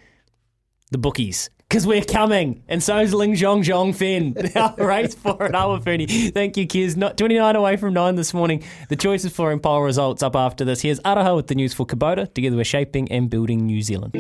The bookies. Because we're coming. And so's Ling Zhong Zhong Fen. Our race for an hour, Fernie. Thank you, kids. Not 29 away from 9 this morning. The choices flooring poll results up after this. Here's Araha with the news for Kubota. Together we're shaping and building New Zealand.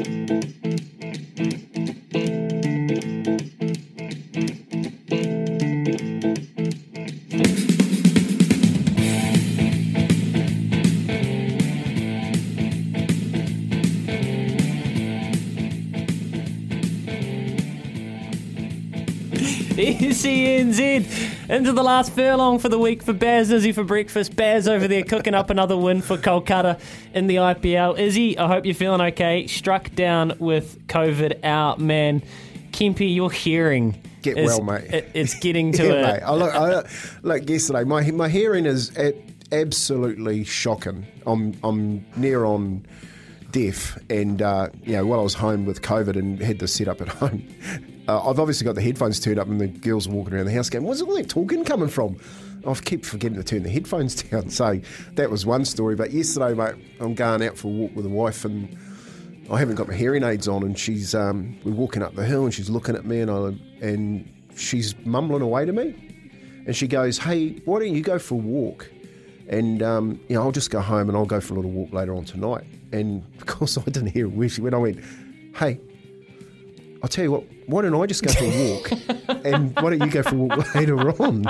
SENZ into the last furlong for the week for Baz Izzy for breakfast. Baz over there cooking up another win for Kolkata in the IPL. Izzy, I hope you're feeling okay. Struck down with COVID out, man. Kempy, your hearing. Get is- well, mate. it- it's getting to yeah, a. mate. I look, I, look, yesterday, my my hearing is a- absolutely shocking. I'm I'm near on deaf, and uh, you know, while I was home with COVID and had to set up at home, uh, I've obviously got the headphones turned up, and the girls are walking around the house going, "Where's all that talking coming from?" I keep forgetting to turn the headphones down. So that was one story. But yesterday, mate, I'm going out for a walk with the wife, and I haven't got my hearing aids on, and she's um, we're walking up the hill, and she's looking at me, and I and she's mumbling away to me, and she goes, "Hey, why don't you go for a walk?" And um, you know, I'll just go home and I'll go for a little walk later on tonight. And of course, I didn't hear word she went. I went, "Hey, I'll tell you what. Why don't I just go for a walk, and why don't you go for a walk later on?"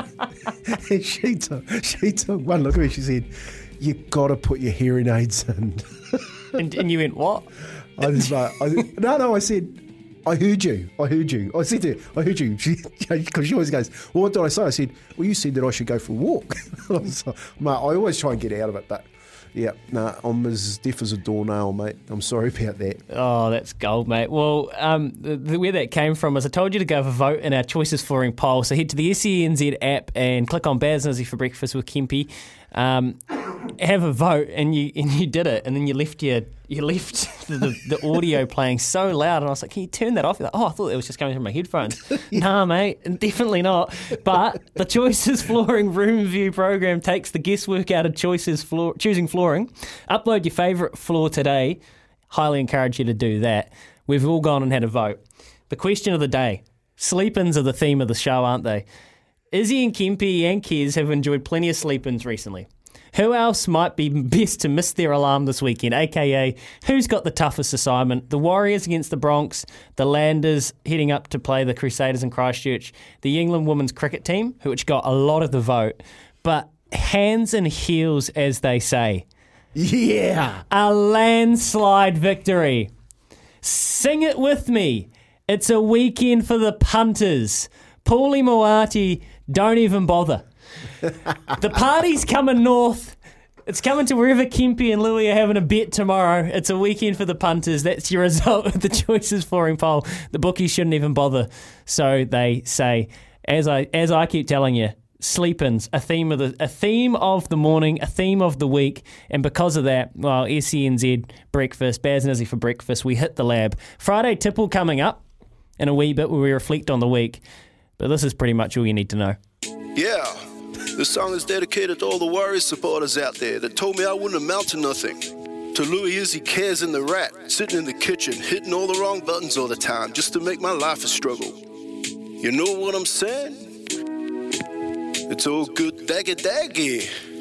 and she took she took one look at me. She said, "You got to put your hearing aids in." and, and you went, what? I was like, I, no, no, I said, I heard you. I heard you. I said to her, I heard you. She, because she always goes, well, what did I say? I said, well, you said that I should go for a walk. I, was like, mate, I always try and get out of it, but yeah, no, I'm as deaf as a doornail, mate. I'm sorry about that. Oh, that's gold, mate. Well, um, the, the, where that came from is I told you to go for a vote in our choices flooring poll. So head to the SENZ app and click on Baz for breakfast with Kempy. Um, have a vote, and you and you did it, and then you left your you left the, the, the audio playing so loud, and I was like, "Can you turn that off?" Like, oh, I thought it was just coming from my headphones. Nah, mate, definitely not. But the Choices Flooring Room View program takes the guesswork out of choices floor, choosing flooring. Upload your favourite floor today. Highly encourage you to do that. We've all gone and had a vote. The question of the day: Sleep-ins are the theme of the show, aren't they? Izzy and Kempy and Kez have enjoyed plenty of sleep-ins recently. Who else might be best to miss their alarm this weekend? AKA, who's got the toughest assignment? The Warriors against the Bronx, the Landers heading up to play the Crusaders in Christchurch, the England women's cricket team, which got a lot of the vote. But hands and heels, as they say, Yeah. A landslide victory. Sing it with me. It's a weekend for the punters. Paulie Moati, don't even bother. the party's coming north. It's coming to wherever Kempy and Louis are having a bet tomorrow. It's a weekend for the punters. That's your result of the choices flooring poll. The bookies shouldn't even bother. So they say, as I as I keep telling you, sleep-ins, a theme of the a theme of the morning, a theme of the week, and because of that, well, SENZ breakfast, Baz and Izzy for breakfast, we hit the lab. Friday tipple coming up in a wee bit where we reflect on the week. But this is pretty much all you need to know. Yeah, this song is dedicated to all the Warriors supporters out there that told me I wouldn't amount to nothing. To Louis Izzy Cares and the Rat, sitting in the kitchen, hitting all the wrong buttons all the time just to make my life a struggle. You know what I'm saying? It's all good daggy daggy.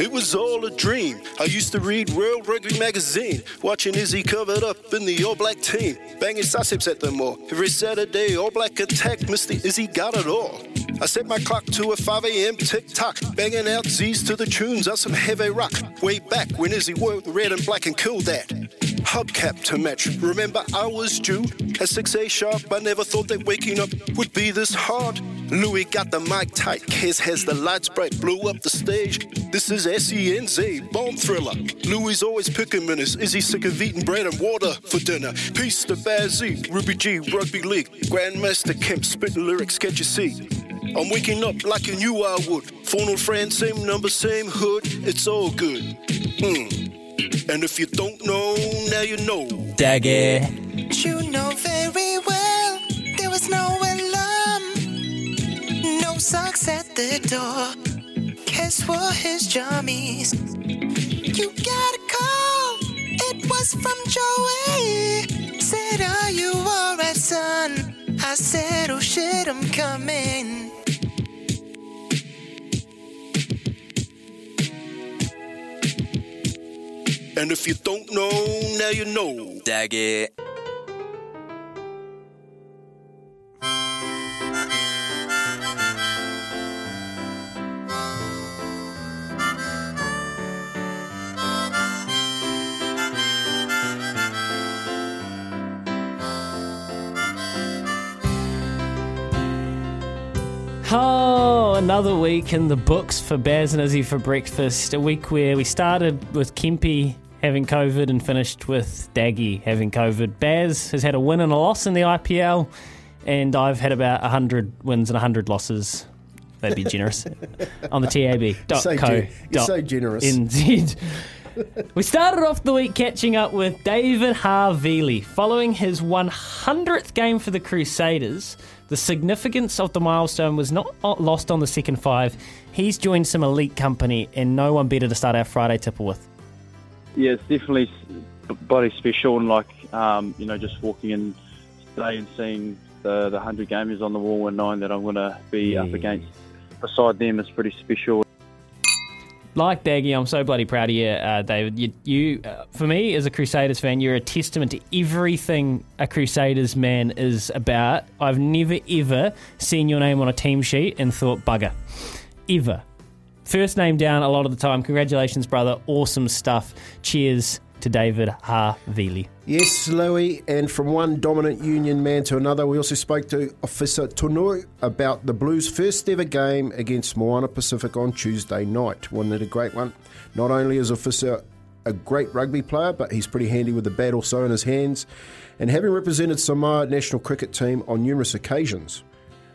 It was all a dream. I used to read World Rugby magazine, watching Izzy covered up in the All Black team, banging Sussex at them all. Every Saturday, All Black attack, Mr. Izzy got it all. I set my clock to a 5 a.m. tick tock, banging out Z's to the tunes of some heavy rock. Way back when Izzy wore the red and black and killed that. Hubcap to match. Remember, I was due at 6 a sharp. I never thought that waking up would be this hard. Louis got the mic tight, Kez has the lights bright, blew up the stage. This is SENZ, bomb thriller. Louis always picking minutes. Is he sick of eating bread and water for dinner? Peace to Bazzy, Ruby G, Rugby League, Grandmaster Kemp, spitting lyrics, can't you see? I'm waking up like you knew I would. Phone old friend, same number, same hood. It's all good. Mm. And if you don't know, now you know. Daggy. You know very well there was no alarm, no socks at the door. Guess what? His jammies. You got a call. It was from Joey. Said, Are you alright, son? I said, Oh shit, I'm coming. And if you don't know, now you know. Daggy. Oh, another week in the books for Baz and Izzy for breakfast. A week where we started with Kempy having COVID and finished with Daggy having COVID. Baz has had a win and a loss in the IPL, and I've had about 100 wins and 100 losses. That'd be generous. on the tab.co. So you're so generous. NZ. We started off the week catching up with David Havili. Following his 100th game for the Crusaders, the significance of the milestone was not lost on the second five. He's joined some elite company, and no one better to start our Friday tipple with. Yeah, it's definitely bloody special, and like um, you know, just walking in today and seeing the the hundred gamers on the wall and knowing that I'm going to be up against beside them is pretty special. Like Daggy, I'm so bloody proud of you, uh, David. You, you uh, for me, as a Crusaders fan, you're a testament to everything a Crusaders man is about. I've never ever seen your name on a team sheet and thought bugger, ever. First name down a lot of the time. Congratulations, brother. Awesome stuff. Cheers to David Havili. Yes, Louis, and from one dominant union man to another, we also spoke to Ofisa Tonu'u about the Blues' first ever game against Moana Pacific on Tuesday night. Wasn't it a great one? Not only is Ofisa a great rugby player, but he's pretty handy with the bat also in his hands, and having represented Samoa national cricket team on numerous occasions.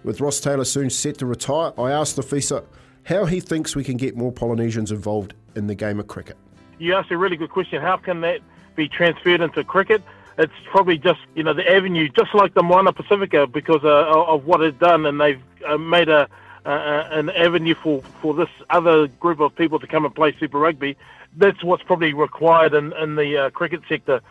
With Ross Taylor soon set to retire, I asked Ofisa how he thinks we can get more Polynesians involved in the game of cricket. You asked a really good question. How can that be transferred into cricket? It's probably just you know the avenue, just like the Moana Pacifica, because uh, of what it's done, and they've uh, made a uh, an avenue for, for this other group of people to come and play Super Rugby. That's what's probably required in, in the uh, cricket sector.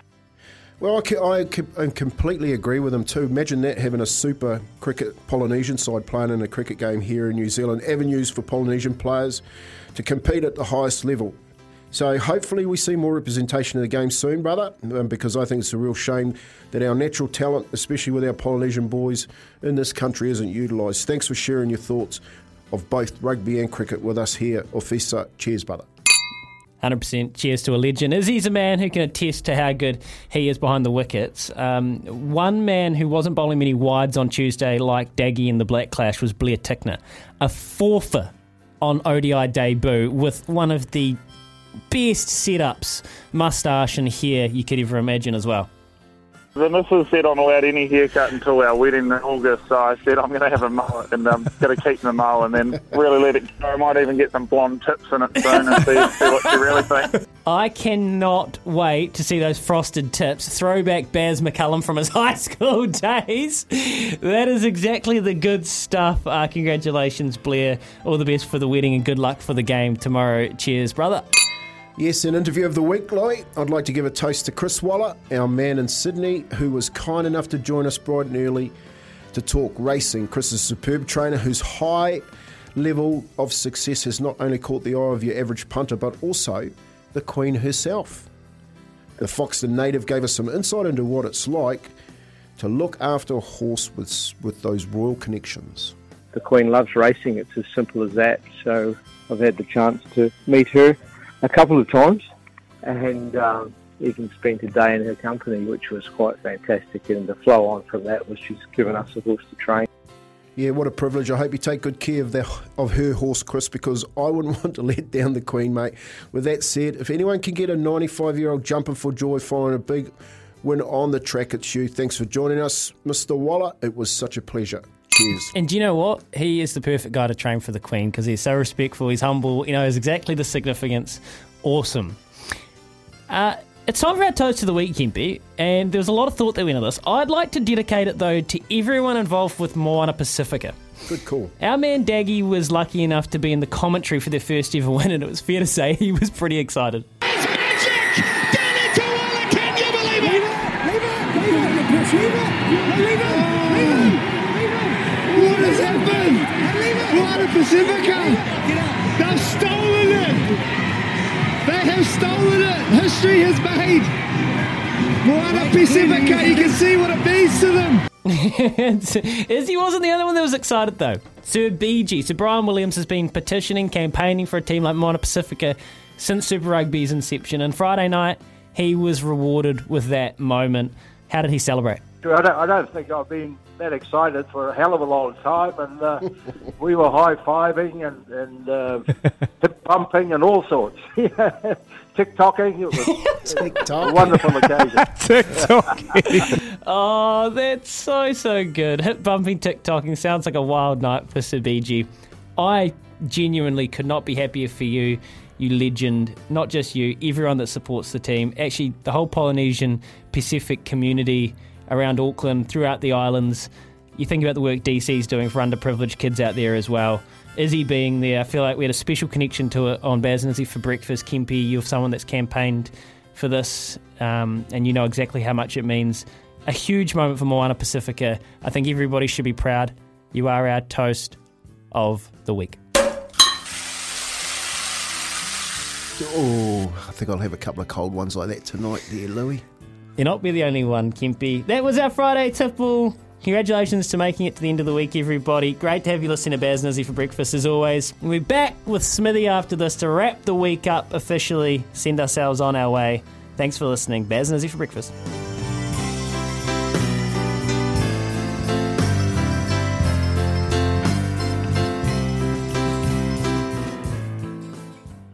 Well, I, I, I completely agree with him too. Imagine that having a super cricket Polynesian side playing in a cricket game here in New Zealand, avenues for Polynesian players to compete at the highest level. So hopefully we see more representation in the game soon, brother, um, because I think it's a real shame that our natural talent, especially with our Polynesian boys in this country, isn't utilised. Thanks for sharing your thoughts of both rugby and cricket with us here, Ofisa. Cheers, brother. 100%. Cheers to a legend. Izzy's a man who can attest to how good he is behind the wickets. Um, one man who wasn't bowling many wides on Tuesday, like Daggy in the Black Clash, was Blair Tickner. A fourfer on ODI debut with one of the best setups, moustache and hair you could ever imagine as well. The missus said I'm allowed any haircut until our wedding in August, so I said I'm going to have a mullet and I'm going to keep the mullet and then really let it go. I might even get some blonde tips in it soon and see, see what you really think. I cannot wait to see those frosted tips. Throwback Baz McCullum from his high school days. That is exactly the good stuff. Uh, congratulations, Blair. All the best for the wedding and good luck for the game tomorrow. Cheers, brother. Yes, an interview of the week, Louis. I'd like to give a toast to Chris Waller, our man in Sydney, who was kind enough to join us bright and early to talk racing. Chris is a superb trainer whose high level of success has not only caught the eye of your average punter, but also the Queen herself. The Foxton native gave us some insight into what it's like to look after a horse with, with those royal connections. the Queen loves racing. It's as simple as that. So I've had the chance to meet her a couple of times and um, even spent a day in her company, which was quite fantastic. And the flow on from that was she's given us a horse to train. Yeah, what a privilege. I hope you take good care of the, of her horse, Chris, because I wouldn't want to let down the Queen, mate. With that said, if anyone can get a 95 year old jumping for joy following a big win on the track, it's you. Thanks for joining us, Mr. Waller. It was such a pleasure. Cheers. And do you know what? He is the perfect guy to train for the Queen because he's so respectful, he's humble, he knows exactly the significance. Awesome. Uh, it's time for our toast of the week, Kempy, and there was a lot of thought that went into this. I'd like to dedicate it, though, to everyone involved with Moana Pacifica. Good call. Our man Daggy was lucky enough to be in the commentary for their first ever win, and it was fair to say he was pretty excited. Moana Pacifica! They've stolen it! They have stolen it! History has made! Moana Pacifica, you can see what it means to them! Izzy wasn't the only one that was excited, though. Sir BG, Sir Bryan Williams, has been petitioning, campaigning for a team like Moana Pacifica since Super Rugby's inception, and Friday night he was rewarded with that moment. How did he celebrate? I don't, I don't think I've been that excited for a hell of a long time, and uh, we were high fiving and, and uh, hip bumping and all sorts. TikToking, it was, it was a wonderful occasion. TikTok. Oh, that's so, so good. Hip bumping, TikToking sounds like a wild night for Sir BG. I genuinely could not be happier for you, you legend. Not just you, everyone that supports the team. Actually, the whole Polynesian Pacific community around Auckland, throughout the islands. You think about the work DC's doing for underprivileged kids out there as well. Izzy being there, I feel like we had a special connection to it on Baz and Izzy for breakfast. Kempy, you're someone that's campaigned for this, um, and you know exactly how much it means. A huge moment for Moana Pacifica. I think everybody should be proud. You are our toast of the week. Oh, I think I'll have a couple of cold ones like that tonight, dear Louis. You're not be the only one, Kempy. That was our Friday tipple. Congratulations to making it to the end of the week, everybody. Great to have you listening to Baz and Izzy for breakfast as always. We're back with Smithy after this to wrap the week up officially, send ourselves on our way. Thanks for listening. Baz and Izzy for breakfast.